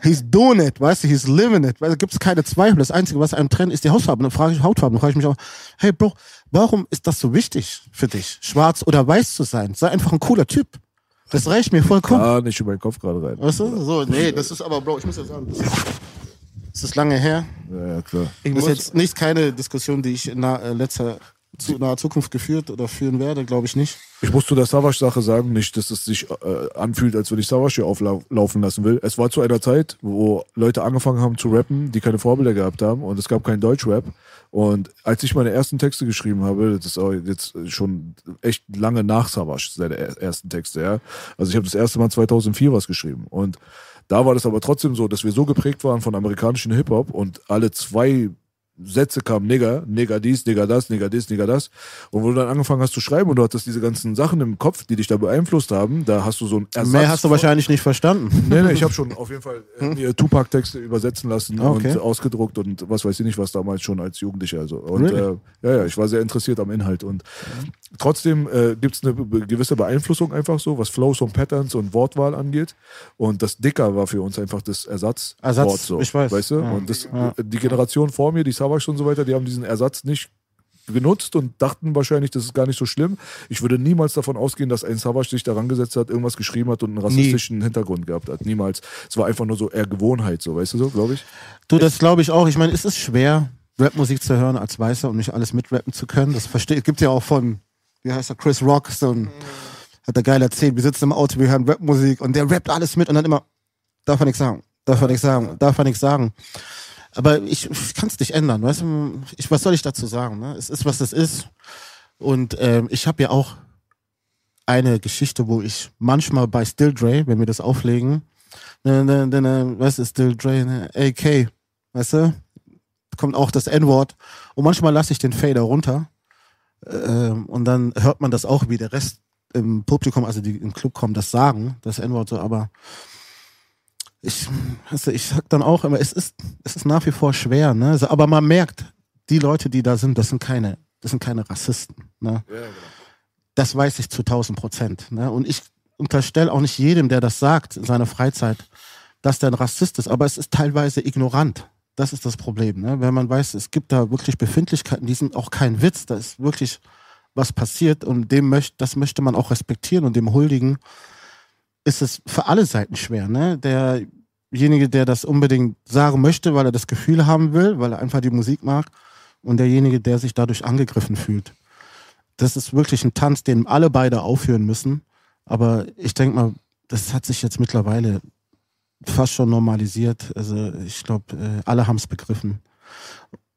He's doing it, weißt du, he's living it. Weil da gibt es keine Zweifel. Das Einzige, was einem trennt, ist die Hautfarbe. Dann frage ich Hautfarbe. Dann frage ich mich auch, hey Bro, warum ist das so wichtig für dich, schwarz oder weiß zu sein? Sei einfach ein cooler Typ. Das reicht mir vollkommen. Ah, nicht in meinen Kopf gerade rein. Weißt du? So, nee, das ist aber, Bro, ich muss ja sagen, das ist, das ist lange her. Ja, ja klar. Ich Das ist muss, jetzt nicht keine Diskussion, die ich in naher, äh, letzter zu naher Zukunft geführt oder führen werde, glaube ich nicht. Ich muss zu der Savage-Sache sagen, nicht, dass es sich äh, anfühlt, als würde ich Savage hier auflaufen lassen will. Es war zu einer Zeit, wo Leute angefangen haben zu rappen, die keine Vorbilder gehabt haben und es gab keinen Deutschrap. Und als ich meine ersten Texte geschrieben habe, das ist auch jetzt schon echt lange nach Savage, seine er- ersten Texte, ja. Also ich habe das erste Mal 2004 was geschrieben und da war das aber trotzdem so, dass wir so geprägt waren von amerikanischen Hip-Hop und alle zwei Sätze kamen Nigger, Nigger dies, Nigger das, Nigger dies, Nigger das. Und wo du dann angefangen hast zu schreiben und du hattest diese ganzen Sachen im Kopf, die dich da beeinflusst haben, da hast du so ein Ersatz. Mehr hast du wahrscheinlich nicht verstanden. Nee, nee, ich habe schon auf jeden Fall äh, mir Tupac-Texte übersetzen lassen Hm? Okay. und ausgedruckt und was weiß ich nicht, was damals schon als Jugendlicher. Also. Und Really? äh, ja, ja, ich war sehr interessiert am Inhalt. Und trotzdem äh, gibt es eine gewisse Beeinflussung einfach so, was Flows und Patterns und Wortwahl angeht. Und das Dicker war für uns einfach das Ersatzwort. Ersatz, so, ich weiß. Weißt du? Ja. Und das, Ja. die Generation vor mir, die Savage und so weiter, die haben diesen Ersatz nicht genutzt und dachten wahrscheinlich, das ist gar nicht so schlimm. Ich würde niemals davon ausgehen, dass ein Savage sich daran gesetzt hat, irgendwas geschrieben hat und einen rassistischen Hintergrund gehabt hat. Niemals. Es war einfach nur so eher Gewohnheit, so, weißt du so, glaube ich. Du, das glaube ich auch. Ich meine, es ist schwer, Rapmusik zu hören als Weißer und nicht alles mitrappen zu können. Das verstehe ich. Gibt ja auch von, wie heißt er, Chris Rock, so ein, hat er geil erzählt. Wir sitzen im Auto, wir hören Rapmusik und der rappt alles mit und dann immer, darf er nichts sagen, darf er nichts sagen, darf er nichts sagen. Aber ich, ich kann es nicht ändern, weißt du? Ich, was soll ich dazu sagen? Ne? Es ist, was es ist. Und ähm, ich habe ja auch eine Geschichte, wo ich manchmal bei Still Dre, wenn wir das auflegen, ne, ne, ne, ne, was ist Still Dre, ne, AK, weißt du, kommt auch das N-Wort und manchmal lasse ich den Fader runter ähm, und dann hört man das auch, wie der Rest im Publikum, also die im Club kommen, das sagen, das N-Wort so, aber ich, du, ich sag dann auch immer, es ist, es ist nach wie vor schwer, ne, also, aber man merkt, die Leute, die da sind, das sind keine, das sind keine Rassisten, ne. Das weiß ich zu 1000 Prozent, ne, und ich unterstelle auch nicht jedem, der das sagt in seiner Freizeit, dass der ein Rassist ist, aber es ist teilweise ignorant. Das ist das Problem. Ne? Wenn man weiß, es gibt da wirklich Befindlichkeiten, die sind auch kein Witz, da ist wirklich was passiert und dem möcht, das möchte man auch respektieren und dem huldigen, ist es für alle Seiten schwer. Ne? Derjenige, der das unbedingt sagen möchte, weil er das Gefühl haben will, weil er einfach die Musik mag und derjenige, der sich dadurch angegriffen fühlt. Das ist wirklich ein Tanz, den alle beide aufführen müssen. Aber ich denke mal, das hat sich jetzt mittlerweile fast schon normalisiert. Also ich glaube, äh, alle haben es begriffen.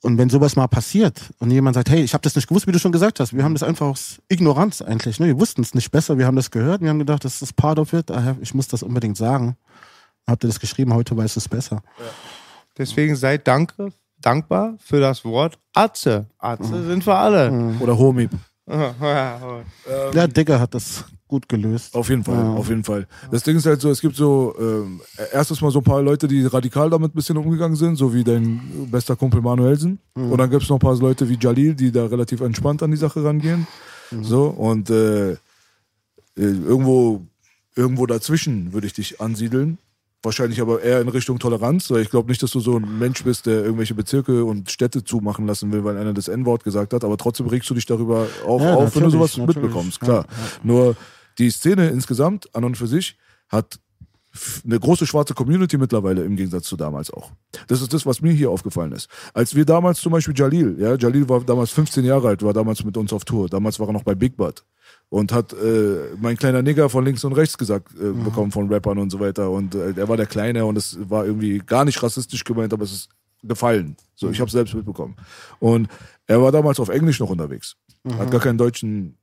Und wenn sowas mal passiert und jemand sagt, hey, ich habe das nicht gewusst, wie du schon gesagt hast, wir haben das einfach aus Ignoranz eigentlich. Ne? Wir wussten es nicht besser, wir haben das gehört, wir haben gedacht, das ist part of it, I have- ich muss das unbedingt sagen. Habt ihr das geschrieben, heute weißt du es besser. deswegen seid danke, dankbar für das Wort Atze. Atze sind wir alle. Oder Homie. Ja, Digger hat das gut gelöst. Auf jeden Fall, Ja. auf jeden Fall. Das Ding ist halt so, es gibt so ähm, erstes Mal so ein paar Leute, die radikal damit ein bisschen umgegangen sind, so wie dein bester Kumpel Manuelsen. Und dann gibt es noch ein paar Leute wie Jalil, die da relativ entspannt an die Sache rangehen. So, und äh, äh, irgendwo, irgendwo dazwischen würde ich dich ansiedeln. Wahrscheinlich aber eher in Richtung Toleranz, weil ich glaube nicht, dass du so ein Mensch bist, der irgendwelche Bezirke und Städte zumachen lassen will, weil einer das N-Wort gesagt hat, aber trotzdem regst du dich darüber auch Ja, auf, wenn du sowas mitbekommst, Ja, klar. ja. Nur die Szene insgesamt, an und für sich, hat eine große schwarze Community mittlerweile im Gegensatz zu damals auch. Das ist das, was mir hier aufgefallen ist. Als wir damals zum Beispiel Jalil, ja, Jalil war damals 15 Jahre alt, war damals mit uns auf Tour. Damals war er noch bei Big Bud und hat äh, mein kleiner Nigger von links und rechts gesagt äh, bekommen von Rappern und so weiter. Und äh, er war der Kleine und es war irgendwie gar nicht rassistisch gemeint, aber es ist gefallen. So, ich habe selbst mitbekommen. Und er war damals auf Englisch noch unterwegs. Hat gar keinen deutschen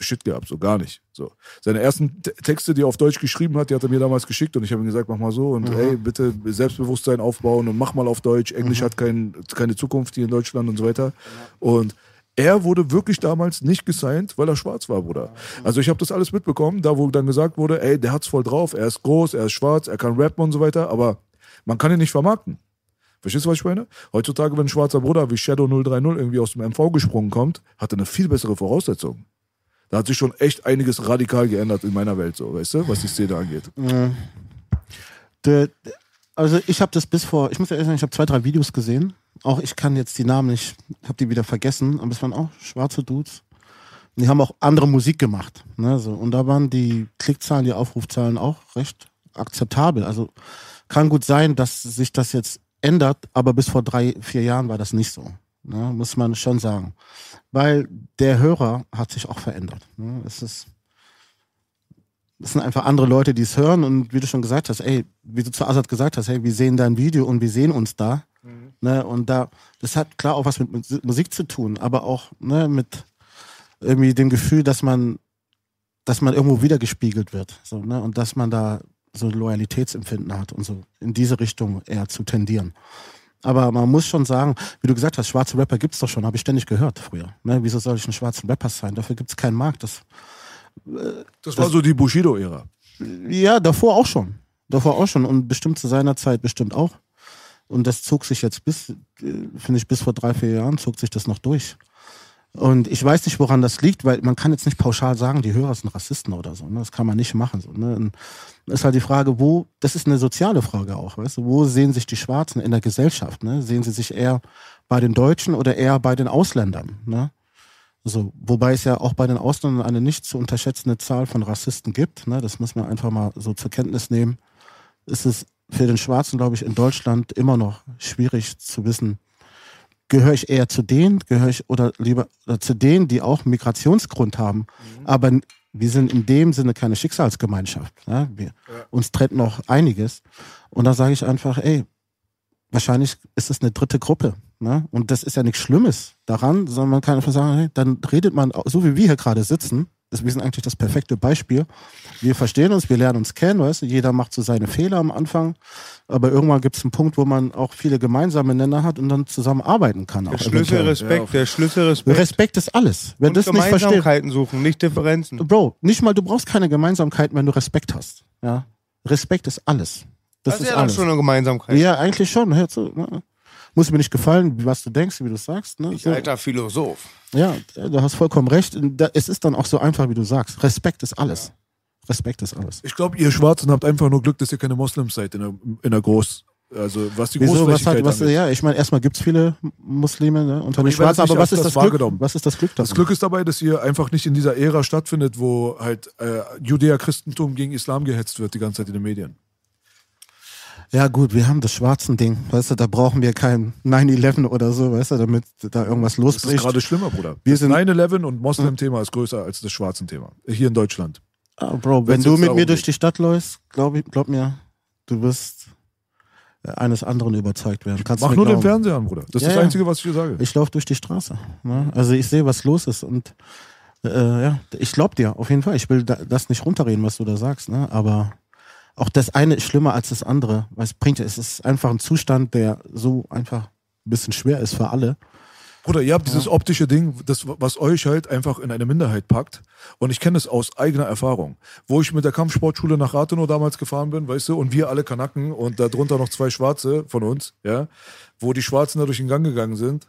Shit gehabt, so gar nicht. So. Seine ersten Te- Texte, die er auf Deutsch geschrieben hat, die hat er mir damals geschickt und ich habe ihm gesagt, mach mal so und ey, bitte Selbstbewusstsein aufbauen und mach mal auf Deutsch. Englisch hat kein, keine Zukunft hier in Deutschland und so weiter. Und er wurde wirklich damals nicht gesigned, weil er schwarz war, Bruder. Also ich habe das alles mitbekommen, da wo dann gesagt wurde, ey, der hat's voll drauf, er ist groß, er ist schwarz, er kann rappen und so weiter, aber man kann ihn nicht vermarkten. Verstehst du, was ich meine? Heutzutage, wenn ein schwarzer Bruder wie Shadow 030 irgendwie aus dem MV gesprungen kommt, hat er eine viel bessere Voraussetzung. Da hat sich schon echt einiges radikal geändert in meiner Welt, so, weißt du, was die Szene angeht. Also ich habe das bis vor, ich muss ehrlich sagen, ich habe zwei, drei Videos gesehen. Auch ich kann jetzt die Namen nicht, habe die wieder vergessen, aber es waren auch schwarze Dudes. Und die haben auch andere Musik gemacht. Ne, so. Und da waren die Klickzahlen, die Aufrufzahlen auch recht akzeptabel. Also kann gut sein, dass sich das jetzt ändert, aber bis vor drei, vier Jahren war das nicht so. Ne, muss man schon sagen. Weil der Hörer hat sich auch verändert. Ne. Es ist es sind einfach andere Leute, die es hören und wie du schon gesagt hast, ey, wie du zu Azad gesagt hast, hey, wir sehen dein Video und wir sehen uns da. Ne, und da, das hat klar auch was mit Musi- Musik zu tun, aber auch ne, mit irgendwie dem Gefühl, dass man, dass man irgendwo wiedergespiegelt wird. So, ne, und dass man da so Loyalitätsempfinden hat und so in diese Richtung eher zu tendieren. Aber man muss schon sagen, wie du gesagt hast, schwarze Rapper gibt's doch schon, habe ich ständig gehört früher. Ne, wieso soll ich ein schwarzen Rapper sein? Dafür gibt's keinen Markt. Das, Das war so die Bushido-Ära. ja, davor auch schon. Davor auch schon und bestimmt zu seiner Zeit bestimmt auch. Und das zog sich jetzt bis, äh, finde ich, bis vor drei, vier Jahren zog sich das noch durch. Und ich weiß nicht, woran das liegt, weil man kann jetzt nicht pauschal sagen, die Hörer sind Rassisten oder so. Ne? Das kann man nicht machen. So, ne? Und ist halt die Frage, wo, das ist eine soziale Frage auch, weißt du, wo sehen sich die Schwarzen in der Gesellschaft? Ne? Sehen sie sich eher bei den Deutschen oder eher bei den Ausländern? Ne? So, wobei es ja auch bei den Ausländern eine nicht zu unterschätzende Zahl von Rassisten gibt. Ne? Das muss man einfach mal so zur Kenntnis nehmen. Es ist für den Schwarzen, glaube ich, in Deutschland immer noch schwierig zu wissen, gehöre ich eher zu denen, gehöre ich oder lieber oder zu denen, die auch Migrationsgrund haben. Aber n- wir sind in dem Sinne keine Schicksalsgemeinschaft. Ne? Wir, Uns trennt noch einiges. Und da sage ich einfach, ey, wahrscheinlich ist es eine dritte Gruppe. Ne? Und das ist ja nichts Schlimmes daran, sondern man kann einfach sagen, hey, dann redet man, so wie wir hier gerade sitzen, wir sind eigentlich das perfekte Beispiel. Wir verstehen uns, wir lernen uns kennen, weißt du, jeder macht so seine Fehler am Anfang, aber irgendwann gibt es einen Punkt, wo man auch viele gemeinsame Nenner hat und dann zusammen arbeiten kann. Der auch Schlüssel. Respekt, der Schlüssel Respekt. Respekt ist alles. Wer und das nicht versteht, Gemeinsamkeiten suchen, nicht Differenzen. Bro, nicht mal, du brauchst keine Gemeinsamkeiten, wenn du Respekt hast. Ja? Respekt ist alles. Das, Das, ist ja alles. schon eine Gemeinsamkeit. Ja, eigentlich schon. Hör zu, ne? Muss mir nicht gefallen, was du denkst, wie du sagst. Ne? Ich So. alter Philosoph. Ja, du hast vollkommen recht. Es ist dann auch so einfach, wie du sagst. Respekt ist alles. Respekt ist alles. Ich glaube, ihr Schwarzen habt einfach nur Glück, dass ihr keine Moslems seid in der, in der Groß... Also was die Wieso, was hat, was, angeht. ja, ich meine, erstmal gibt's viele Muslime ne, unter Aber den Schwarzen, aber was ist das das Glück? Was ist das Glück Das davon? Glück ist dabei, dass ihr einfach nicht in dieser Ära stattfindet, wo halt äh, Judäer-Christentum gegen Islam gehetzt wird die ganze Zeit in den Medien. Ja, gut, wir haben das schwarzen Ding. Weißt du, da brauchen wir kein 9-11 oder so, weißt du, damit da irgendwas Das ist losbricht. gerade schlimmer, Bruder. Wir sind- 9-11 und Moslem-Thema ist größer als das schwarzen Thema. Hier in Deutschland. Ah, Bro, wenn Wenn's du mit mir durch die Stadt läufst, glaub, ich, glaub mir, du wirst äh, eines anderen überzeugt werden. Kannst Mach nur den glauben. Fernseher an, Bruder. Das Ja, ist das. Einzige, was ich dir sage. Ich laufe durch die Straße. Ne? Also ich sehe, was los ist und äh, ja, ich glaub dir auf jeden Fall. Ich will da, das nicht runterreden, was du da sagst, ne? Aber auch das eine ist schlimmer als das andere. Weil es bringt, es ist einfach ein Zustand, der so einfach ein bisschen schwer ist für alle. Bruder, ihr habt dieses optische Ding, das, was euch halt einfach in eine Minderheit packt. Und ich kenne es aus eigener Erfahrung. Wo ich mit der Kampfsportschule nach Rathenow damals gefahren bin, weißt du, und wir alle Kanaken und darunter noch zwei Schwarze von uns, ja, wo die Schwarzen da durch den Gang gegangen sind,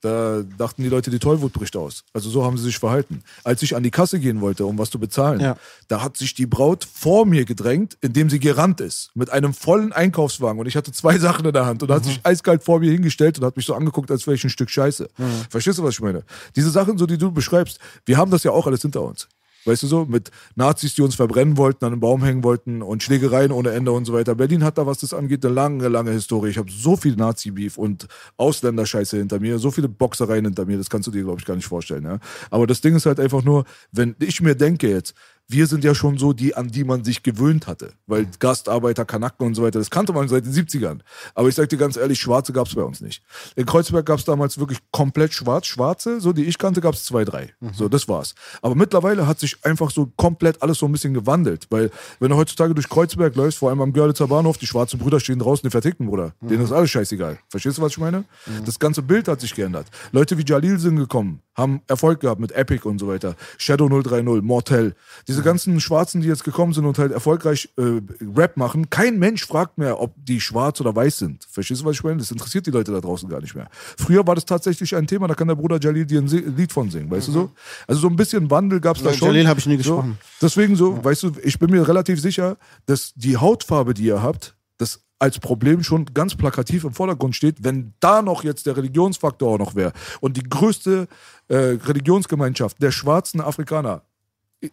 da dachten die Leute, die Tollwut bricht aus. Also so haben sie sich verhalten. Als ich an die Kasse gehen wollte, um was zu bezahlen, Ja. da hat sich die Braut vor mir gedrängt, indem sie gerannt ist, mit einem vollen Einkaufswagen. Und ich hatte zwei Sachen in der Hand und hat sich eiskalt vor mir hingestellt und hat mich so angeguckt, als wäre ich ein Stück Scheiße. Verstehst du, was ich meine? Diese Sachen, so die du beschreibst, wir haben das ja auch alles hinter uns. Weißt du so, mit Nazis, die uns verbrennen wollten, an den Baum hängen wollten und Schlägereien ohne Ende und so weiter. Berlin hat da, was das angeht, eine lange, lange Historie. Ich habe so viel Nazi-Beef und Ausländerscheiße hinter mir, so viele Boxereien hinter mir, das kannst du dir, glaube ich, gar nicht vorstellen. Ja? Aber das Ding ist halt einfach nur, wenn ich mir denke jetzt, wir sind ja schon so die, an die man sich gewöhnt hatte. Weil Gastarbeiter, Kanaken und so weiter, das kannte man seit den 70ern. Aber ich sag dir ganz ehrlich, Schwarze gab's bei uns nicht. In Kreuzberg gab's damals wirklich komplett schwarz. Schwarze, so die ich kannte, gab's zwei, drei. So, das war's. Aber mittlerweile hat sich einfach so komplett alles so ein bisschen gewandelt. Weil, wenn du heutzutage durch Kreuzberg läufst, vor allem am Görlitzer Bahnhof, die schwarzen Brüder stehen draußen, die verticken, Bruder. Denen ist alles scheißegal. Verstehst du, was ich meine? Das ganze Bild hat sich geändert. Leute wie Jalil sind gekommen, haben Erfolg gehabt mit Epic und so weiter. Shadow 030, Mortel. Diese Diese ganzen Schwarzen, die jetzt gekommen sind und halt erfolgreich äh, Rap machen, kein Mensch fragt mehr, ob die schwarz oder weiß sind. Verstehst du, was ich meine? Das interessiert die Leute da draußen gar nicht mehr. Früher war das tatsächlich ein Thema, da kann der Bruder Jalil dir ein Lied von singen, weißt du so? Also so ein bisschen Wandel gab es da Ja, schon. Jalil hab ich nie so. gesprochen. Deswegen so, weißt du, ich bin mir relativ sicher, dass die Hautfarbe, die ihr habt, das als Problem schon ganz plakativ im Vordergrund steht, wenn da noch jetzt der Religionsfaktor auch noch wäre und die größte äh, Religionsgemeinschaft der schwarzen Afrikaner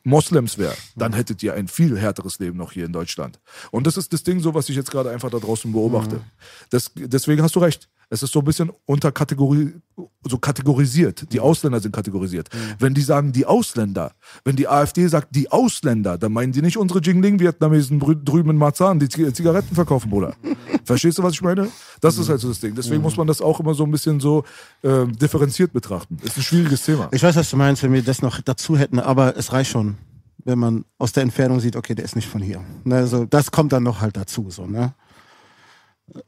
Moslems wäre, dann hättet ihr ein viel härteres Leben noch hier in Deutschland. Und das ist das Ding so, was ich jetzt gerade einfach da draußen beobachte. Das, deswegen hast du recht. Es ist so ein bisschen unter Kategorie, so kategorisiert. Die Ausländer sind kategorisiert. Wenn die sagen, die Ausländer, wenn die AfD sagt, die Ausländer, dann meinen die nicht unsere Jingling-Vietnamesen drüben in Marzahn, die Zi- Zigaretten verkaufen, Bruder. Verstehst du, was ich meine? Das ist halt so das Ding. Deswegen muss man das auch immer so ein bisschen so ähm, differenziert betrachten. Ist ein schwieriges Thema. Ich weiß, was du meinst, wenn wir das noch dazu hätten, aber es reicht schon, wenn man aus der Entfernung sieht, okay, der ist nicht von hier. Ne, so, das kommt dann noch halt dazu. So, ne?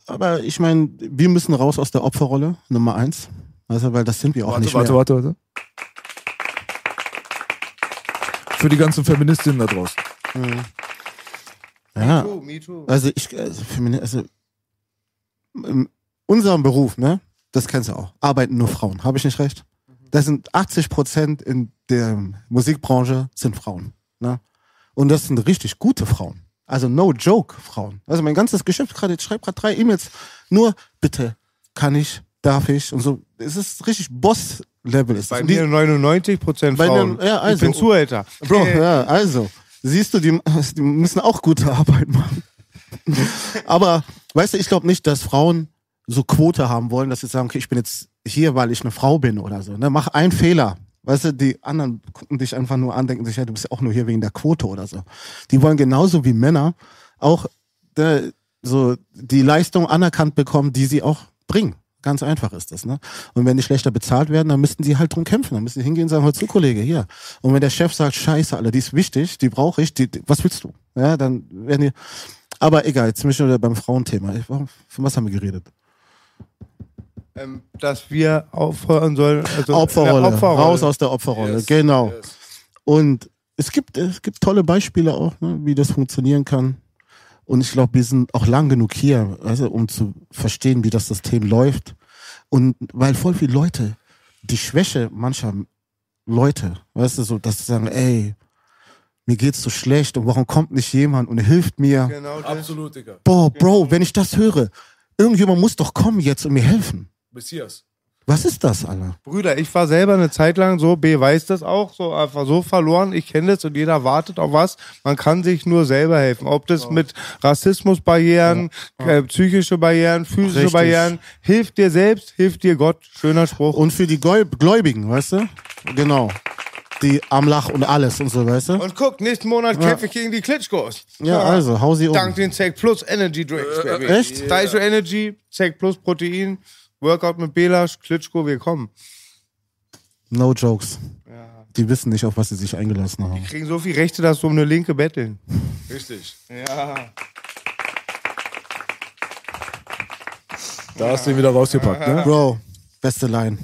Aber ich meine, wir müssen raus aus der Opferrolle, Nummer eins. Also, weil das sind wir auch Warte, nicht warte, mehr. warte, warte. Für die ganzen Feministinnen da draußen. Ja, Oh, me too. also ich, also, Femini- also in unserem Beruf, ne, das kennst du auch, arbeiten nur Frauen. Habe ich nicht recht? Das sind 80 Prozent in der Musikbranche sind Frauen. Ne? Und das sind richtig gute Frauen. Also no joke Frauen. Also mein ganzes Geschäft gerade, ich schreibe gerade drei E-Mails. Nur bitte, kann ich, darf ich und so. Es ist richtig Boss-Level. ist Bei mir 99 Prozent Frauen. den- ja, also- ich bin Zuhälter. Bro, ja, also, siehst du, die, die müssen auch gute Arbeit machen. Aber, weißt du, ich glaube nicht, dass Frauen so Quote haben wollen, dass sie sagen, okay, ich bin jetzt hier, weil ich eine Frau bin oder so. Ne? Mach einen Fehler. Weißt du, die anderen gucken dich einfach nur an, denken sich, ja, du bist ja auch nur hier wegen der Quote oder so. Die wollen genauso wie Männer auch äh, so die Leistung anerkannt bekommen, die sie auch bringen. Ganz einfach ist das, ne? Und wenn die schlechter bezahlt werden, dann müssten die halt drum kämpfen. Dann müssen die hingehen und sagen, hör zu, Kollege, hier. Und wenn der Chef sagt, scheiße, Alter, die ist wichtig, die brauche ich, die, die, was willst du? Ja, dann werden die. Aber egal, jetzt sind wir schon beim Frauenthema. Ich- von was haben wir geredet? Ähm, dass wir aufhören sollen. Also Opferrolle. Opferrolle. Raus aus der Opferrolle. genau. Und es gibt, es gibt tolle Beispiele auch, ne, wie das funktionieren kann. Und ich glaube, wir sind auch lang genug hier, also, um zu verstehen, wie das System läuft. Und weil voll viele Leute, die Schwäche mancher Leute, weißt du, so, dass sie sagen, ey, mir geht's so schlecht und warum kommt nicht jemand und hilft mir? Genau das. Absolut, Digga. Boah, Bro, wenn ich das höre, irgendjemand muss doch kommen jetzt und mir helfen. Messias. Was ist das, Alter? Brüder, ich war selber eine Zeit lang so, B weiß das auch, so einfach so verloren. Ich kenne das und jeder wartet auf was. Man kann sich nur selber helfen. Ob das mit Rassismusbarrieren, äh, psychische Barrieren, physische Richtig. Barrieren, hilft dir selbst, hilft dir Gott. Schöner Spruch. Und für die Gläub- Gläubigen, weißt du? Genau. Die am Lach und alles und so, weißt du? Und guck, nächsten Monat kämpfe ich gegen die Klitschkos. Ja, also, hau sie um. Dank den Zack Plus Energy Drinks, Baby. echt? Daiso Energy, Zack Plus Protein, Workout mit Belasch, Klitschko, wir kommen. No jokes. Die wissen nicht, auf was sie sich eingelassen haben. Kriegen so viel Rechte, dass du um eine Linke betteln. Richtig. Ja. Da hast du ihn wieder rausgepackt, ne? Bro, beste Line.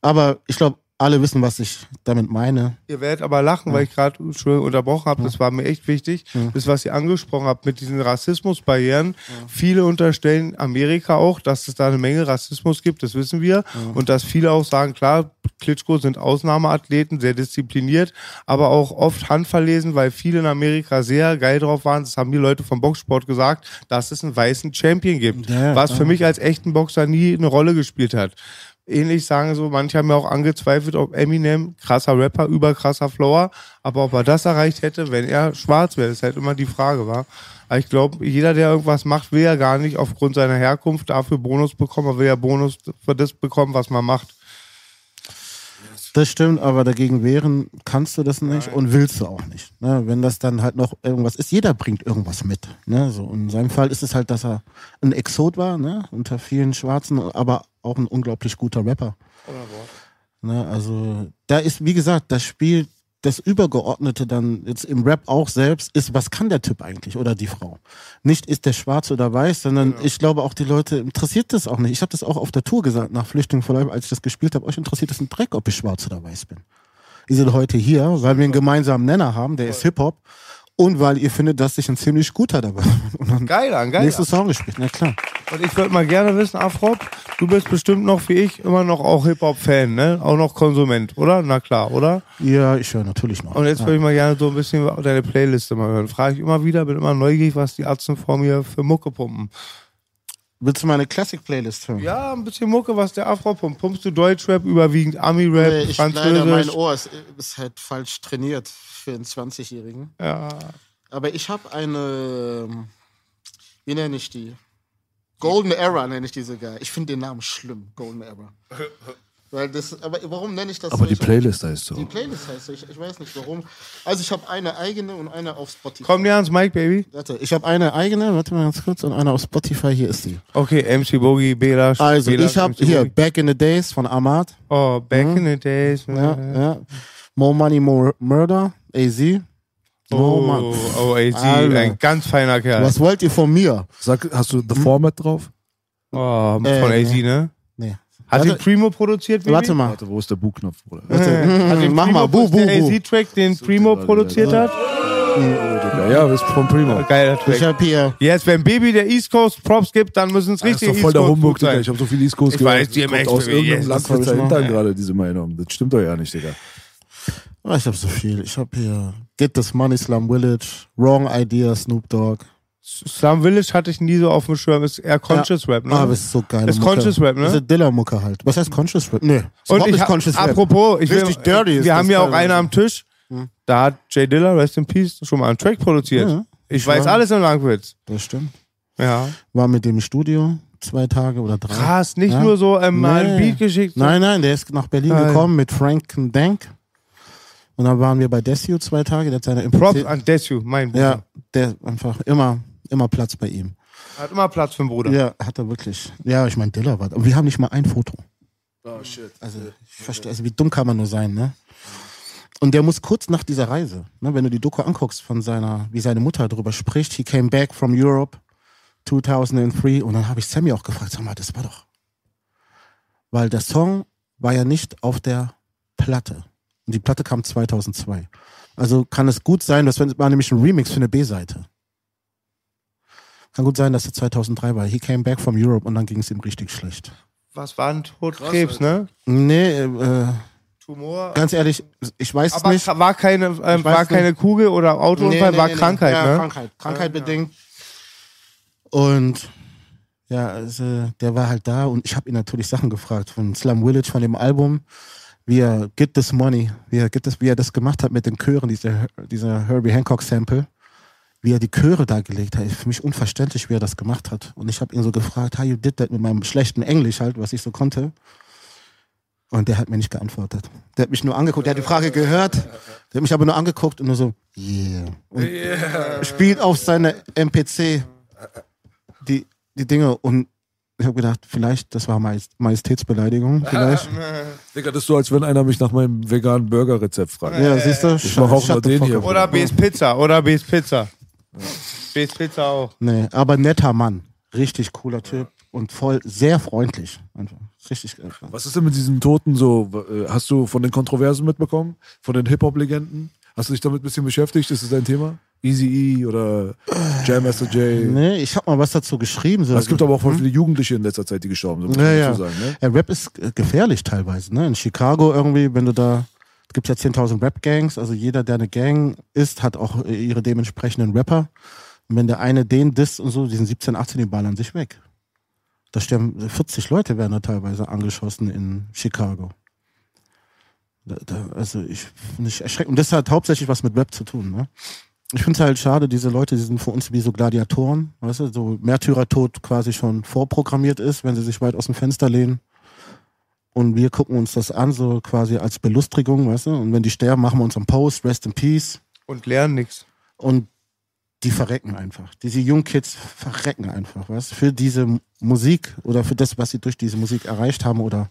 Aber ich glaube, alle wissen, was ich damit meine. Ihr werdet aber lachen, weil ich gerade unterbrochen habe. Das war mir echt wichtig. Das, was ihr angesprochen habt mit diesen Rassismusbarrieren. Viele unterstellen Amerika auch, dass es da eine Menge Rassismus gibt. Das wissen wir. Und dass viele auch sagen, klar, Klitschko sind Ausnahmeathleten, sehr diszipliniert, aber auch oft handverlesen, weil viele in Amerika sehr geil drauf waren. Das haben die Leute vom Boxsport gesagt, dass es einen weißen Champion gibt. Ja, was für mich als echten Boxer nie eine Rolle gespielt hat ähnlich sagen so, manche haben ja auch angezweifelt, ob Eminem, krasser Rapper, überkrasser Flower, aber ob er das erreicht hätte, wenn er schwarz wäre, das ist halt immer die Frage, war. Aber ich glaube, jeder, der irgendwas macht, will ja gar nicht aufgrund seiner Herkunft dafür Bonus bekommen, er will ja Bonus für das bekommen, was man macht. Das stimmt, aber dagegen wehren kannst du das nicht und willst du auch nicht. Ne? Wenn das dann halt noch irgendwas ist, jeder bringt irgendwas mit. Ne? So, und in seinem Fall ist es halt, dass er ein Exot war, ne? unter vielen Schwarzen, aber auch ein unglaublich guter Rapper. Ne? Also da ist, wie gesagt, das Spiel, das Übergeordnete dann jetzt im Rap auch selbst ist, was kann der Typ eigentlich oder die Frau? Nicht ist der schwarz oder weiß, sondern ich glaube auch die Leute interessiert das auch nicht. Ich habe das auch auf der Tour gesagt nach Flüchtling for Life, als ich das gespielt habe, euch interessiert das ein Dreck, ob ich schwarz oder weiß bin. Ihr seid heute hier, weil wir einen gemeinsamen Nenner haben, der ist Hip-Hop. Und weil ihr findet, dass ich ein ziemlich guter dabei bin. Und dann Geil an, geil. nächstes Song gespielt, na klar. Und ich würde mal gerne wissen, Afrop, du bist bestimmt noch wie ich immer noch auch Hip-Hop-Fan, ne? Auch noch Konsument, oder? Na klar, oder? Ja, ich höre natürlich noch. Und jetzt würde ich mal gerne so ein bisschen deine Playliste mal hören. Frage ich immer wieder, bin immer neugierig, was die Atzen vor mir für Mucke pumpen. Willst du meine Classic-Playlist hören? Ja, ein bisschen Mucke, was der Afro pumpt. Pumpst du Deutschrap, überwiegend Ami-Rap, Nee, ich leider, mein Französisch? Ohr ist, ist halt falsch trainiert für einen 20-Jährigen. Ja. Aber ich habe eine, wie nenne ich die? Golden Era nenne ich diese sogar. Ich finde den Namen schlimm, Golden Era. Weil das, aber warum nenne ich das Aber so? die Playlist heißt so. Die Playlist heißt so, ich, ich weiß nicht warum. Also ich habe eine eigene und eine auf Spotify. Komm dir ans Mic, Baby. Warte, ich habe eine eigene, warte mal ganz kurz, und eine auf Spotify, hier ist die. Okay, MC Boogie, Bela. Also Bela, ich habe hier. Back in the Days von Ahmad. Oh, back in the days. Ja, ja. More Money, More Murder, AZ. Oh, Oh, Mann. oh, AZ, Alter. ein ganz feiner Kerl. Was wollt ihr von mir? Sag, hast du The Format drauf? Oh, von Äh, AZ, ne? Nee. Hat Warte- den Primo produziert, Baby? Warte mal. Warte, wo ist der Bu-Knopf, Bruder? Hat den Mach Primo, mal, bu, ist bu, der bu. AZ-Track, den Primo produziert hat? Ja, das ist von Primo. Geiler Ich Track. habe hier Jetzt, wenn Baby der East Coast Props gibt, dann müssen es richtig East voll der Coast Humbug, Digga. sein. Ich habe so viel East Coast Ich gehört. weiß, kommt DMX, aus Baby, irgendeinem Land hab ich. Hintern gerade, diese Meinung. Das stimmt doch ja nicht, Digga. Ah, ich habe so viel. Ich habe hier Get This Money, Slum Village, Wrong Idea, Snoop Dogg. Slum Village hatte ich nie so auf dem Schirm. Ist eher Conscious Rap, ne? Ah, das ist so geil. Ist Conscious Rap, ne? Das ist Dilla-Mucke halt. Was heißt Conscious Rap? Nee. ist Und ich hab, Conscious Rap. apropos, ich Richtig will, dirty ist wir haben ja auch einen am Tisch. Da hat Jay Diller, Rest in Peace, schon mal einen Track produziert. Ja, ich weiß alles in Langwitz. Das stimmt. Ja. War mit dem Studio zwei Tage oder drei. Krass, nicht Ja. nur so ähm, mal ein Nee. Beat geschickt. Nein, nein, der ist nach Berlin Geil. gekommen mit Frank Dank. Und dann waren wir bei Desio zwei Tage. Der hat seine Props an Desu, mein Bruder. Ja, der einfach immer, immer Platz bei ihm. Hat immer Platz für den Bruder. Ja, hat er wirklich. Ja, ich meine, Dilla war. Aber wir haben nicht mal ein Foto. Oh, shit. Also, ich verstehe, also wie dumm kann man nur sein, ne? Und der muss kurz nach dieser Reise, ne, wenn du die Doku anguckst von seiner, wie seine Mutter darüber spricht, he came back from Europe 2003 und dann habe ich Sammy auch gefragt, sag mal, das war doch. Weil der Song war ja nicht auf der Platte. Und die Platte kam 2002. Also kann es gut sein, dass wenn war nämlich ein Remix für eine B-Seite. Kann gut sein, dass er 2003 war. He came back from Europe und dann ging es ihm richtig schlecht. Was war ein Tod? Krebs, ne? Nee, äh, Tumor. ganz ehrlich, ich weiß es Aber nicht. war keine, Ich war keine Kugel oder Autounfall, Nee, nee, war nee, nee. Krankheit, ja, ne? Krankheit, Krankheit bedingt. Und ja, also, der war halt da und ich habe ihn natürlich Sachen gefragt von Slum Village, von dem Album, wie er Get This Money, wie er, get this, wie er das gemacht hat mit den Chören, dieser, dieser Herbie Hancock Sample, wie er die Chöre dargelegt hat. Für mich unverständlich, wie er das gemacht hat. Und ich habe ihn so gefragt, how you did that mit meinem schlechten Englisch halt, was ich so konnte. Und der hat mir nicht geantwortet. Der hat mich nur angeguckt, der hat die Frage gehört, der hat mich aber nur angeguckt und nur so, yeah. Und spielt auf seine MPC die, die Dinge und ich habe gedacht, vielleicht, das war Majest Majestätsbeleidigung, vielleicht. Digga, das ist so, als wenn einer mich nach meinem veganen Burger-Rezept fragt. Ja, siehst du? Ich mach auch nur den hier. Oder B's Pizza, oder B's Pizza. B's Pizza auch. Nee, aber netter Mann. Richtig cooler Typ und voll sehr freundlich. Einfach. Richtig. äh, Was ist denn mit diesen Toten so? Äh, Hast du von den Kontroversen mitbekommen? Von den Hip-Hop-Legenden? Hast du dich damit ein bisschen beschäftigt? Ist das dein Thema? Easy E oder Jam Master J? Nee, ich habe mal was dazu geschrieben. So. Es gibt aber auch voll viele Jugendliche in letzter Zeit, die gestorben sind. muss man Ja, sagen, ne? Ja, Rap ist äh, gefährlich teilweise. Ne? In Chicago irgendwie, wenn du da, es gibt ja 10.000 Rap-Gangs, also jeder, der eine Gang ist, hat auch ihre dementsprechenden Rapper. Und wenn der eine den disst und so, die sind 17, 18, die ballern sich weg. Da sterben 40 Leute werden da teilweise angeschossen in Chicago. Da, da, also ich finde ich erschreckend. Und das hat hauptsächlich was mit Rap zu tun. Ne? Ich finde es halt schade, diese Leute, die sind für uns wie so Gladiatoren, weißt du, so Märtyrertod quasi schon vorprogrammiert ist, wenn sie sich weit aus dem Fenster lehnen. Und wir gucken uns das an, so quasi als Belustigung, weißt du? Und wenn die sterben, machen wir uns einen Post, Rest in Peace. Und lernen nichts. Und die verrecken einfach. Diese Jungkids verrecken einfach, was? Für diese Musik oder für das, was sie durch diese Musik erreicht haben oder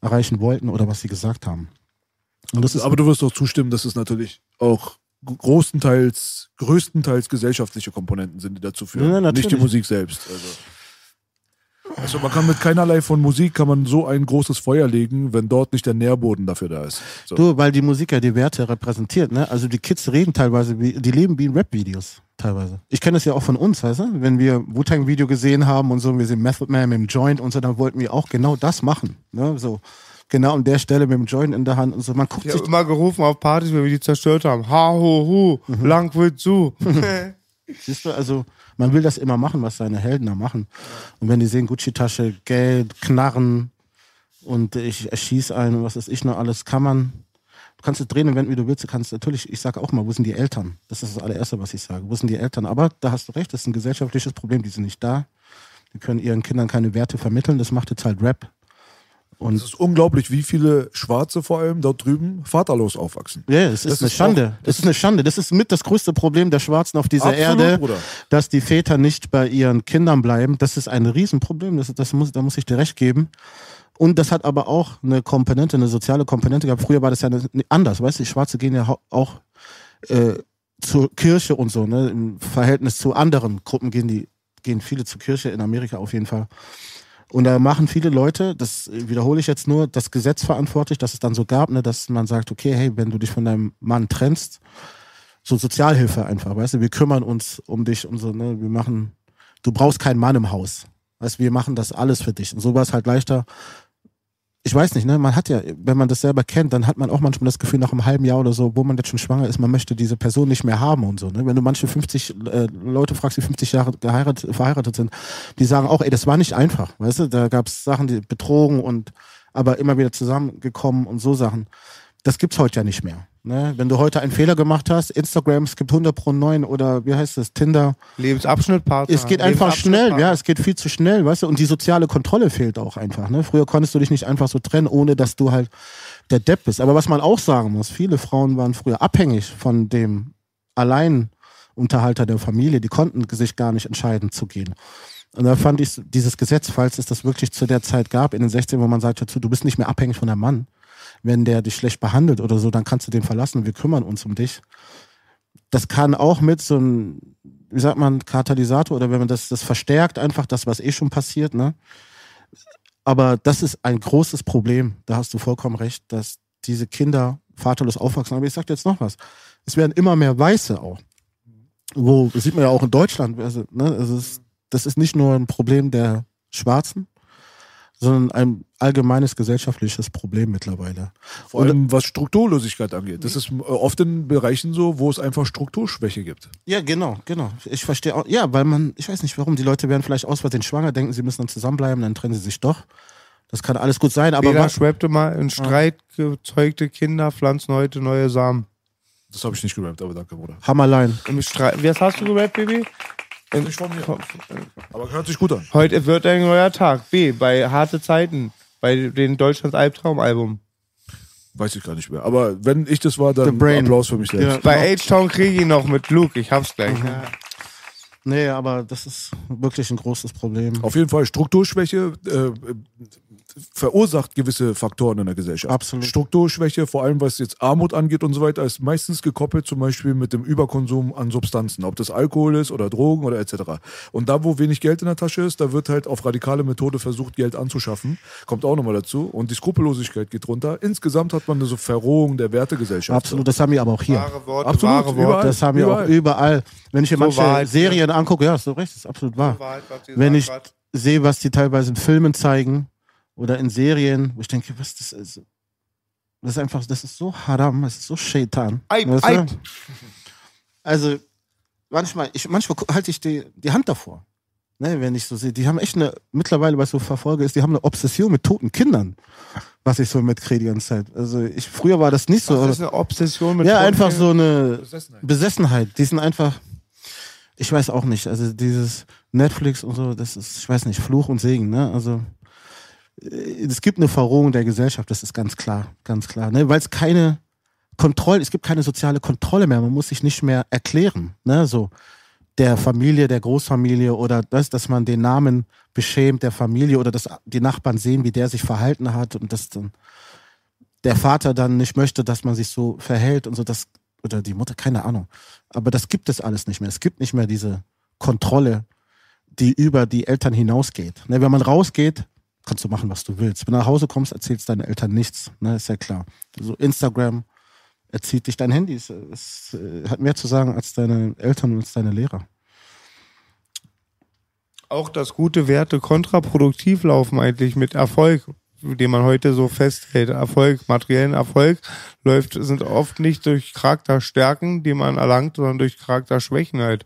erreichen wollten oder was sie gesagt haben. Und das ist Aber du wirst doch zustimmen, dass es natürlich auch großenteils, größtenteils gesellschaftliche Komponenten sind, die dazu führen. Ja, nicht die. Musik selbst. Also. Also man kann mit keinerlei von Musik kann man so ein großes Feuer legen, wenn dort nicht der Nährboden dafür da ist. So. Du, weil die Musik ja die Werte repräsentiert, ne? Also die Kids reden teilweise, wie, die leben wie in Rap-Videos. Teilweise. Ich kenne das ja auch von uns, weißt du? Wenn wir Wu-Tang-Video gesehen haben und so, wir sehen Method Man mit dem Joint und so, dann wollten wir auch genau das machen. Ne? So, genau an der Stelle mit dem Joint in der Hand und so. Man guckt Ich sich immer gerufen auf Partys, wenn wir die zerstört haben. Ha, ho, hu, lang wird zu. Siehst du, also man will das immer machen, was seine Helden da machen. Und wenn die sehen Gucci-Tasche, Geld, Knarren und ich erschieß einen und was weiß ich noch alles, kann man, du kannst es drehen und wenden, wie du willst. Du kannst natürlich, ich sage auch mal, wo sind die Eltern? Das ist das allererste, was ich sage. Wo sind die Eltern? Aber da hast du recht, das ist ein gesellschaftliches Problem, die sind nicht da. Die können ihren Kindern keine Werte vermitteln, das macht jetzt halt Rap. Es ist unglaublich, wie viele Schwarze vor allem dort drüben vaterlos aufwachsen. Ja, es ist Das eine ist Schande. auch- das ist eine Schande. Das ist mit das größte Problem der Schwarzen auf dieser Absolut, Erde, Bruder. dass die Väter nicht bei ihren Kindern bleiben. Das ist ein Riesenproblem. Das, das muss, da muss ich dir recht geben. Und das hat aber auch eine Komponente, eine soziale Komponente gehabt. Früher war das ja anders, weißt du, die Schwarze gehen ja auch äh, zur Kirche und so, ne? Im Verhältnis zu anderen Gruppen gehen die, gehen viele zur Kirche in Amerika auf jeden Fall. Und da machen viele Leute, das wiederhole ich jetzt nur, das Gesetz verantwortlich, dass es dann so gab, ne, dass man sagt, okay, hey, wenn du dich von deinem Mann trennst, so Sozialhilfe einfach, weißt du, wir kümmern uns um dich und so, ne, wir machen, du brauchst keinen Mann im Haus. Weißt du, wir machen das alles für dich. Und so war es halt leichter. Ich weiß nicht, ne, man hat ja, wenn man das selber kennt, dann hat man auch manchmal das Gefühl nach einem halben Jahr oder so, wo man jetzt schon schwanger ist, man möchte diese Person nicht mehr haben und so, ne. Wenn du manche 50 äh, Leute fragst, die 50 Jahre geheiratet, verheiratet sind, die sagen auch, ey, das war nicht einfach, weißt du, da gab es Sachen, die betrogen und aber immer wieder zusammengekommen und so Sachen. Das gibt's heute ja nicht mehr. Ne? Wenn du heute einen Fehler gemacht hast, Instagram, es gibt 100 pro 9 oder wie heißt das, Tinder, Lebensabschnittpartner. es geht einfach schnell, ja, es geht viel zu schnell, weißt du, und die soziale Kontrolle fehlt auch einfach. Ne? Früher konntest du dich nicht einfach so trennen, ohne dass du halt der Depp bist. Aber was man auch sagen muss, viele Frauen waren früher abhängig von dem Alleinunterhalter der Familie, die konnten sich gar nicht entscheiden zu gehen. Und da fand ich dieses Gesetz, falls es das wirklich zu der Zeit gab, in den 16, wo man sagt dazu, du bist nicht mehr abhängig von deinem Mann. Wenn der dich schlecht behandelt oder so, dann kannst du den verlassen, wir kümmern uns um dich. Das kann auch mit so einem, wie sagt man, Katalysator oder wenn man das, das verstärkt einfach das, was eh schon passiert, ne? Aber das ist ein großes Problem. Da hast du vollkommen recht, dass diese Kinder vaterlos aufwachsen. Aber ich sag dir jetzt noch was. Es werden immer mehr Weiße auch. Wo, das sieht man ja auch in Deutschland. Also, ne, es ist, das ist nicht nur ein Problem der Schwarzen, sondern ein allgemeines gesellschaftliches Problem mittlerweile. Vor allem was Strukturlosigkeit angeht. Das ist äh, oft in Bereichen so, wo es einfach Strukturschwäche gibt. Ja, genau, genau. Ich verstehe auch. Ja, weil man, ich weiß nicht warum, die Leute werden vielleicht aus Versehen schwanger, denken, sie müssen dann zusammenbleiben, dann trennen sie sich doch. Das kann alles gut sein, aber Bela was, schweppte mal, in Streit gezeugte Kinder pflanzen heute neue Samen. Das habe ich nicht gerappt, aber danke, Bruder. Hammerlein. Im Streit, was hast du gerappt, Baby? In, Nicht von mir. Aber hört sich gut an. heute wird ein neuer Tag. B, bei Harte Zeiten, bei den Deutschlands Albtraum-Album. Weiß ich gar nicht mehr. Aber wenn ich das war, The dann Brain. Applaus für mich selbst. Ja. Bei H-Town kriege ich noch mit Luke, ich hab's gleich. Ja. Nee, aber das ist wirklich ein großes Problem. Auf jeden Fall, Strukturschwäche äh, verursacht gewisse Faktoren in der Gesellschaft. Absolut. Strukturschwäche, vor allem was jetzt Armut angeht und so weiter, ist meistens gekoppelt zum Beispiel mit dem Überkonsum an Substanzen, ob das Alkohol ist oder Drogen oder etc. Und da, wo wenig Geld in der Tasche ist, da wird halt auf radikale Methode versucht, Geld anzuschaffen. Kommt auch nochmal dazu. Und die Skrupellosigkeit geht runter. Insgesamt hat man eine so Verrohung der Wertegesellschaft. Absolut, das haben wir aber auch hier. Wahre Worte, Absolut, wahre Worte. überall. Das haben wir auch Überall. überall. Wenn ich mir So manche Wahrheit, Serien angucke, ja, hast du recht, das ist absolut wahr. Wahrheit, was sie Wenn sagen, ich sehe, was die teilweise in Filmen zeigen oder in Serien, wo ich denke, was das ist. Das ist einfach, das ist so haram, das ist so shaitan. Eid, Weißt du? Also, manchmal, ich, manchmal halte ich die, die Hand davor. Ne, wenn ich so sehe, die haben echt eine, mittlerweile, was ich so verfolge, ist, die haben eine Obsession mit toten Kindern. Was ich so mitkriege die ganze Zeit. Also, ich, früher war das nicht so. Das ist eine Obsession mit ja, einfach so eine Besessenheit. Besessenheit. Die sind einfach, ich weiß auch nicht, also dieses Netflix und so, das ist, ich weiß nicht, Fluch und Segen, ne? Also, es gibt eine Verrohung der Gesellschaft, das ist ganz klar, ganz klar, ne? Weil es keine Kontrolle, es gibt keine soziale Kontrolle mehr, man muss sich nicht mehr erklären, ne? So, der Familie, der Großfamilie oder das, dass man den Namen beschämt der Familie oder dass die Nachbarn sehen, wie der sich verhalten hat und dass dann der Vater dann nicht möchte, dass man sich so verhält und so, das, oder die Mutter, keine Ahnung. Aber das gibt es alles nicht mehr. Es gibt nicht mehr diese Kontrolle, die über die Eltern hinausgeht. Ne, wenn man rausgeht, kannst du machen, was du willst. Wenn du nach Hause kommst, erzählst deinen Eltern nichts. Ne, ist ja klar. So Instagram erzieht dich dein Handy. Es, es äh, hat mehr zu sagen als deine Eltern und als deine Lehrer. Auch dass gute Werte kontraproduktiv laufen eigentlich mit Erfolg, den man heute so festhält. Erfolg, materiellen Erfolg läuft, sind oft nicht durch Charakterstärken, die man erlangt, sondern durch Charakterschwächen halt.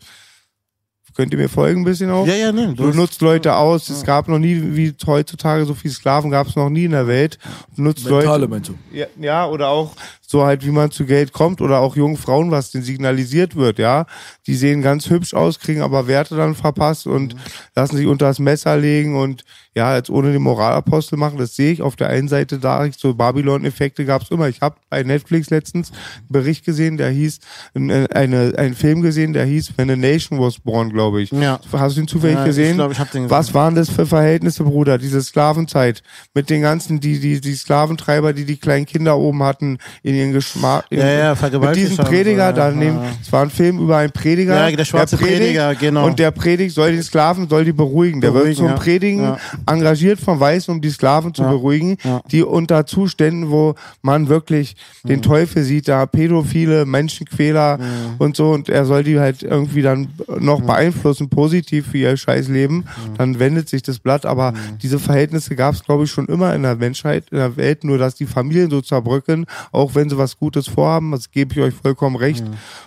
Könnt ihr mir folgen ein bisschen auch? Ja, ja, ne. Du hast- nutzt Leute aus. Es gab noch nie, wie heutzutage, so viele Sklaven gab es noch nie in der Welt. Du nutzt Mentale Leute. meinst du? Ja, ja, oder auch so halt, wie man zu Geld kommt oder auch jungen Frauen, was denen signalisiert wird, ja. Die sehen ganz hübsch aus, kriegen aber Werte dann verpasst und lassen sich unter das Messer legen und ja, jetzt ohne den Moralapostel machen, das sehe ich auf der einen Seite da, so Babylon-Effekte gab's immer. Ich habe bei Netflix letztens einen Bericht gesehen, der hieß, eine, einen Film gesehen, der hieß When a Nation Was Born, glaube ich. Ja. Hast du ihn zufällig Ja, ich gesehen? glaub, ich hab den gesehen. Was waren das für Verhältnisse, Bruder? Diese Sklavenzeit mit den ganzen, die, die, die Sklaventreiber, die die kleinen Kinder oben hatten, in ihren Geschmack. Ja, ja, Mit diesem und so, Prediger, ja, daneben, ja. es war ein Film über einen Prediger. Ja, der schwarze predigt Prediger, genau. Und der predigt, soll die Sklaven, soll die beruhigen. Der wird zum. Predigen engagiert von Weißen, um die Sklaven zu beruhigen, die unter Zuständen, wo man wirklich den Mhm. Teufel sieht, da Pädophile, Menschenquäler und so, und er soll die halt irgendwie dann noch beeinflussen, positiv für ihr scheiß Leben, dann wendet sich das Blatt, aber diese Verhältnisse gab es, glaube ich, schon immer in der Menschheit, in der Welt, nur dass die Familien so zerbröckeln, auch wenn sie was Gutes vorhaben, das gebe ich euch vollkommen recht,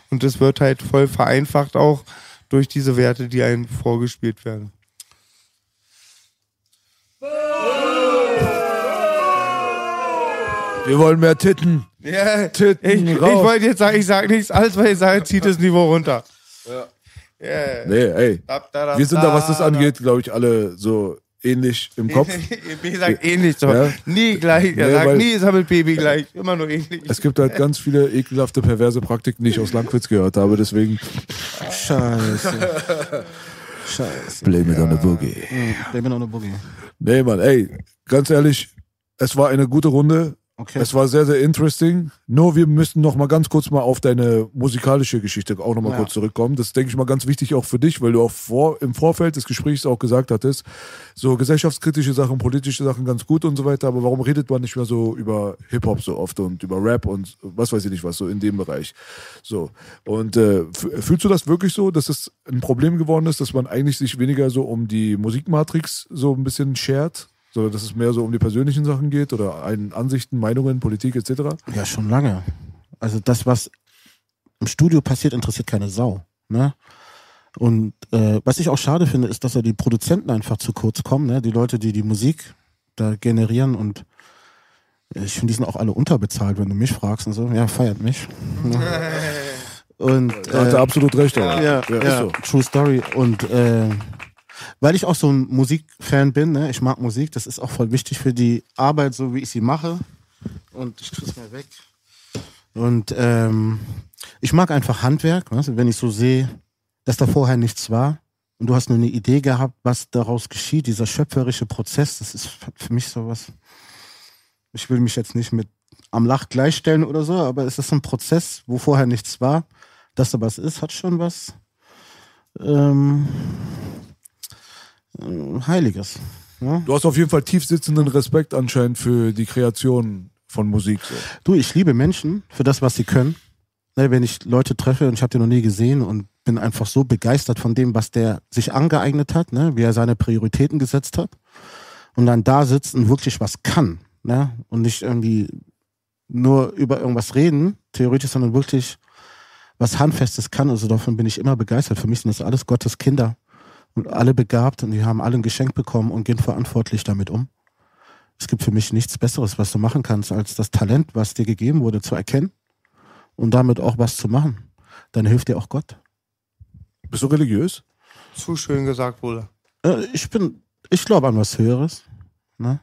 und das wird halt voll vereinfacht auch durch diese Werte, die einem vorgespielt werden. Wir wollen mehr Titten. Ja, Titten ich, ich wollte jetzt sagen, ich sage nichts, alles was ich sage, zieht das Niveau runter. Ja. Nee, ey. Wir sind da, was das angeht, glaube ich, alle so ähnlich im Kopf. Wie sagt ähnlich so. Ja. Nie gleich. Er Nee, sagt nie sammelt Baby gleich. Immer nur ähnlich. Es gibt halt ganz viele ekelhafte, perverse Praktiken, die ich aus Langwitz gehört habe, deswegen Scheiße. Scheiße. blame it on the boogie. Ich bin on a Boogie. Nee, Mann, ey, ganz ehrlich, es war eine gute Runde. Okay. Es war sehr, sehr interesting. Nur wir müssen noch mal ganz kurz mal auf deine musikalische Geschichte auch noch mal Ja. kurz zurückkommen. Das ist, denke ich mal ganz wichtig auch für dich, weil du auch vor, im Vorfeld des Gesprächs auch gesagt hattest, so gesellschaftskritische Sachen, politische Sachen ganz gut und so weiter, aber warum redet man nicht mehr so über Hip-Hop so oft und über Rap und was weiß ich nicht was, so in dem Bereich. So. Und äh, fühlst du das wirklich so, dass es ein Problem geworden ist, dass man eigentlich sich weniger so um die Musikmatrix so ein bisschen schert? So, dass es mehr so um die persönlichen Sachen geht oder ein Ansichten, Meinungen, Politik etc. Ja, schon lange. Also das, was im Studio passiert, interessiert keine Sau. Ne? Und äh, was ich auch schade finde, ist, dass ja die Produzenten einfach zu kurz kommen. Ne? Die Leute, die die Musik da generieren und äh, ich finde, die sind auch alle unterbezahlt, wenn du mich fragst und so. Ja, feiert mich. Ne? Und Da hat er äh, absolut recht. Aber. ja, ist ja, so. True Story. Und äh, weil ich auch so ein Musikfan bin, ne? ich mag Musik, das ist auch voll wichtig für die Arbeit, so wie ich sie mache. Und ich tue es mal weg. Und ähm, ich mag einfach Handwerk, du, wenn ich so sehe, dass da vorher nichts war und du hast nur eine Idee gehabt, was daraus geschieht, dieser schöpferische Prozess, das ist für mich sowas. Ich will mich jetzt nicht mit am Lach gleichstellen oder so, aber es ist ein Prozess, wo vorher nichts war. Dass da was ist, hat schon was ähm, äh, Heiliges. Ja? Du hast auf jeden Fall tief sitzenden Respekt anscheinend für die Kreation von Musik. So. Du, ich liebe Menschen für das, was sie können. Ne, wenn ich Leute treffe und ich habe den noch nie gesehen und bin einfach so begeistert von dem, was der sich angeeignet hat, ne, wie er seine Prioritäten gesetzt hat und dann da sitzt und wirklich was kann, ne, und nicht irgendwie nur über irgendwas reden, theoretisch, sondern wirklich was Handfestes kann. Also davon bin ich immer begeistert. Für mich sind das alles Gottes Kinder und alle begabt und die haben alle ein Geschenk bekommen und gehen verantwortlich damit um. Es gibt für mich nichts Besseres, was du machen kannst, als das Talent, was dir gegeben wurde, zu erkennen und damit auch was zu machen. Dann hilft dir auch Gott. Bist du religiös? Zu schön gesagt, Bruder. Äh, ich bin, ich glaube an was Höheres. Ne?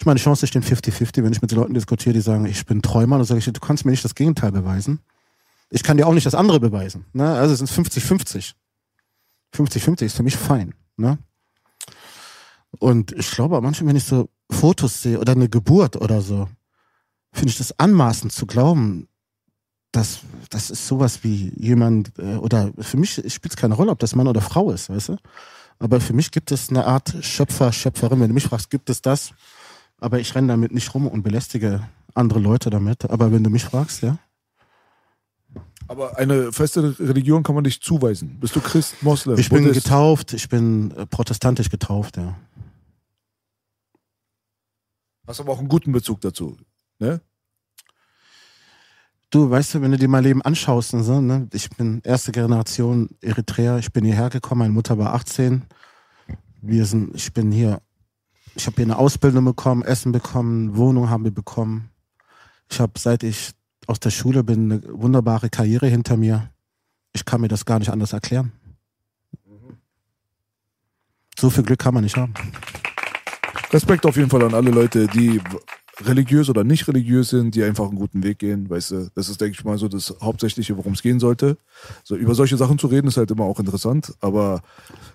Ich meine, die Chance stehen 50-50, wenn ich mit den Leuten diskutiere, die sagen, ich bin Träumer, dann sage ich, du kannst mir nicht das Gegenteil beweisen. Ich kann dir auch nicht das andere beweisen. Ne? Also es sind 50-50. 50-50 ist für mich fein. Ne? Und ich glaube, manchmal, wenn ich so Fotos sehe oder eine Geburt oder so, finde ich das anmaßend zu glauben, dass das ist sowas wie jemand, äh, oder für mich spielt es keine Rolle, ob das Mann oder Frau ist, weißt du? Aber für mich gibt es eine Art Schöpfer, Schöpferin. Wenn du mich fragst, gibt es das? Aber ich renne damit nicht rum und belästige andere Leute damit. Aber wenn du mich fragst, ja. Aber eine feste Religion kann man nicht zuweisen. Bist du Christ, Moslem? Ich bin Buddhist? getauft, ich bin äh, protestantisch getauft, ja. Hast aber auch einen guten Bezug dazu. Ne? Du, weißt du, wenn du dir mein Leben anschaust, so, ne, ich bin erste Generation Eritreer, ich bin hierher gekommen, meine Mutter war 18. Wir sind, ich bin hier, ich habe hier eine Ausbildung bekommen, Essen bekommen, Wohnung haben wir bekommen. Ich habe, seit ich aus der Schule bin, eine wunderbare Karriere hinter mir. Ich kann mir das gar nicht anders erklären. So viel Glück kann man nicht haben. Respekt auf jeden Fall an alle Leute, die religiös oder nicht religiös sind, die einfach einen guten Weg gehen. Weißt du, das ist, denke ich mal, so das Hauptsächliche, worum es gehen sollte. So, über solche Sachen zu reden, ist halt immer auch interessant. Aber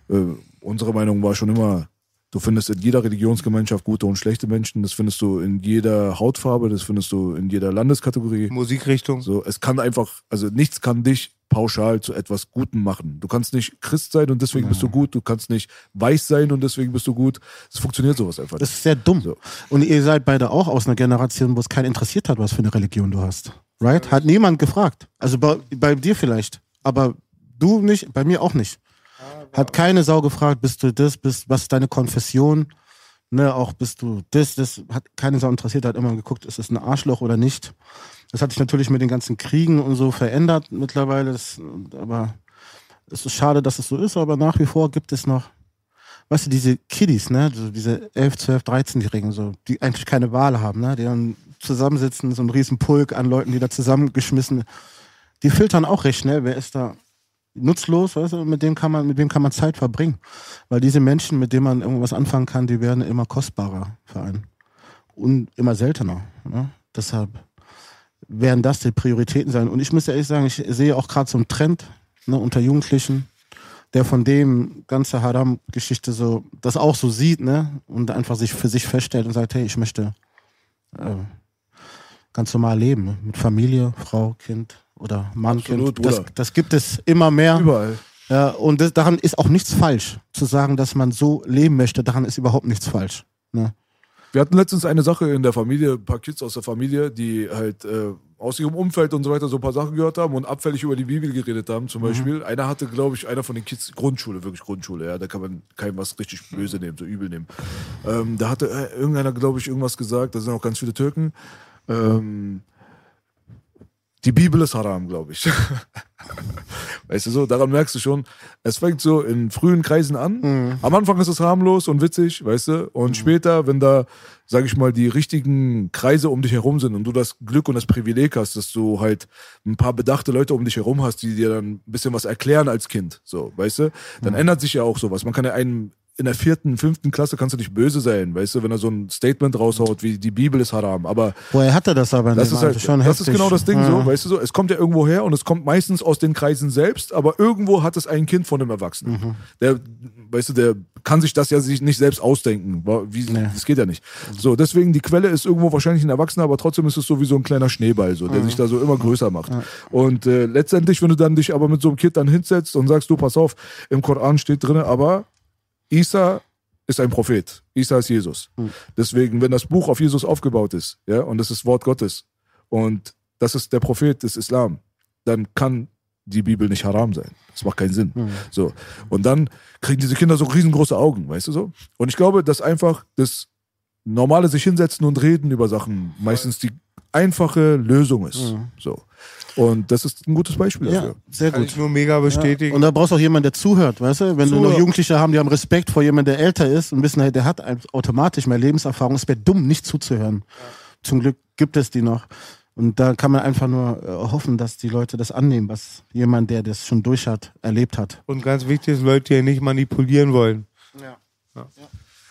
äh, unsere Meinung war schon immer, du findest in jeder Religionsgemeinschaft gute und schlechte Menschen. Das findest du in jeder Hautfarbe, das findest du in jeder Landeskategorie. Musikrichtung. So, es kann einfach, also nichts kann dich pauschal zu etwas Gutem machen. Du kannst nicht Christ sein und deswegen bist du gut. Du kannst nicht weiß sein und deswegen bist du gut. Es funktioniert sowas einfach Das nicht. ist sehr dumm. So. Und ihr seid beide auch aus einer Generation, wo es keinen interessiert hat, was für eine Religion du hast. Right? Hat niemand gefragt. Also bei, bei dir vielleicht. Aber du nicht, bei mir auch nicht. Hat keine Sau gefragt, bist du das, bist, was ist deine Konfession? Ne, auch bist du das, das hat keine Sau interessiert, hat immer geguckt, ist es ein Arschloch oder nicht. Das hat sich natürlich mit den ganzen Kriegen und so verändert mittlerweile. Das, aber es ist schade, dass es so ist, aber nach wie vor gibt es noch weißt du, diese Kiddies, ne, so diese 11, 12, 13-Jährigen, so, die eigentlich keine Wahl haben, ne, die dann zusammensitzen, so ein riesen Pulk an Leuten, die da zusammengeschmissen, die filtern auch recht schnell, wer ist da nutzlos, weißt du, mit dem kann man, mit wem kann man Zeit verbringen. Weil diese Menschen, mit denen man irgendwas anfangen kann, die werden immer kostbarer für einen. Und immer seltener. Ne? Deshalb werden das die Prioritäten sein. Und ich muss ehrlich sagen, ich sehe auch gerade so einen Trend ne, unter Jugendlichen, der von dem ganze Haram-Geschichte so, das auch so sieht, ne? Und einfach sich für sich feststellt und sagt, hey, ich möchte äh, ganz normal leben, ne? mit Familie, Frau, Kind oder Mann, Absolut. Das, das gibt es immer mehr. Überall. Ja, und das, daran ist auch nichts falsch. Zu sagen, dass man so leben möchte, daran ist überhaupt nichts falsch. Ne? Wir hatten letztens eine Sache in der Familie, ein paar Kids aus der Familie, die halt äh, aus ihrem Umfeld und so weiter so ein paar Sachen gehört haben und abfällig über die Bibel geredet haben. Zum Beispiel, einer hatte, glaube ich, einer von den Kids Grundschule, wirklich Grundschule, ja, da kann man keinem was richtig böse nehmen, so übel nehmen. Ähm, da hatte äh, irgendeiner, glaube ich, irgendwas gesagt, da sind auch ganz viele Türken. Ähm, die Bibel ist haram, glaube ich. weißt du so, daran merkst du schon, es fängt so in frühen Kreisen an. Am Anfang ist es harmlos und witzig, weißt du, und später, wenn da, sag ich mal, die richtigen Kreise um dich herum sind und du das Glück und das Privileg hast, dass du halt ein paar bedachte Leute um dich herum hast, die dir dann ein bisschen was erklären als Kind, so, weißt du, dann ändert sich ja auch sowas. Man kann ja einen in der vierten, fünften Klasse kannst du nicht böse sein, weißt du, wenn er so ein Statement raushaut, wie die Bibel ist haram. Aber Woher hat er das aber in das ist halt, Alter? Schon das heftig. ist genau das Ding ja. so, weißt du so, es kommt ja irgendwo her und es kommt meistens aus den Kreisen selbst, aber irgendwo hat es ein Kind von dem Erwachsenen. Mhm. Der, weißt du, der kann sich das ja sich nicht selbst ausdenken. Wie, Nee. Das geht ja nicht. So, deswegen die Quelle ist irgendwo wahrscheinlich ein Erwachsener, aber trotzdem ist es so wie so ein kleiner Schneeball, so, der Mhm. sich da so immer größer macht. Und äh, letztendlich, wenn du dann dich aber mit so einem Kind dann hinsetzt und sagst, du pass auf, im Koran steht drin, aber Isa ist ein Prophet. Isa ist Jesus. Deswegen, wenn das Buch auf Jesus aufgebaut ist, ja, und das ist Wort Gottes und das ist der Prophet des Islam, dann kann die Bibel nicht haram sein. Das macht keinen Sinn. So. Und dann kriegen diese Kinder so riesengroße Augen, weißt du so? Und ich glaube, dass einfach das normale sich hinsetzen und reden über Sachen meistens die einfache Lösung ist. So. Und das ist ein gutes Beispiel Ja, dafür. sehr Kann gut. ich nur mega bestätigen. Und da brauchst du auch jemanden, der zuhört, weißt du? Wenn du Zuhört. noch Jugendliche haben, die haben Respekt vor jemandem, der älter ist und wissen, hey, der hat automatisch mehr Lebenserfahrung. Es wäre dumm, nicht zuzuhören. Zum Glück gibt es die noch. Und da kann man einfach nur äh, hoffen, dass die Leute das annehmen, was jemand, der das schon durch hat, erlebt hat. Und ganz wichtig ist, Leute, die nicht manipulieren wollen.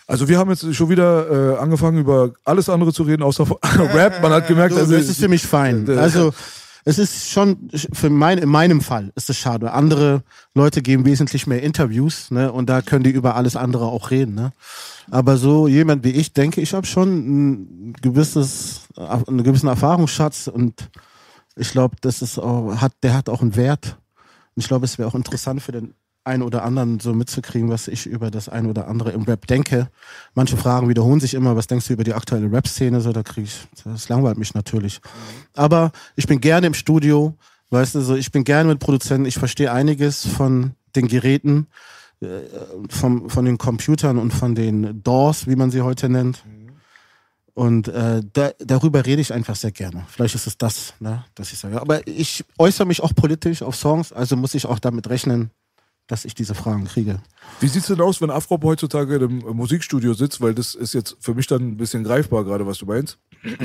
Also wir haben jetzt schon wieder äh, angefangen über alles andere zu reden, außer Rap. Man hat gemerkt, Du, also das ist für mich fein. äh, Also es ist schon für mein, in meinem Fall ist es schade. Andere Leute geben wesentlich mehr Interviews, ne, und da können die über alles andere auch reden, ne. Aber so jemand wie ich denke, ich habe schon ein gewisses, einen gewissen Erfahrungsschatz und ich glaube, das ist auch, hat, der hat auch einen Wert. Und ich glaube, es wäre auch interessant für den ein oder anderen so mitzukriegen, was ich über das ein oder andere im Rap denke. Manche Fragen wiederholen sich immer, was denkst du über die aktuelle Rap-Szene? So, da kriege ich, das langweilt mich natürlich. Aber ich bin gerne im Studio, weißt du, so, ich bin gerne mit Produzenten, ich verstehe einiges von den Geräten, äh, vom, von den Computern und von den DAWs, wie man sie heute nennt. Und äh, da, darüber rede ich einfach sehr gerne. Vielleicht ist es das, ne, dass ich sage. Aber ich äußere mich auch politisch auf Songs, also muss ich auch damit rechnen, dass ich diese Fragen kriege. Wie sieht's denn aus, wenn Afrop heutzutage im Musikstudio sitzt? Weil das ist jetzt für mich dann ein bisschen greifbar, gerade was du meinst.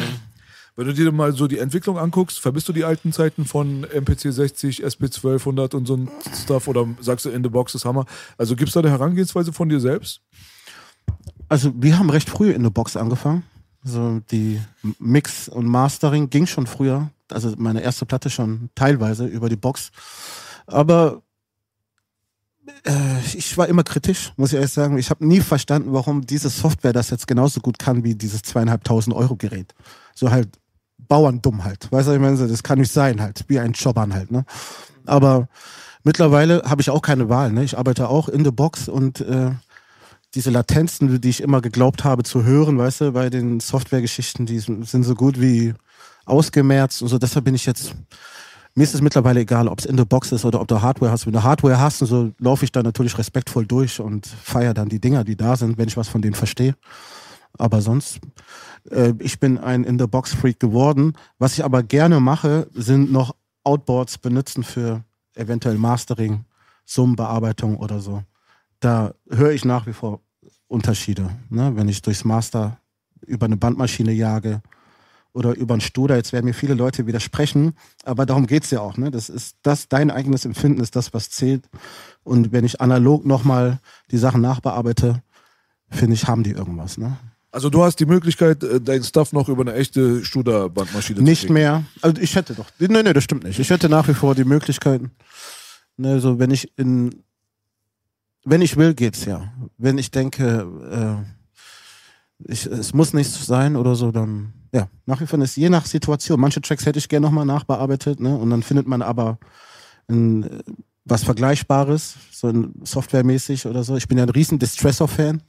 Wenn du dir mal so die Entwicklung anguckst, vermisst du die alten Zeiten von MPC 60, SP 1200 und so ein Stuff oder sagst du in the box ist Hammer? Also gibt's da eine Herangehensweise von dir selbst? Also wir haben recht früh in der Box angefangen. So die Mix und Mastering ging schon früher. Also meine erste Platte schon teilweise über die Box. Aber ich war immer kritisch, muss ich ehrlich sagen. Ich habe nie verstanden, warum diese Software das jetzt genauso gut kann wie dieses zweieinhalbtausend Euro Gerät. So halt Bauerndumm halt. Weißt du, ich meine, das kann nicht sein halt, wie ein Jobbern halt. Ne? Aber mittlerweile habe ich auch keine Wahl. Ne? Ich arbeite auch in der Box und äh, diese Latenzen, die ich immer geglaubt habe zu hören, weißt du, bei den Softwaregeschichten, die sind so gut wie ausgemerzt und so. Deshalb bin ich jetzt mir ist es mittlerweile egal, ob es in der Box ist oder ob du Hardware hast. Wenn du Hardware hast, so laufe ich da natürlich respektvoll durch und feiere dann die Dinger, die da sind, wenn ich was von denen verstehe. Aber sonst, äh, ich bin ein In-the-Box-Freak geworden. Was ich aber gerne mache, sind noch Outboards benutzen für eventuell Mastering, Summenbearbeitung oder so. Da höre ich nach wie vor Unterschiede. Ne? Wenn ich durchs Master über eine Bandmaschine jage, oder über einen Studer. Jetzt werden mir viele Leute widersprechen, aber darum geht's ja auch. Ne? Das ist das, dein eigenes Empfinden ist das, was zählt. Und wenn ich analog nochmal die Sachen nachbearbeite, finde ich, haben die irgendwas. Ne? Also du hast die Möglichkeit, äh, dein Stuff noch über eine echte Studer-Bandmaschine zu Nicht mehr. Also ich hätte doch. Nee, nee, das stimmt nicht. Ich hätte nach wie vor die Möglichkeiten. Ne, so wenn ich in wenn ich will, geht's ja. Wenn ich denke, äh, ich, es muss nichts sein oder so, dann ja, nach wie vor ist je nach Situation. Manche Tracks hätte ich gerne nochmal nachbearbeitet, ne? Und dann findet man aber ein, äh, was Vergleichbares, so ein softwaremäßig oder so. Ich bin ja ein riesen Distressor-Fan.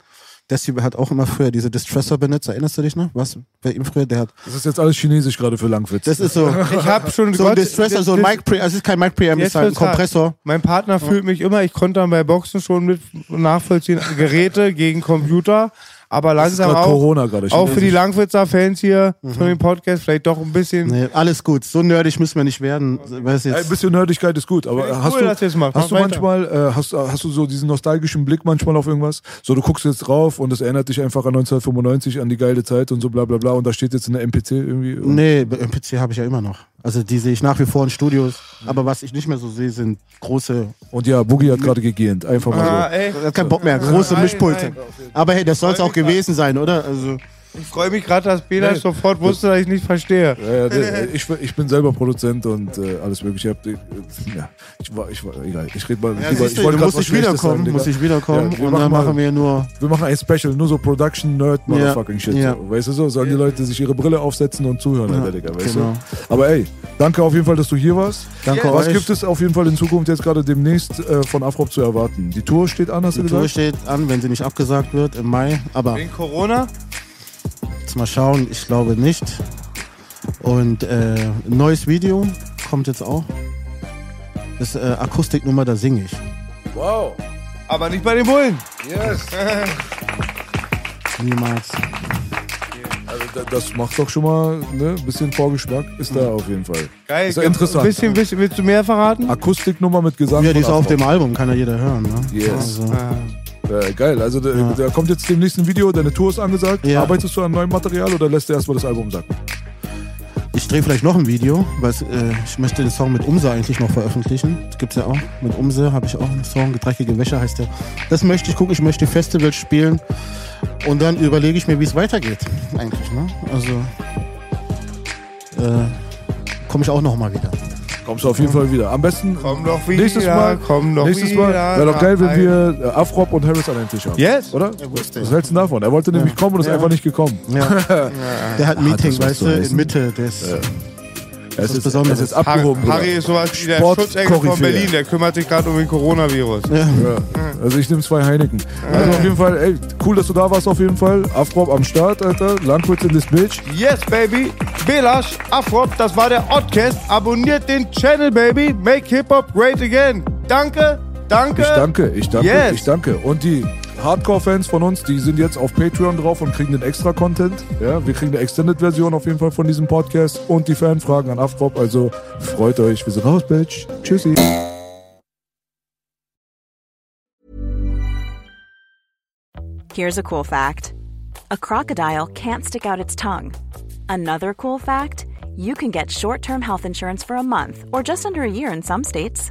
Desi hat auch immer früher diese Distressor benutzt. Erinnerst du dich noch? Was bei ihm früher? Der hat. Das ist jetzt alles chinesisch gerade für Langwitz. Das ist so. Ich habe schon so ein Distressor, so ein das- Mic Pre, also es ist kein Mic Preamp, es ist halt ein. Kompressor. Mein Partner fühlt mich immer, ich konnte dann bei Boxen schon mit nachvollziehen, Geräte gegen Computer, aber langsam auch, Corona gerade. auch für die chinesisch. Langwitzer-Fans hier von dem Podcast vielleicht doch ein bisschen. Nee, alles gut. So nerdig müssen wir nicht werden. Weiß Ein jetzt. bisschen Nerdigkeit ist gut, aber hast cool, du, machst. hast du weiter. manchmal, äh, hast, hast du so diesen nostalgischen Blick manchmal auf irgendwas? So, du guckst jetzt drauf und es erinnert dich einfach an 1995, an die geile Zeit und so bla bla bla und da steht jetzt in der MPC irgendwie. Nee, im PC habe ich ja immer noch. Also die sehe ich nach wie vor in Studios. Aber was ich nicht mehr so sehe, sind große. Und ja, Boogie hat gerade gegähnt. Einfach mal Ah, so. ey, Ich hab keinen Bock mehr. Große Mischpulte. Aber hey, das soll es auch gewesen sein, oder? Also ich freue mich gerade, dass Peter Nee. sofort wusste, dass ich nicht verstehe. Ja, ja, ich, ich bin selber Produzent und äh, alles mögliche. Ich, ja, ich war, ich war, egal. Ich rede mal. ja, lieber- du, wollte nicht Schlechtes wiederkommen, sagen, muss ich wiederkommen. Ja, wir und machen dann machen wir nur. Wir machen ein Special, nur so Production Nerd Motherfucking Shit. Ja. So. Weißt du so? Sollen die Leute sich ihre Brille aufsetzen und zuhören, Alter, Digga, weißt genau. du? Aber ey, danke auf jeden Fall, dass du hier warst. Danke Was euch. gibt es auf jeden Fall in Zukunft jetzt gerade demnächst äh, von Afrop zu erwarten? Die Tour steht an, hast du Die Tour gesagt? steht an, wenn sie nicht abgesagt wird im Mai. Aber Wegen Corona? Jetzt mal schauen, ich glaube nicht. Und äh, ein neues Video kommt jetzt auch. Das ist äh, Akustiknummer, da singe ich. Wow. Aber nicht bei den Bullen. Yes. Niemals. Also da- das macht doch schon mal ne, ein bisschen Vorgeschmack. Ist da auf jeden Fall. Geil. Ist ja interessant. Ein bisschen, bisschen, willst du mehr verraten? Akustiknummer mit Gesang. Ja, die ist auf dem Album, kann ja jeder hören. Ne? Yes. Also, Ah. Äh, geil. Also da, Ja. da kommt jetzt demnächst ein Video, deine Tour ist angesagt. Ja. Arbeitest du an neuem Material oder lässt du erstmal das Album sacken? ich drehe vielleicht noch ein Video, weil es, äh, ich möchte den Song mit Umse eigentlich noch veröffentlichen. Das gibt's ja auch. Mit Umse habe ich auch einen Song, Dreckige Wäsche heißt der. Das möchte ich gucken, ich möchte Festivals spielen und dann überlege ich mir, wie es weitergeht. Eigentlich, ne? Also äh, komme ich auch noch mal wieder. Kommst du auf jeden Fall wieder. Am besten Komm doch wieder. nächstes Mal. Komm doch nächstes. Mal wäre doch geil, wenn wir äh, Afrop und Harris an den Tisch haben. Yes. Oder? wusste. Was hältst du davon? Er wollte nämlich kommen und ist Ja. einfach nicht gekommen. Ja. Der hat ein Meeting, das was weißt du, in Mitte des. Es ist, Besonderes. es ist abgehoben. Harry ist sowas wie der Schutzengel von. Berlin. Der kümmert sich gerade um den Coronavirus. Ja. Also ich nehme zwei Heineken. Also auf jeden Fall, ey, cool, dass du da warst auf jeden Fall. Afrop am Start, Alter. Langwitz in this bitch. Yes, baby. Belash, Afrop, das war der Oddcast. Abonniert den Channel, baby. Make Hip-Hop great again. Danke, danke. Ich danke, ich danke, Yes. ich danke. Und die Hardcore-Fans von uns, die sind jetzt auf Patreon drauf und kriegen den extra Content. Ja, wir kriegen eine Extended-Version auf jeden Fall von diesem Podcast und die Fanfragen an Afrop. Also freut euch. Wir sind raus, Bitch. Tschüssi. Here's a cool fact a crocodile can't stick out its tongue. Another cool fact you can get short term health insurance for a month or just under a year in some states.